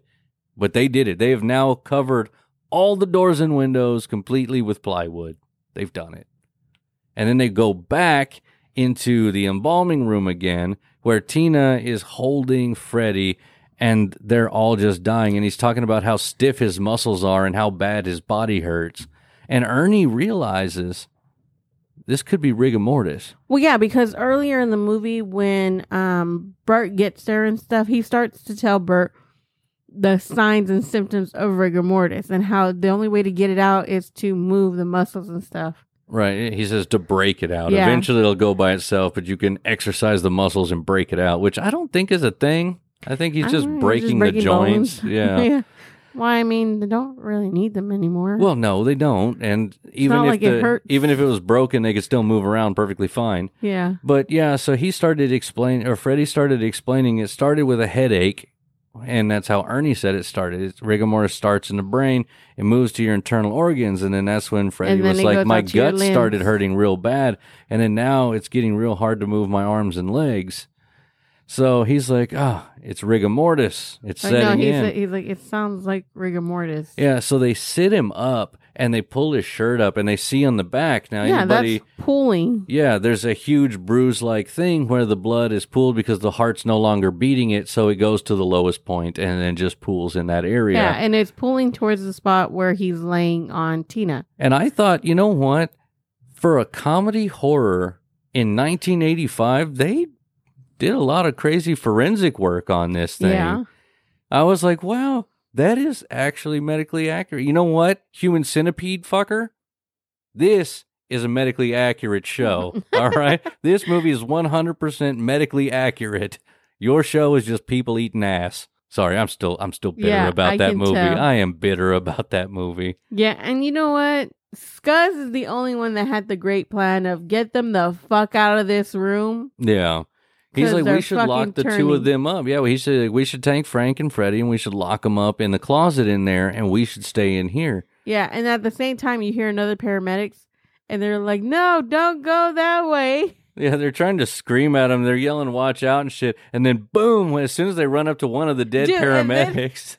But they did it. They have now covered all the doors and windows completely with plywood. They've done it. And then they go back into the embalming room again, where Tina is holding Freddy and they're all just dying. And he's talking about how stiff his muscles are and how bad his body hurts. And Ernie realizes this could be rigor mortis. Well, yeah, because earlier in the movie, when um Burt gets there and stuff, he starts to tell Burt the signs and symptoms of rigor mortis and how the only way to get it out is to move the muscles and stuff. Right. He says to break it out. Yeah. Eventually it'll go by itself, but you can exercise the muscles and break it out, which I don't think is a thing. I think he's I just don't know, breaking, the joints. bones. Yeah. Well, I mean, they don't really need them anymore. Well, no, they don't. And even if like it the, hurts. even if it was broken, they could still move around perfectly fine. yeah. But yeah, so he started explaining, or Freddie started explaining. It started with a headache, and that's how Ernie said it started. It's, rigor mortis starts in the brain, it moves to your internal organs, and then that's when Freddie was like, "My out to your gut started hurting real bad, and then now it's getting real hard to move my arms and legs." So he's like, "Ah, it's rigor mortis. It's Like, no, setting he's, in." he's like, it sounds like rigor mortis. yeah, so they sit him up and they pull his shirt up, and they see on the back now. yeah, anybody, that's pulling. yeah, there's a huge bruise like thing where the blood is pooled because the heart's no longer beating it, so it goes to the lowest point and then just pools in that area. Yeah, and it's pulling towards the spot where he's laying on Tina. And I thought, you know what? For a comedy horror in 1985, they did a lot of crazy forensic work on this thing. Yeah. I was like, wow, that is actually medically accurate. You know what? Human centipede fucker? This is a medically accurate show. all right? This movie is 100% medically accurate. Your show is just people eating ass. Sorry, I'm still I'm still bitter Yeah, about I that movie. tell. I am bitter about that movie. Yeah, and you know what? Scuz is the only one that had the great plan of get them the fuck out of this room. Yeah. He's like, we should lock the two of them up. Yeah, he said we should take Frank and Freddie and we should lock them up in the closet in there, and we should stay in here. Yeah, and at the same time, you hear another paramedics, and they're like, "No, don't go that way." Yeah, they're trying to scream at him. They're yelling, "Watch out!" and shit. And then, boom! As soon as they run up to one of the dead Dude, paramedics,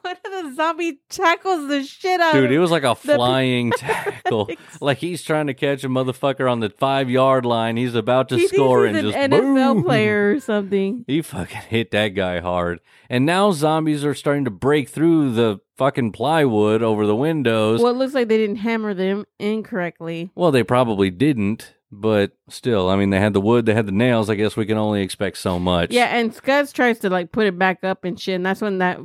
One of the zombie tackles the shit out dude, it was like a the flying tackle. Like he's trying to catch a motherfucker on the five yard line. He's about to He score and an just NFL boom. player or something. He fucking hit that guy hard. And now zombies are starting to break through the fucking plywood over the windows. Well, it looks like they didn't hammer them incorrectly. Well, they probably didn't, but still, I mean, they had the wood, they had the nails. I guess we can only expect so much. Yeah, and Scuz tries to like put it back up and shit, and that's when that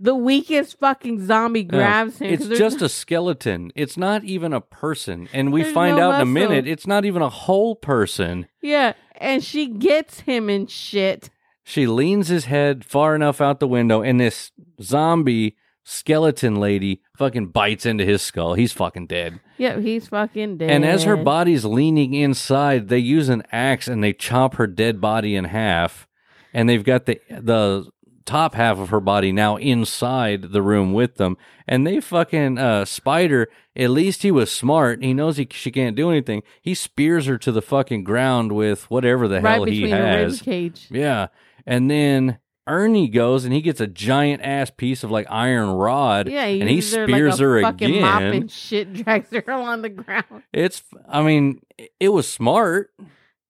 the weakest fucking zombie grabs him. It's just no- a skeleton. It's not even a person. And we There's find no out in a minute, it's not even a whole person. yeah, and she gets him and shit. She leans his head far enough out the window, and this zombie skeleton lady fucking bites into his skull. He's fucking dead. Yeah, he's fucking dead. And as her body's leaning inside, they use an axe and they chop her dead body in half. And they've got the the top half of her body now inside the room with them. And they fucking uh Spider, at least he was smart. He knows he she can't do anything. He spears her to the fucking ground with whatever the right hell he has. cage. Yeah. And then Ernie goes and he gets a giant ass piece of like iron rod. Yeah, and he uses her spears like her fucking mop again. and shit, drags her along the ground. It's, I mean, it was smart.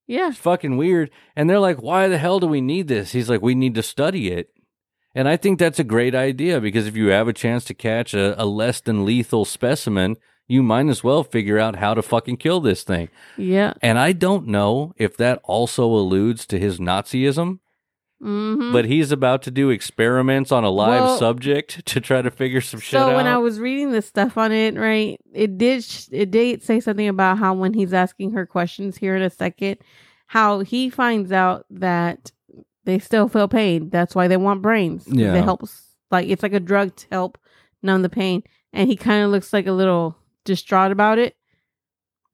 Yeah, It's fucking weird. And they're like, why the hell do we need this? He's like, we need to study it. And I think that's a great idea because if you have a chance to catch a, a less than lethal specimen, you might as well figure out how to fucking kill this thing. yeah. And I don't know if that also alludes to his Nazism, hmm but he's about to do experiments on a live Well- subject to try to figure some shit So out. So when I was reading the stuff on it, right, it did sh- it did say something about how when he's asking her questions here in a second, how he finds out that they still feel pain. That's why they want brains. Yeah. it helps. Like it's like a drug to help numb the pain, and he kind of looks like a little distraught about it.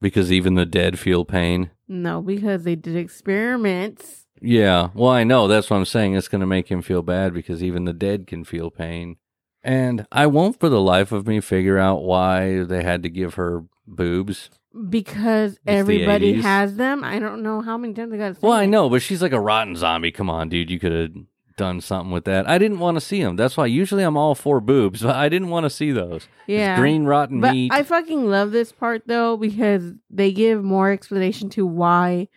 because even the dead feel pain. No, because they did experiments. Yeah, well, I know. That's what I'm saying. It's going to make him feel bad because even the dead can feel pain. And I won't for the life of me figure out why they had to give her boobs. Because the everybody 80s. has them. I don't know how many times they got. Well, I know, but she's like a rotten zombie. Come on, dude. You could have done something with that. I didn't want to see them. That's why usually I'm all for boobs, but I didn't want to see those. It's Yeah, green rotten But meat. I fucking love this part though because they give more explanation to why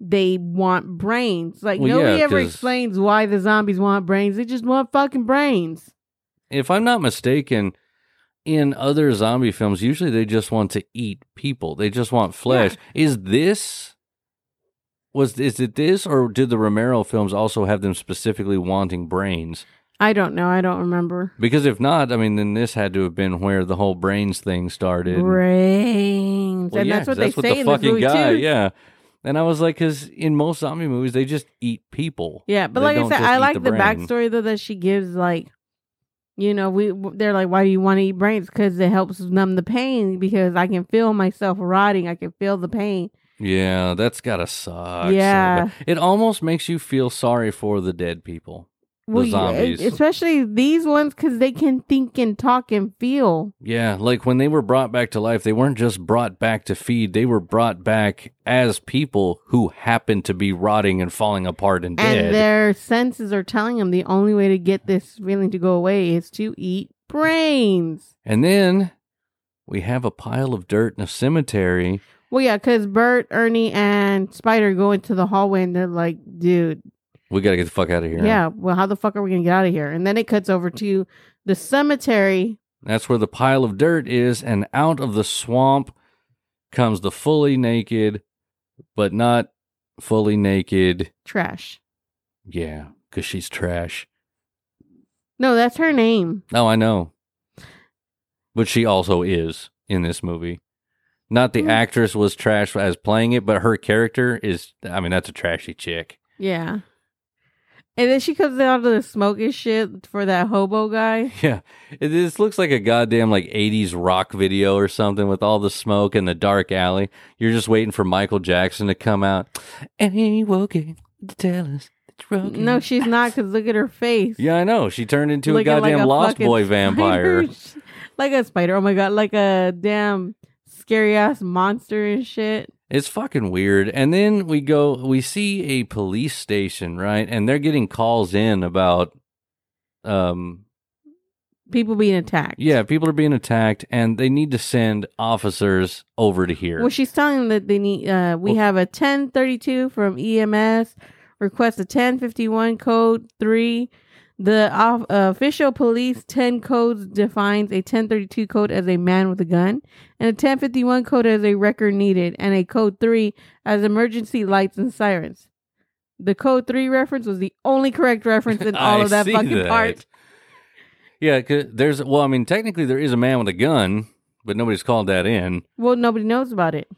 they want brains. Like Well, nobody yeah, ever explains why the zombies want brains. They just want fucking brains. if I'm not mistaken, in other zombie films, usually they just want to eat people. They just want flesh. Is this was is it this or did the Romero films also have them specifically wanting brains? I don't know. I don't remember. Because if not, I mean, then this had to have been where the whole brains thing started. Brains, Well, and yeah, that's what they that's what say the in fucking movie guy, too. yeah. And I was like, because in most zombie movies, they just eat people. Yeah, but They like I said, I like the the, backstory though that she gives. Like, you know, we they're like, why do you want to eat brains? Because it helps numb the pain. Because I can feel myself rotting. I can feel the pain. Yeah, that's gotta suck. Yeah. bad. it almost makes you feel sorry for the dead people. Well, yeah, zombies. especially these ones, because they can think and talk and feel. Yeah, like when they were brought back to life, they weren't just brought back to feed, they were brought back as people who happened to be rotting and falling apart and dead. And their senses are telling them the only way to get this feeling to go away is to eat brains. and then we have a pile of dirt in a cemetery. Well, yeah, because Burt, Ernie, and Spider go into the hallway and they're like, dude, We gotta get the fuck out of here. yeah, well, how the fuck are we going to get out of here? And then it cuts over to the cemetery. That's where the pile of dirt is, and out of the swamp comes the fully naked, but not fully naked. Trash. Yeah, because she's trash. No, that's her name. Oh, I know. But she also is in this movie. Not the Mm. actress was trash as playing it, but her character is, I mean, that's a trashy chick. Yeah. And then she comes out of the smoke and shit for that hobo guy. Yeah. It, this looks like a goddamn like 80s rock video or something with all the smoke and the dark alley. You're just waiting for Michael Jackson to come out. And he woke the Tell us that you're. No, she's not. Cause look at her face. Yeah, I know. She turned into a Looking like goddamn Lost Boy vampire. like a spider. Oh my god, like a damn scary ass monster and shit. It's fucking weird. And then we go, we see a police station, right? And they're getting calls in about, um, People being attacked. yeah, people are being attacked, and they need to send officers over to here. Well, she's telling them that they need. Uh, we Well- have a 1032 from EMS. Request a 1051 code three. The uh, official police 10 codes defines a 1032 code as a man with a gun, and a 1051 code as a record needed, and a code three as emergency lights and sirens. The code three reference was the only correct reference in all of that fucking that. part. Yeah, there's well, I mean, technically there is a man with a gun, but nobody's called that in. Well, nobody knows about it.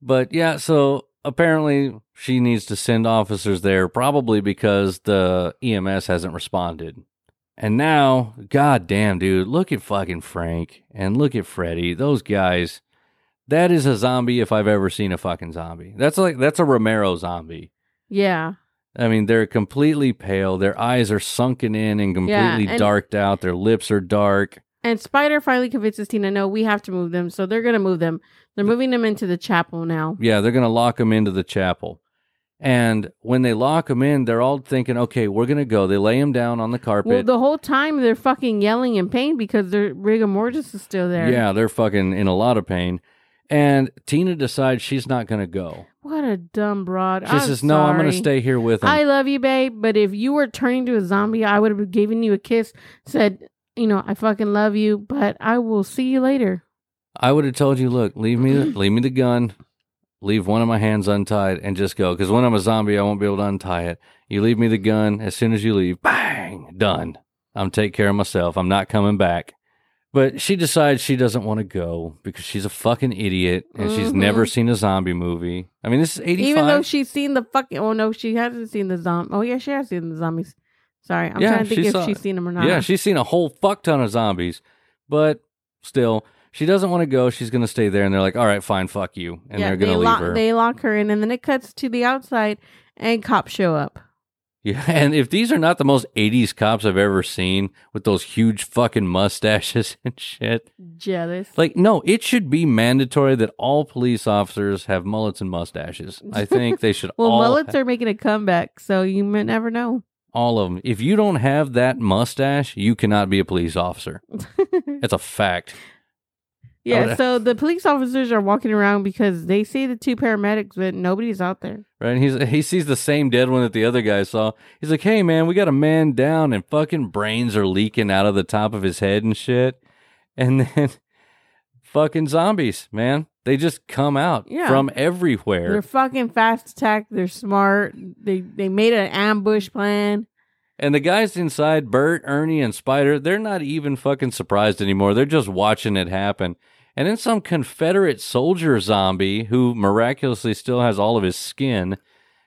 But yeah, so apparently she needs to send officers there, probably because the EMS hasn't responded. And now, god damn, dude, look at fucking Frank and look at Freddy. Those guys, that is a zombie if I've ever seen a fucking zombie. That's like that's a Romero zombie. Yeah. I mean, they're completely pale. Their eyes are sunken in and completely and- darked out. Their lips are dark. And Spider finally convinces Tina, no, we have to move them. So they're going to move them. They're moving them into the chapel now. Yeah, they're going to lock them into the chapel. And when they lock them in, they're all thinking, okay, we're going to go. They lay him down on the carpet. Well, the whole time they're fucking yelling in pain because their rigor mortis is still there. yeah, they're fucking in a lot of pain. And Tina decides she's not going to go. What a dumb broad. She I'm says, no, I'm going to stay here with him. I love you, babe, but if you were turning to a zombie, I would have given you a kiss, said, you know, I fucking love you, but I will see you later. I would have told you, look, leave me, leave me the gun, leave one of my hands untied, and just go. Because when I'm a zombie, I won't be able to untie it. You leave me the gun. As soon as you leave, bang, done. I'm take care of myself. I'm not coming back. But she decides she doesn't want to go because she's a fucking idiot and she's Mhm. never seen a zombie movie. I mean, this is 85. Even though she's seen the fucking, oh no, she hasn't seen the zombie. Oh yeah, she has seen the zombies. Sorry, I'm Yeah, trying to think she if saw- she's seen them or not. Yeah, she's seen a whole fuck ton of zombies, but still, she doesn't want to go. She's going to stay there, and they're like, "All right, fine, fuck you," and Yeah, they're going they to leave lock, her. They lock her in, and then it cuts to the outside, and cops show up. Yeah, and if these are not the most '80s cops I've ever seen with those huge fucking mustaches and shit, Jealous. like, no, it should be mandatory that all police officers have mullets and mustaches. I think they should well, all mullets are making a comeback, so you may never know. all of them. If you don't have that mustache, you cannot be a police officer. It's a fact. Yeah, so the police officers are walking around because they see the two paramedics, but nobody's out there. Right? And he's he sees the same dead one that the other guy saw. He's like, "Hey, man, we got a man down, and fucking brains are leaking out of the top of his head and shit." And then, fucking zombies, man, they just come out Yeah. from everywhere. They're fucking fast attack. They're smart. They they made an ambush plan. And the guys inside, Burt, Ernie, and Spider, they're not even fucking surprised anymore. They're just watching it happen. And then some Confederate soldier zombie who miraculously still has all of his skin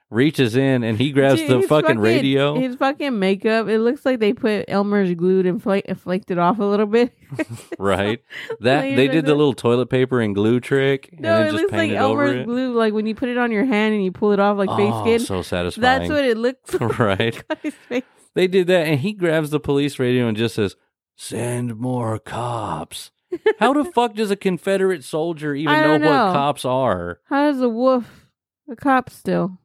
reaches in and he grabs Dude, the his fucking, radio. His fucking makeup. It looks like they put Elmer's glued and fla- flaked it off a little bit. right? That they did the little toilet paper and glue trick, and no, it just looks like Elmer's glue. Like when you put it on your hand and you pull it off like face oh, skin. so satisfying. That's what it looks like right. face. They did that, and he grabs the police radio and just says, "Send more cops." How the fuck does a Confederate soldier even know, know. what cops are? How does a wolf a cop still?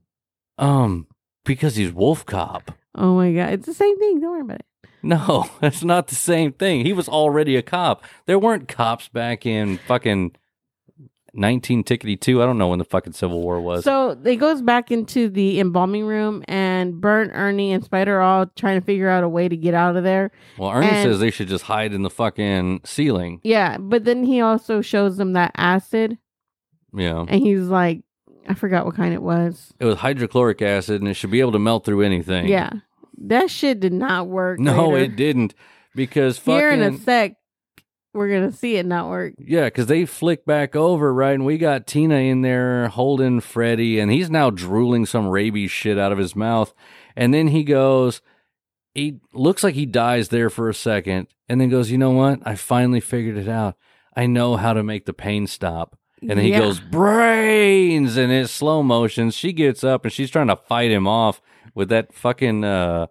Um, because he's Wolf Cop. Oh my god, it's the same thing. Don't worry about it. No, that's not the same thing. He was already a cop. There weren't cops back in fucking nineteen tickety two. I don't know when the fucking Civil War was. So it goes back into the embalming room, and Burt, Ernie, and Spider are all trying to figure out a way to get out of there. well, Ernie and- says they should just hide in the fucking ceiling. Yeah, but then he also shows them that acid, Yeah. and he's like, I forgot what kind it was. It was hydrochloric acid and it should be able to melt through anything. Yeah, that shit did not work. No, later. it didn't. Because Here in a fucking. sec, we're gonna see it not work. Yeah, because they flick back over, right? And we got Tina in there holding Freddy, and he's now drooling some rabies shit out of his mouth. And then he goes, he looks like he dies there for a second, and then goes, You know what? I finally figured it out. I know how to make the pain stop. And then he Yeah. goes, brains, and it's slow motion. She gets up and she's trying to fight him off with that fucking, uh,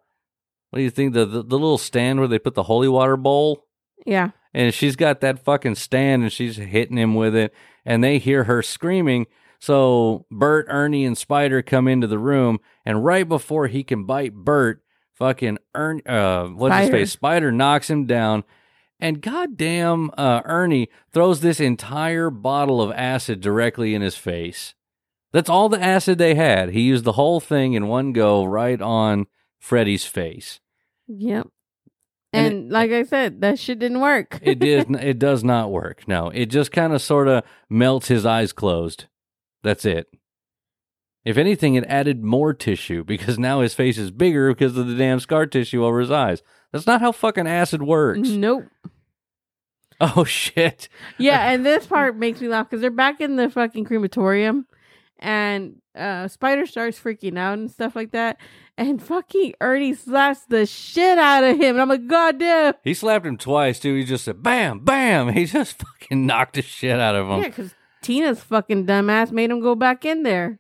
what do you think? The, the, the little stand where they put the holy water bowl? Yeah. And she's got that fucking stand and she's hitting him with it. And they hear her screaming. So Burt, Ernie, and Spider come into the room. And right before he can bite Burt, fucking Ernie, uh, what's his face? Spider knocks him down. And goddamn, uh, Ernie throws this entire bottle of acid directly in his face. That's all the acid they had. He used the whole thing in one go right on Freddy's face. Yep. And And, like I said, that shit didn't work. It did. It does not work. No, it just kind of sort of melts his eyes closed. That's it. If anything, it added more tissue because now his face is bigger because of the damn scar tissue over his eyes. That's not how fucking acid works. nope. Oh shit! Yeah, and this part makes me laugh because they're back in the fucking crematorium, and uh Spider starts freaking out and stuff like that, and fucking Ernie slaps the shit out of him, and I'm like, God damn. He slapped him twice too. He just said bam, bam. He just fucking knocked the shit out of him. Yeah, because Tina's fucking dumbass made him go back in there.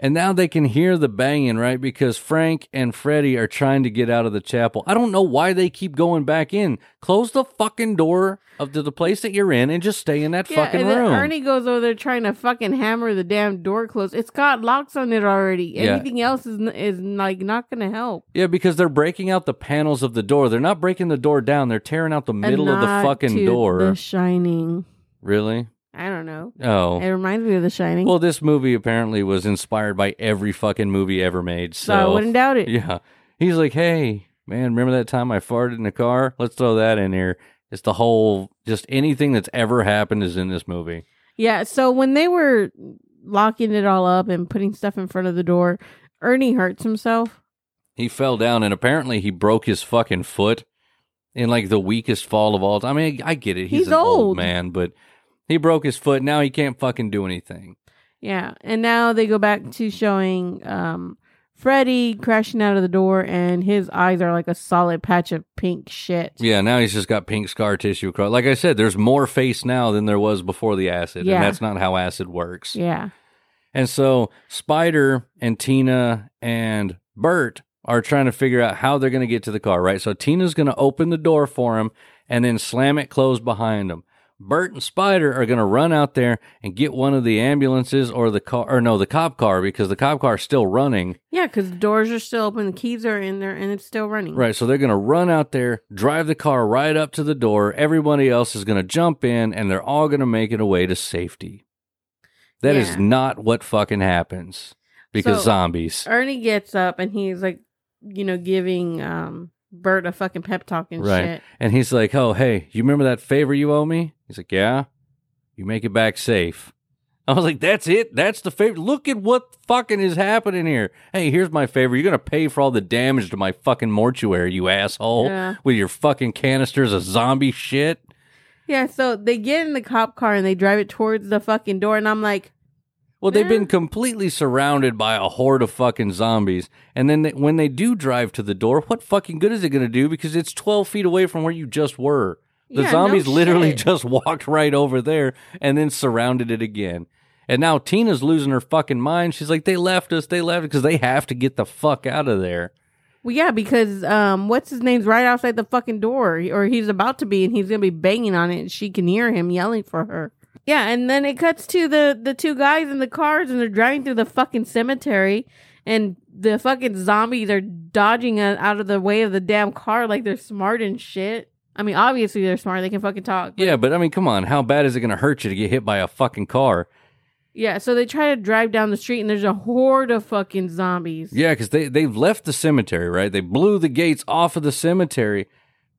And now they can hear the banging, right? Because Frank and Freddy are trying to get out of the chapel. I don't know why they keep going back in. Close the fucking door of the, the place that you're in and just stay in that Yeah, fucking and then room. Ernie goes over there trying to fucking hammer the damn door closed. It's got locks on it already. Yeah. Anything else is is like not gonna help. yeah, because they're breaking out the panels of the door. They're not breaking the door down. They're tearing out the middle of the fucking to door. The Shining. Really? I don't know. Oh. It reminds me of The Shining. Well, this movie apparently was inspired by every fucking movie ever made. so I wouldn't doubt it. yeah. He's like, hey, man, remember that time I farted in the car? Let's throw that in here. It's the whole, just anything that's ever happened is in this movie. Yeah, so when they were locking it all up and putting stuff in front of the door, Ernie hurts himself. He fell down and apparently he broke his fucking foot in like the weakest fall of all time. I mean, I get it. He's, He's an old. old. man, but he broke his foot. Now he can't fucking do anything. Yeah, and now they go back to showing um Freddy crashing out of the door and his eyes are like a solid patch of pink shit. Yeah, now he's just got pink scar tissue across. Like I said, there's more face now than there was before the acid, Yeah. and that's not how acid works. Yeah. And so Spider and Tina and Burt are trying to figure out how they're going to get to the car, right? So Tina's going to open the door for him and then slam it closed behind him. Burt and Spider are going to run out there and get one of the ambulances or the car, or no, the cop car because the cop car is still running. Yeah, because the doors are still open, the keys are in there, and it's still running. Right. So they're going to run out there, drive the car right up to the door. Everybody else is going to jump in and they're all going to make it away to safety. That is Yeah. not what fucking happens because So- zombies. Ernie gets up and he's like, you know, giving um Burt a fucking pep talk and Right. shit. And he's like, "Oh, hey, you remember that favor you owe me?" He's like, "Yeah." You make it back safe. I was like, "That's it. That's the favor. Look at what fucking is happening here. Hey, here's my favor. You're gonna pay for all the damage to my fucking mortuary, you asshole, Yeah. with your fucking canisters of zombie shit." Yeah, so they get in the cop car and they drive it towards the fucking door, and I'm like, Well, they've been completely surrounded by a horde of fucking zombies, and then they, when they do drive to the door, what fucking good is it gonna do? Because it's twelve feet away from where you just were. The Yeah, no zombies literally shit. just walked right over there and then surrounded it again. And now Tina's losing her fucking mind. She's like, they left us, they left because they have to get the fuck out of there. well, yeah, because um, what's his name's right outside the fucking door, or he's about to be, and he's gonna be banging on it, and she can hear him yelling for her. Yeah, and then it cuts to the the two guys in the cars, and they're driving through the fucking cemetery, and the fucking zombies are dodging out of the way of the damn car like they're smart and shit. I mean, obviously they're smart; they can fucking talk. but- Yeah, but I mean, come on, how bad is it gonna hurt you to get hit by a fucking car? yeah. So they try to drive down the street, and there's a horde of fucking zombies. Yeah, because they they've left the cemetery, right? They blew the gates off of the cemetery,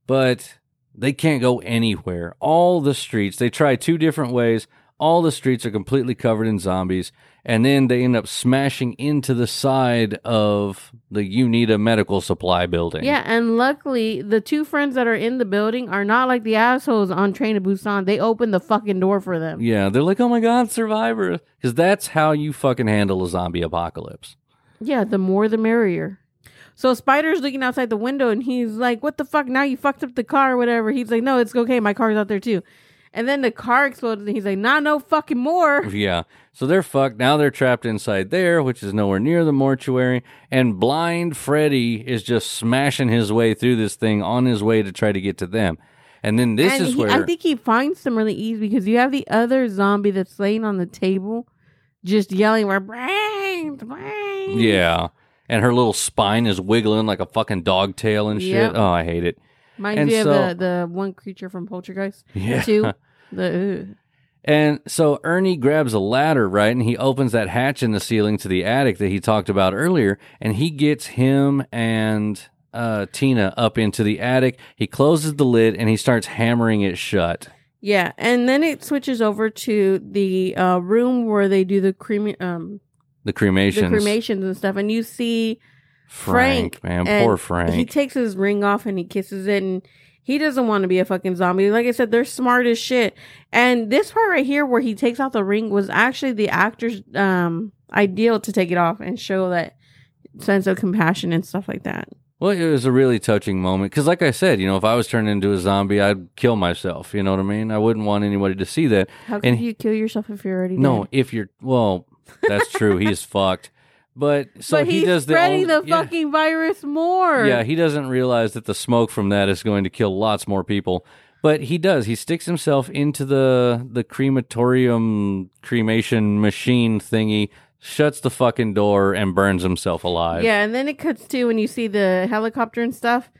but they can't go anywhere. All the streets, they try two different ways. All the streets are completely covered in zombies, and then they end up smashing into the side of the Uneeda medical supply building. Yeah, and luckily the two friends that are in the building are not like the assholes on Train to Busan. They open the fucking door for them. Yeah, they're like, oh my god, survivor. Because that's how you fucking handle a zombie apocalypse. Yeah, the more the merrier. So Spider's looking outside the window and he's like, "What the fuck? Now you fucked up the car or whatever." He's like, "No, it's okay. My car's out there too." And then the car explodes, and he's like, "Not no fucking more." Yeah. So they're fucked. Now they're trapped inside there, which is nowhere near the mortuary. And blind Freddy is just smashing his way through this thing on his way to try to get to them. And then this and is he, where I think he finds them really easy because you have the other zombie that's laying on the table, just yelling, "We're brains, brains." Yeah. And her little spine is wiggling like a fucking dog tail and shit. Yep. Oh, I hate it. Reminds And me so- of the the one creature from Poltergeist. Yeah. Two. The ugh. And so Ernie grabs a ladder, right? And he opens that hatch in the ceiling to the attic that he talked about earlier. And he gets him and uh, Tina up into the attic. He closes the lid and he starts hammering it shut. yeah, and then it switches over to the uh, room where they do the crema- um The the cremations. cremations and stuff, and you see Frank, Frank, man. and Poor Frank. He takes his ring off and he kisses it, and he doesn't want to be a fucking zombie. Like I said, they're smart as shit. And this part right here, where he takes out the ring, was actually the actor's um ideal to take it off and show that sense of compassion and stuff like that. well, it was a really touching moment. Because, like I said, you know, if I was turned into a zombie, I'd kill myself. You know what I mean? I wouldn't want anybody to see that. How can And- you kill yourself if you're already No, dead? if you're, well, that's true. He's fucked. But so but he he's does the spreading only- the yeah. fucking virus more. Yeah, he doesn't realize that the smoke from that is going to kill lots more people. But he does. He sticks himself into the the crematorium cremation machine thingy, shuts the fucking door, and burns himself alive. Yeah, and then it cuts to when you see the helicopter and stuff.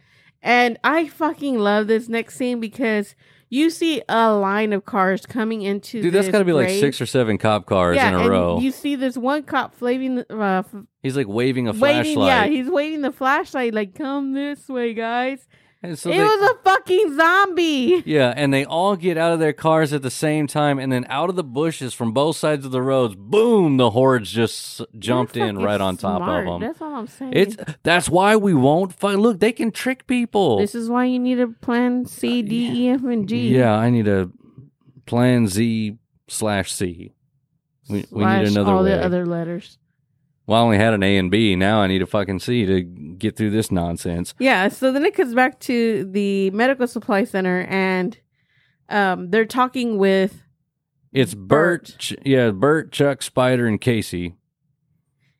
And I fucking love this next scene because you see a line of cars coming into Dude, that's got to be like grave. six or seven cop cars yeah, in a and row. You see this one cop flaving, uh, He's like waving a waving. flashlight. Yeah, he's waving the flashlight like, "Come this way, guys." And so it they- was a fucking zombie. Yeah, and they all get out of their cars at the same time, and then out of the bushes from both sides of the roads, boom! The hordes just jumped in right on top smart. of them. That's all I'm saying. It's that's why we won't fight. Look, they can trick people. this is why you need a plan C, uh, D, E, F, and G. Yeah, I need a plan Z slash C. We, we need another all way. the other letters. Well, I only had an A and B. Now I need a fucking C to get through this nonsense. Yeah, so then it comes back to the medical supply center and um they're talking with It's Burt. Ch- yeah, Burt, Chuck, Spider, and Casey.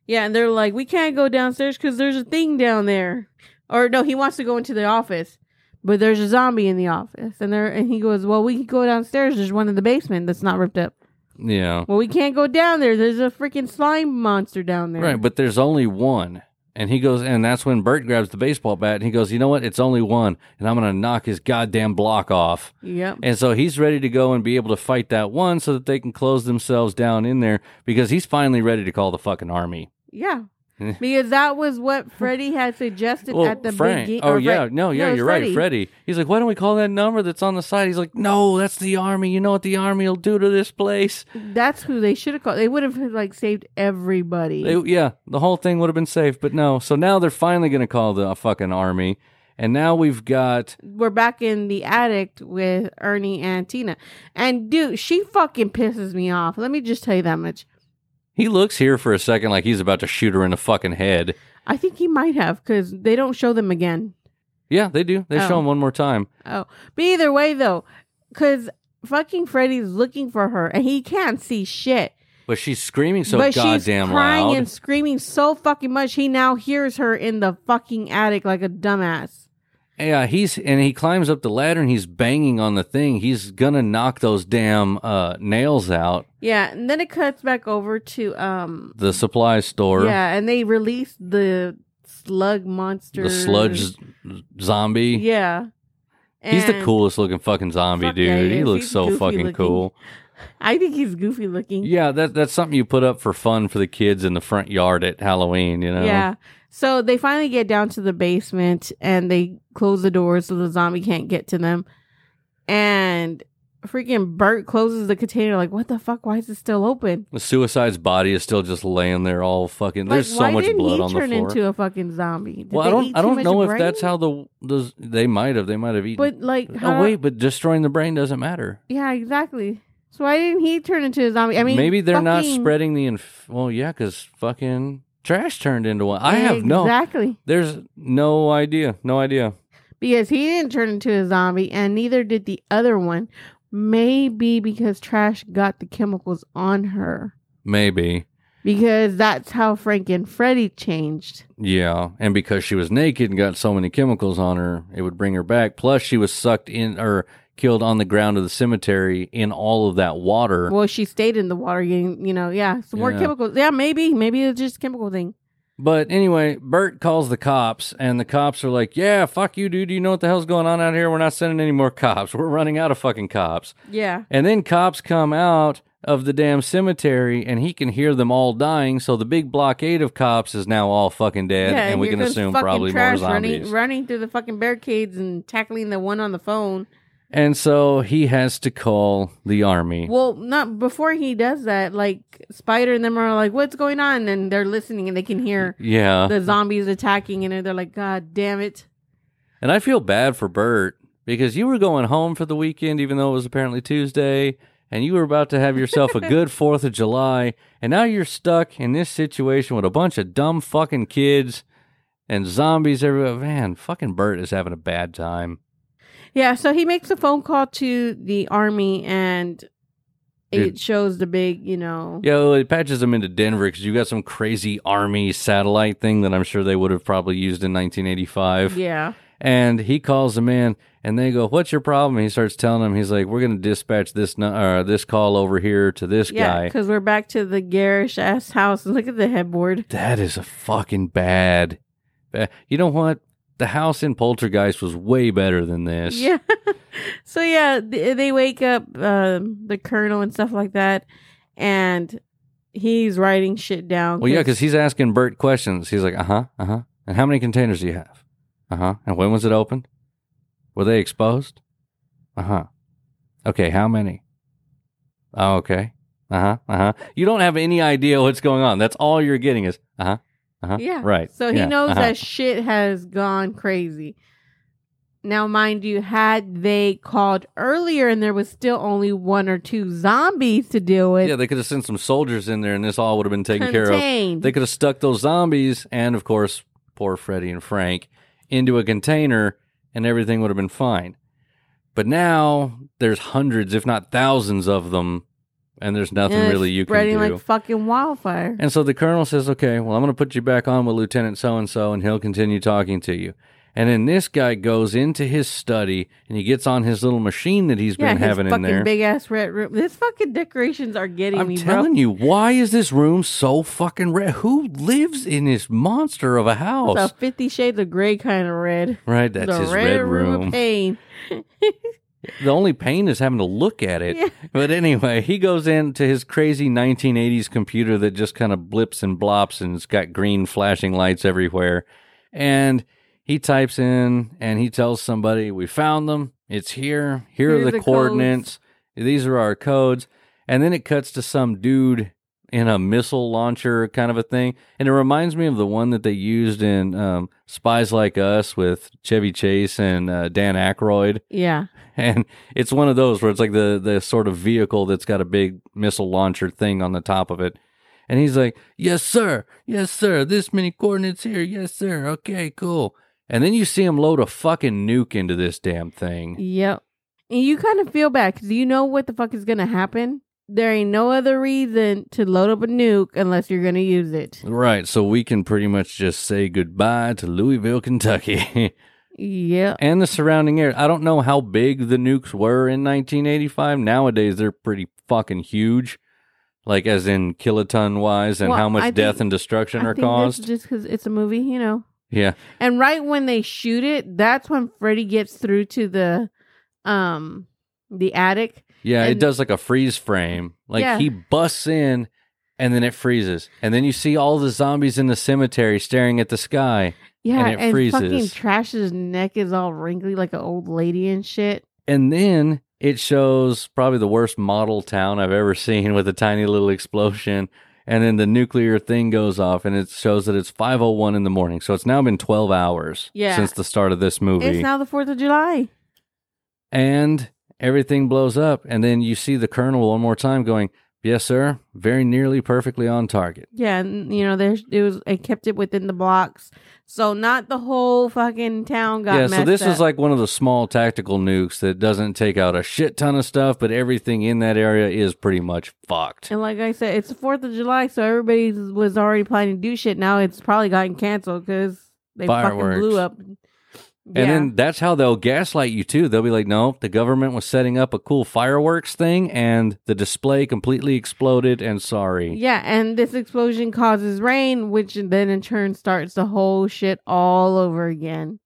yeah, and they're like, We can't go downstairs because there's a thing down there. Or no, he wants to go into the office. But there's a zombie in the office. And there and he goes, Well, we can go downstairs. There's one in the basement that's not ripped up. Yeah, Well, we can't go down there. There's a freaking slime monster down there. right. But there's only one, and he goes, and that's when Burt grabs the baseball bat and he goes, "You know what? It's only one, and I'm gonna knock his goddamn block off." Yep. And so he's ready to go and be able to fight that one so that they can close themselves down in there because he's finally ready to call the fucking army. Yeah. because that was what Freddy had suggested Well, at the Frank. beginning. Oh yeah, no, yeah, was you're right, Freddy. He's like, why don't we call that number that's on the side? He's like, no, that's the army. You know what the army will do to this place? That's who they should have called. They would have like saved everybody. They- yeah, the whole thing would have been safe, but no. So now they're finally going to call the fucking army, and now we've got We're back in the attic with Ernie and Tina. And dude, she fucking pisses me off. Let me just tell you that much. He looks here for a second like he's about to shoot her in the fucking head. I think he might have because they don't show them again. Yeah, they do. They show Oh. him one more time. Oh, but either way though, because fucking Freddy's looking for her and he can't see shit. But she's screaming so but goddamn she's crying loud. and screaming so fucking much. He now hears her in the fucking attic like a dumbass. Yeah, he's and he climbs up the ladder and he's banging on the thing. He's gonna knock those damn uh, nails out. Yeah, and then it cuts back over to um The supply store, yeah, and they release the slug monster, the sludge zombie. Yeah, He's the coolest looking fucking zombie, Fuck dude. yeah, he he looks so fucking looking. cool. I think he's goofy looking. Yeah, that that's something you put up for fun for the kids in the front yard at Halloween. You know. Yeah. So they finally get down to the basement and they close the doors so the zombie can't get to them. And freaking Burt closes the container like, what the fuck? Why is it still open? The suicide's body is still just laying there, all fucking. Like, There's so much blood on the turn into a fucking zombie? Did well, I don't. I don't know if brain? that's how the those they might have. They might have eaten. But like, oh, how, oh wait, but destroying the brain doesn't matter. yeah, exactly. So why didn't he turn into a zombie? I mean, Maybe they're not spreading the. Inf- well, yeah, because fucking trash turned into one. I have no. exactly There's no idea. No idea. because he didn't turn into a zombie, and neither did the other one. Maybe because Trash got the chemicals on her. Maybe. Because that's how Frank and Freddy changed. Yeah, and because she was naked and got so many chemicals on her, it would bring her back. Plus, she was sucked in or killed on the ground of the cemetery in all of that water. Well, she stayed in the water getting, you know, yeah, some more Yeah. chemicals. Yeah, maybe. Maybe it's just a chemical thing. But anyway, Burt calls the cops, and the cops are like, "Yeah, fuck you, dude. You know what the hell's going on out here? We're not sending any more cops. We're running out of fucking cops." Yeah. And then cops come out of the damn cemetery, and he can hear them all dying. So the big blockade of cops is now all fucking dead, yeah, and we here can goes assume fucking probably more trash zombies. running, running through the fucking barricades and tackling the one on the phone. And so he has to call the army. Well, not before he does that. Like Spider and them are like, "What's going on?" And they're listening, and they can hear yeah. the zombies attacking, and they're like, "God damn it!" And I feel bad for Burt because you were going home for the weekend, even though it was apparently Tuesday, and you were about to have yourself a good 4th of July, and now you're stuck in this situation with a bunch of dumb fucking kids and zombies everywhere. Man, fucking Burt is having a bad time. Yeah, so he makes a phone call to the army, and it Dude. shows the big, you know. Yeah, well, it patches them into Denver because you got some crazy army satellite thing that I'm sure they would have probably used in 1985. Yeah. And he calls them in, and they go, "What's your problem?" And he starts telling them, he's like, "We're going to dispatch this uh, this call over here to this Yeah, guy." because we're back to the garish ass house. Look at the headboard. That is a fucking bad. ba- You know what? The house in Poltergeist was way better than this. Yeah. so yeah, th- they wake up um, the colonel and stuff like that, and he's writing shit down. Well, yeah, because he's asking Burt questions. He's like, "Uh huh, uh huh." And how many containers do you have? Uh huh. And when was it opened? Were they exposed? Uh huh. Okay, how many? Oh, okay. Uh huh. Uh huh. You don't have any idea what's going on. That's all you're getting is uh huh. Uh huh. yeah, Right. So he Yeah, knows uh-huh. that shit has gone crazy. Now, mind you, had they called earlier and there was still only one or two zombies to deal with, Yeah, they could have sent some soldiers in there, and this all would have been taken care of. They could have stuck those zombies and, of course, poor Freddy and Frank into a container and everything would have been fine. But now there's hundreds, if not thousands of them, and there's nothing And really you can do. spreading like fucking wildfire. and so the colonel says, okay, well, I'm going to put you back on with Lieutenant so and so, and he'll continue talking to you. And then this guy goes into his study and he gets on his little machine that he's yeah, been having in fucking there. big ass red room. This fucking decorations are getting I'm me, telling bro. you, why is this room so fucking red? Who lives in this monster of a house? It's a Fifty Shades of Grey kind of red. right, that's the his red, red room. room. of pain. The only pain is having to look at it. Yeah. But anyway, he goes into his crazy 1980s computer that just kind of blips and blops and it's got green flashing lights everywhere. And he types in and he tells somebody, We found them. It's here. Here Here's are the, the codes." coordinates. These are our codes. And then it cuts to some dude in a missile launcher kind of a thing. And it reminds me of the one that they used in um, Spies Like Us with Chevy Chase and uh, Dan Aykroyd Yeah. and it's one of those where it's like the the sort of vehicle that's got a big missile launcher thing on the top of it and he's like yes sir yes sir this many coordinates here yes sir okay cool and then you see him load a fucking nuke into this damn thing Yep. And you kind of feel bad because you know what the fuck is gonna happen. There ain't no other reason to load up a nuke unless you're gonna use it. right so we can pretty much just say goodbye to louisville kentucky yeah. and the surrounding area i don't know how big the nukes were in 1985 nowadays they're pretty fucking huge like as in kiloton wise and Well, how much I death think- and destruction I are think caused just because it's a movie, you know. yeah And right when they shoot it, that's when Freddy gets through to the, um, the attic. Yeah, it does like a freeze frame. Like Yeah. he busts in and then it freezes. And then you see all the zombies in the cemetery staring at the sky. Yeah, And it fucking freezes. Trash's neck is all wrinkly like an old lady and shit. And then it shows probably the worst model town I've ever seen with a tiny little explosion. And then the nuclear thing goes off and it shows that it's 5:01 in the morning. So it's now been 12 hours Yeah. since the start of this movie. It's now the Fourth of July. and everything blows up and then you see the colonel one more time going Yes, sir. Very nearly perfectly on target. Yeah, and you know, there's it was it kept it within the blocks, so not the whole fucking town got. yeah, so this up. is like one of the small tactical nukes that doesn't take out a shit ton of stuff, but everything in that area is pretty much fucked. And like I said, it's the Fourth of July, so everybody was already planning to do shit. Now it's probably gotten canceled because they fucking blew Fireworks. Up. And then that's how they'll gaslight you too. They'll be like, "No, the government was setting up a cool fireworks thing, and the display completely exploded." And sorry, yeah, and this explosion causes rain, which then in turn starts the whole shit all over again.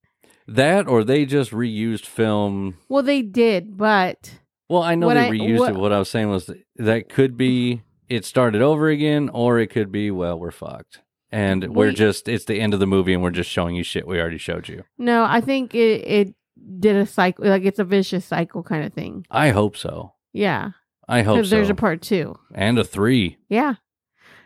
that or they just reused film. Well, they did, but Well, I know What they I- reused what- it. What I was saying was that, that could be it started over again, or it could be well, we're fucked, and we're We- just it's the end of the movie, and we're just showing you shit we already showed you. no, I think it it did a cycle, like it's a vicious cycle kind of thing. I hope so. Yeah, I hope so. there's a part two. and a three. Yeah.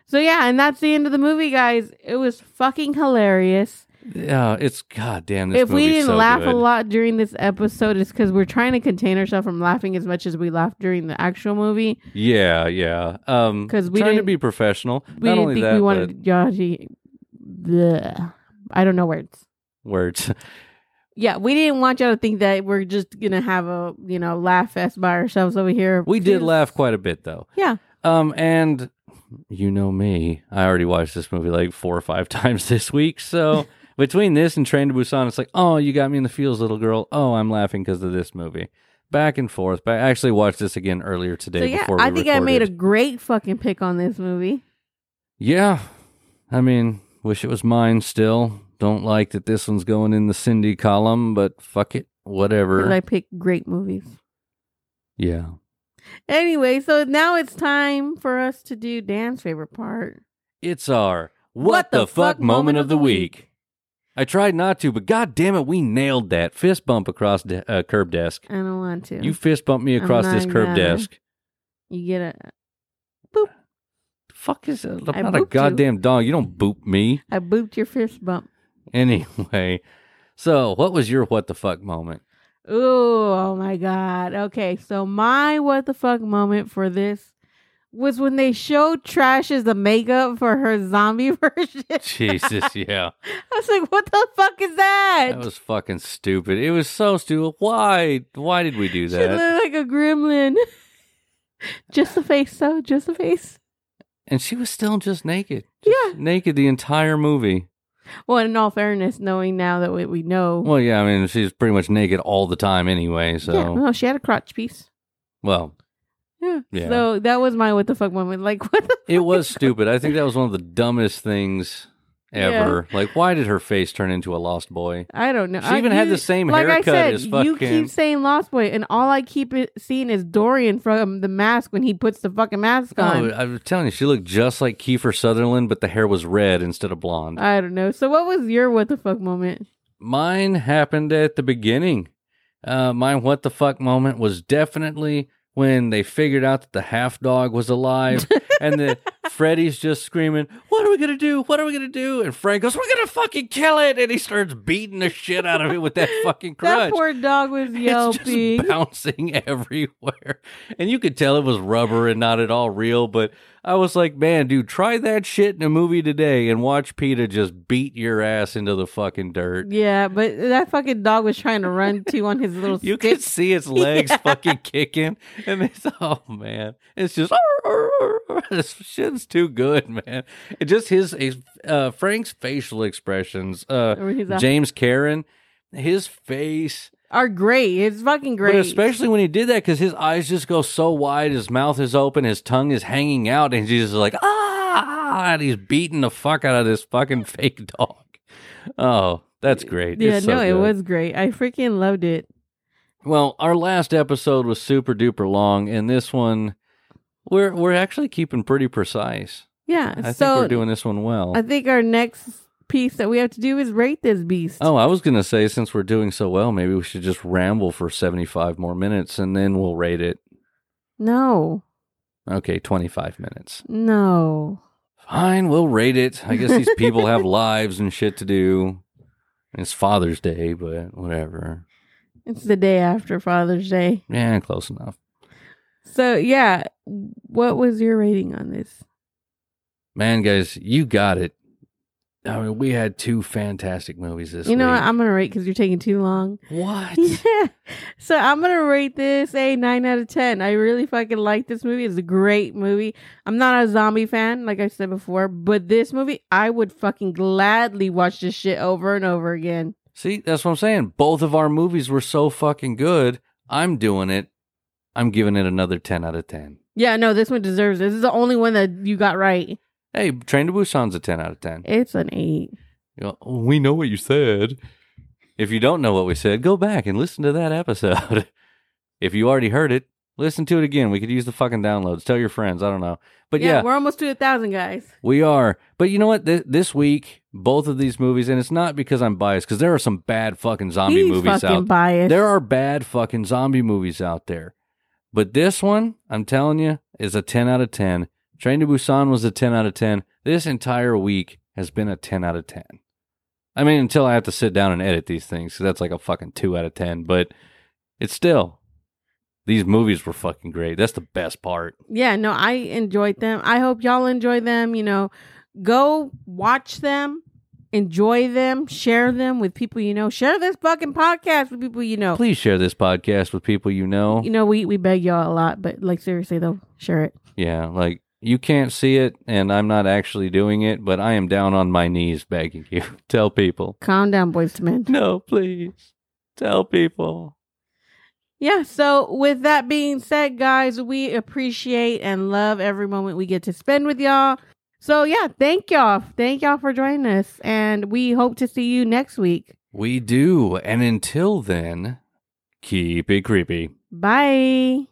So yeah, and that's the end of the movie, guys. It was fucking hilarious. Yeah, it's goddamn. This if we didn't so laugh good. a lot during this episode, it's because we're trying to contain ourselves from laughing as much as we laughed during the actual movie. Yeah, yeah. Um, 'Cause we trying to be professional. We Not didn't only think that, we wanted y'all to. I don't know words. words. Yeah, we didn't want y'all to think that we're just gonna have a you know laugh fest by ourselves over here. we did laugh quite a bit though. Yeah. Um, and you know me, I already watched this movie like four or five times this week. So between this and Train to Busan, it's like, oh, you got me in the feels, little girl. Oh, I'm laughing because of this movie. Back and forth. But I actually watched this again earlier today So yeah, before we I think I made a great fucking pick on this movie. Yeah, I mean, wish it was mine still. Don't like that this one's going in the Cindy column, but fuck it, whatever. I pick great movies. yeah. Anyway, so now it's time for us to do Dan's favorite part. It's our what, the, fuck, moment of the week. I tried not to, but god damn it, we nailed that fist bump across the uh, curb desk. I don't want to. You fist bump me I'm across this curb gonna. desk. You get a. Boop. Fuck is that? I I'm not a booped you. goddamn dog. You don't boop me I booped your fist bump. anyway. So, what was your what the fuck moment? Ooh, oh my god. Okay, so my what the fuck moment for this was when they showed Trash as the makeup for her zombie version. Jesus, yeah, I was like, what the fuck is that? that was fucking stupid. It was so stupid. Why? Why did we do that? she looked like a gremlin. just the face, though. Just the face. And she was still just naked. Yeah. naked the entire movie. Well, in all fairness, knowing now that we, we know. Well, yeah, I mean, she's pretty much naked all the time anyway. So, Yeah, no, she had a crotch piece. well, Yeah. Yeah. So that was my what the fuck moment. Like, what the it was stupid. I think that was one of the dumbest things ever. Like, why did her face turn into a lost boy? I don't know. She even had the same like I said, as You keep saying Lost Boy, and all I keep it, seeing is Dorian from the mask when he puts the fucking mask on. I was telling you, she looked just like Kiefer Sutherland, but the hair was red instead of blonde. I don't know. So what was your what the fuck moment? Mine happened at the beginning. Uh, my what the fuck moment was definitely when they figured out that the half dog was alive, and the Freddy's just screaming, "What are we gonna do? What are we gonna do?" And Frank goes, "We're gonna fucking kill it!" And he starts beating the shit out of it with that fucking crutch. That poor dog was it's yelping. just bouncing everywhere, and you could tell it was rubber and not at all real. But I was like, "Man, dude, try that shit in a movie today and watch PETA just beat your ass into the fucking dirt." yeah, but that fucking dog was trying to run too on his little You stick. could see its legs Yeah. fucking kicking, and it's oh man, it's just this shit's too good, man. It just his uh, Frank's facial expressions, uh, Or he's a- James Karen, his face, Are great. It's fucking great. but especially when he did that because his eyes just go so wide, his mouth is open, his tongue is hanging out, and he's just like ah, and he's beating the fuck out of this fucking fake dog. Oh, that's great. yeah, It's so no, it was great. I freaking loved it. Well, our last episode was super duper long, and this one we're we're actually keeping pretty precise. Yeah. I so think we're doing this one well. I think our next piece that we have to do is rate this beast. oh, I was gonna say since we're doing so well, maybe we should just ramble for seventy five more minutes and then we'll rate it. No. Okay, twenty five minutes. No. Fine, we'll rate it. I guess these people have lives and shit to do. It's Father's Day, but whatever. It's the day after Father's Day. Yeah, close enough. So yeah, what was your rating on this? Man, guys, you got it. I mean, we had two fantastic movies this You know, what? I'm gonna rate because you're taking too long. what? Yeah. So I'm gonna rate this a nine out of ten. I really fucking like this movie. It's a great movie. I'm not a zombie fan, like I said before, but this movie I would fucking gladly watch this shit over and over again. See, that's what I'm saying. Both of our movies were so fucking good. I'm doing it. I'm giving it another 10 out of 10. Yeah, no, this one deserves it. This is the only one that you got right. Hey, Train to Busan's a 10 out of 10. It's an eight. You know, "Oh, we know what you said. If you don't know what we said, go back and listen to that episode. if you already heard it, listen to it again. We could use the fucking downloads. Tell your friends. I don't know. But yeah, yeah, we're almost to a thousand guys. we are. But you know what? Th- this week, both of these movies, and it's not because I'm biased, because there are some bad fucking zombie He's movies fucking out biased. There are bad fucking zombie movies out there. But this one, I'm telling you, is a 10 out of 10. Train to Busan was a 10 out of 10. This entire week has been a 10 out of 10. I mean, until I have to sit down and edit these things, because that's like a fucking 2 out of 10. But it's still, these movies were fucking great. That's the best part. yeah, no, I enjoyed them. I hope y'all enjoy them. You know, go watch them, enjoy them, share them with people you know. Share this fucking podcast with people you know. Please share this podcast with people you know. You know, we we beg y'all a lot, but like seriously though, share it. Yeah, like you can't see it, and I'm not actually doing it, but I am down on my knees begging you. Tell people. Calm down, boys to men. No, please. Tell people. Yeah, so with that being said, guys, we appreciate and love every moment we get to spend with y'all. So yeah, thank y'all. Thank y'all for joining us. And we hope to see you next week. We do. And until then, keep it creepy. Bye.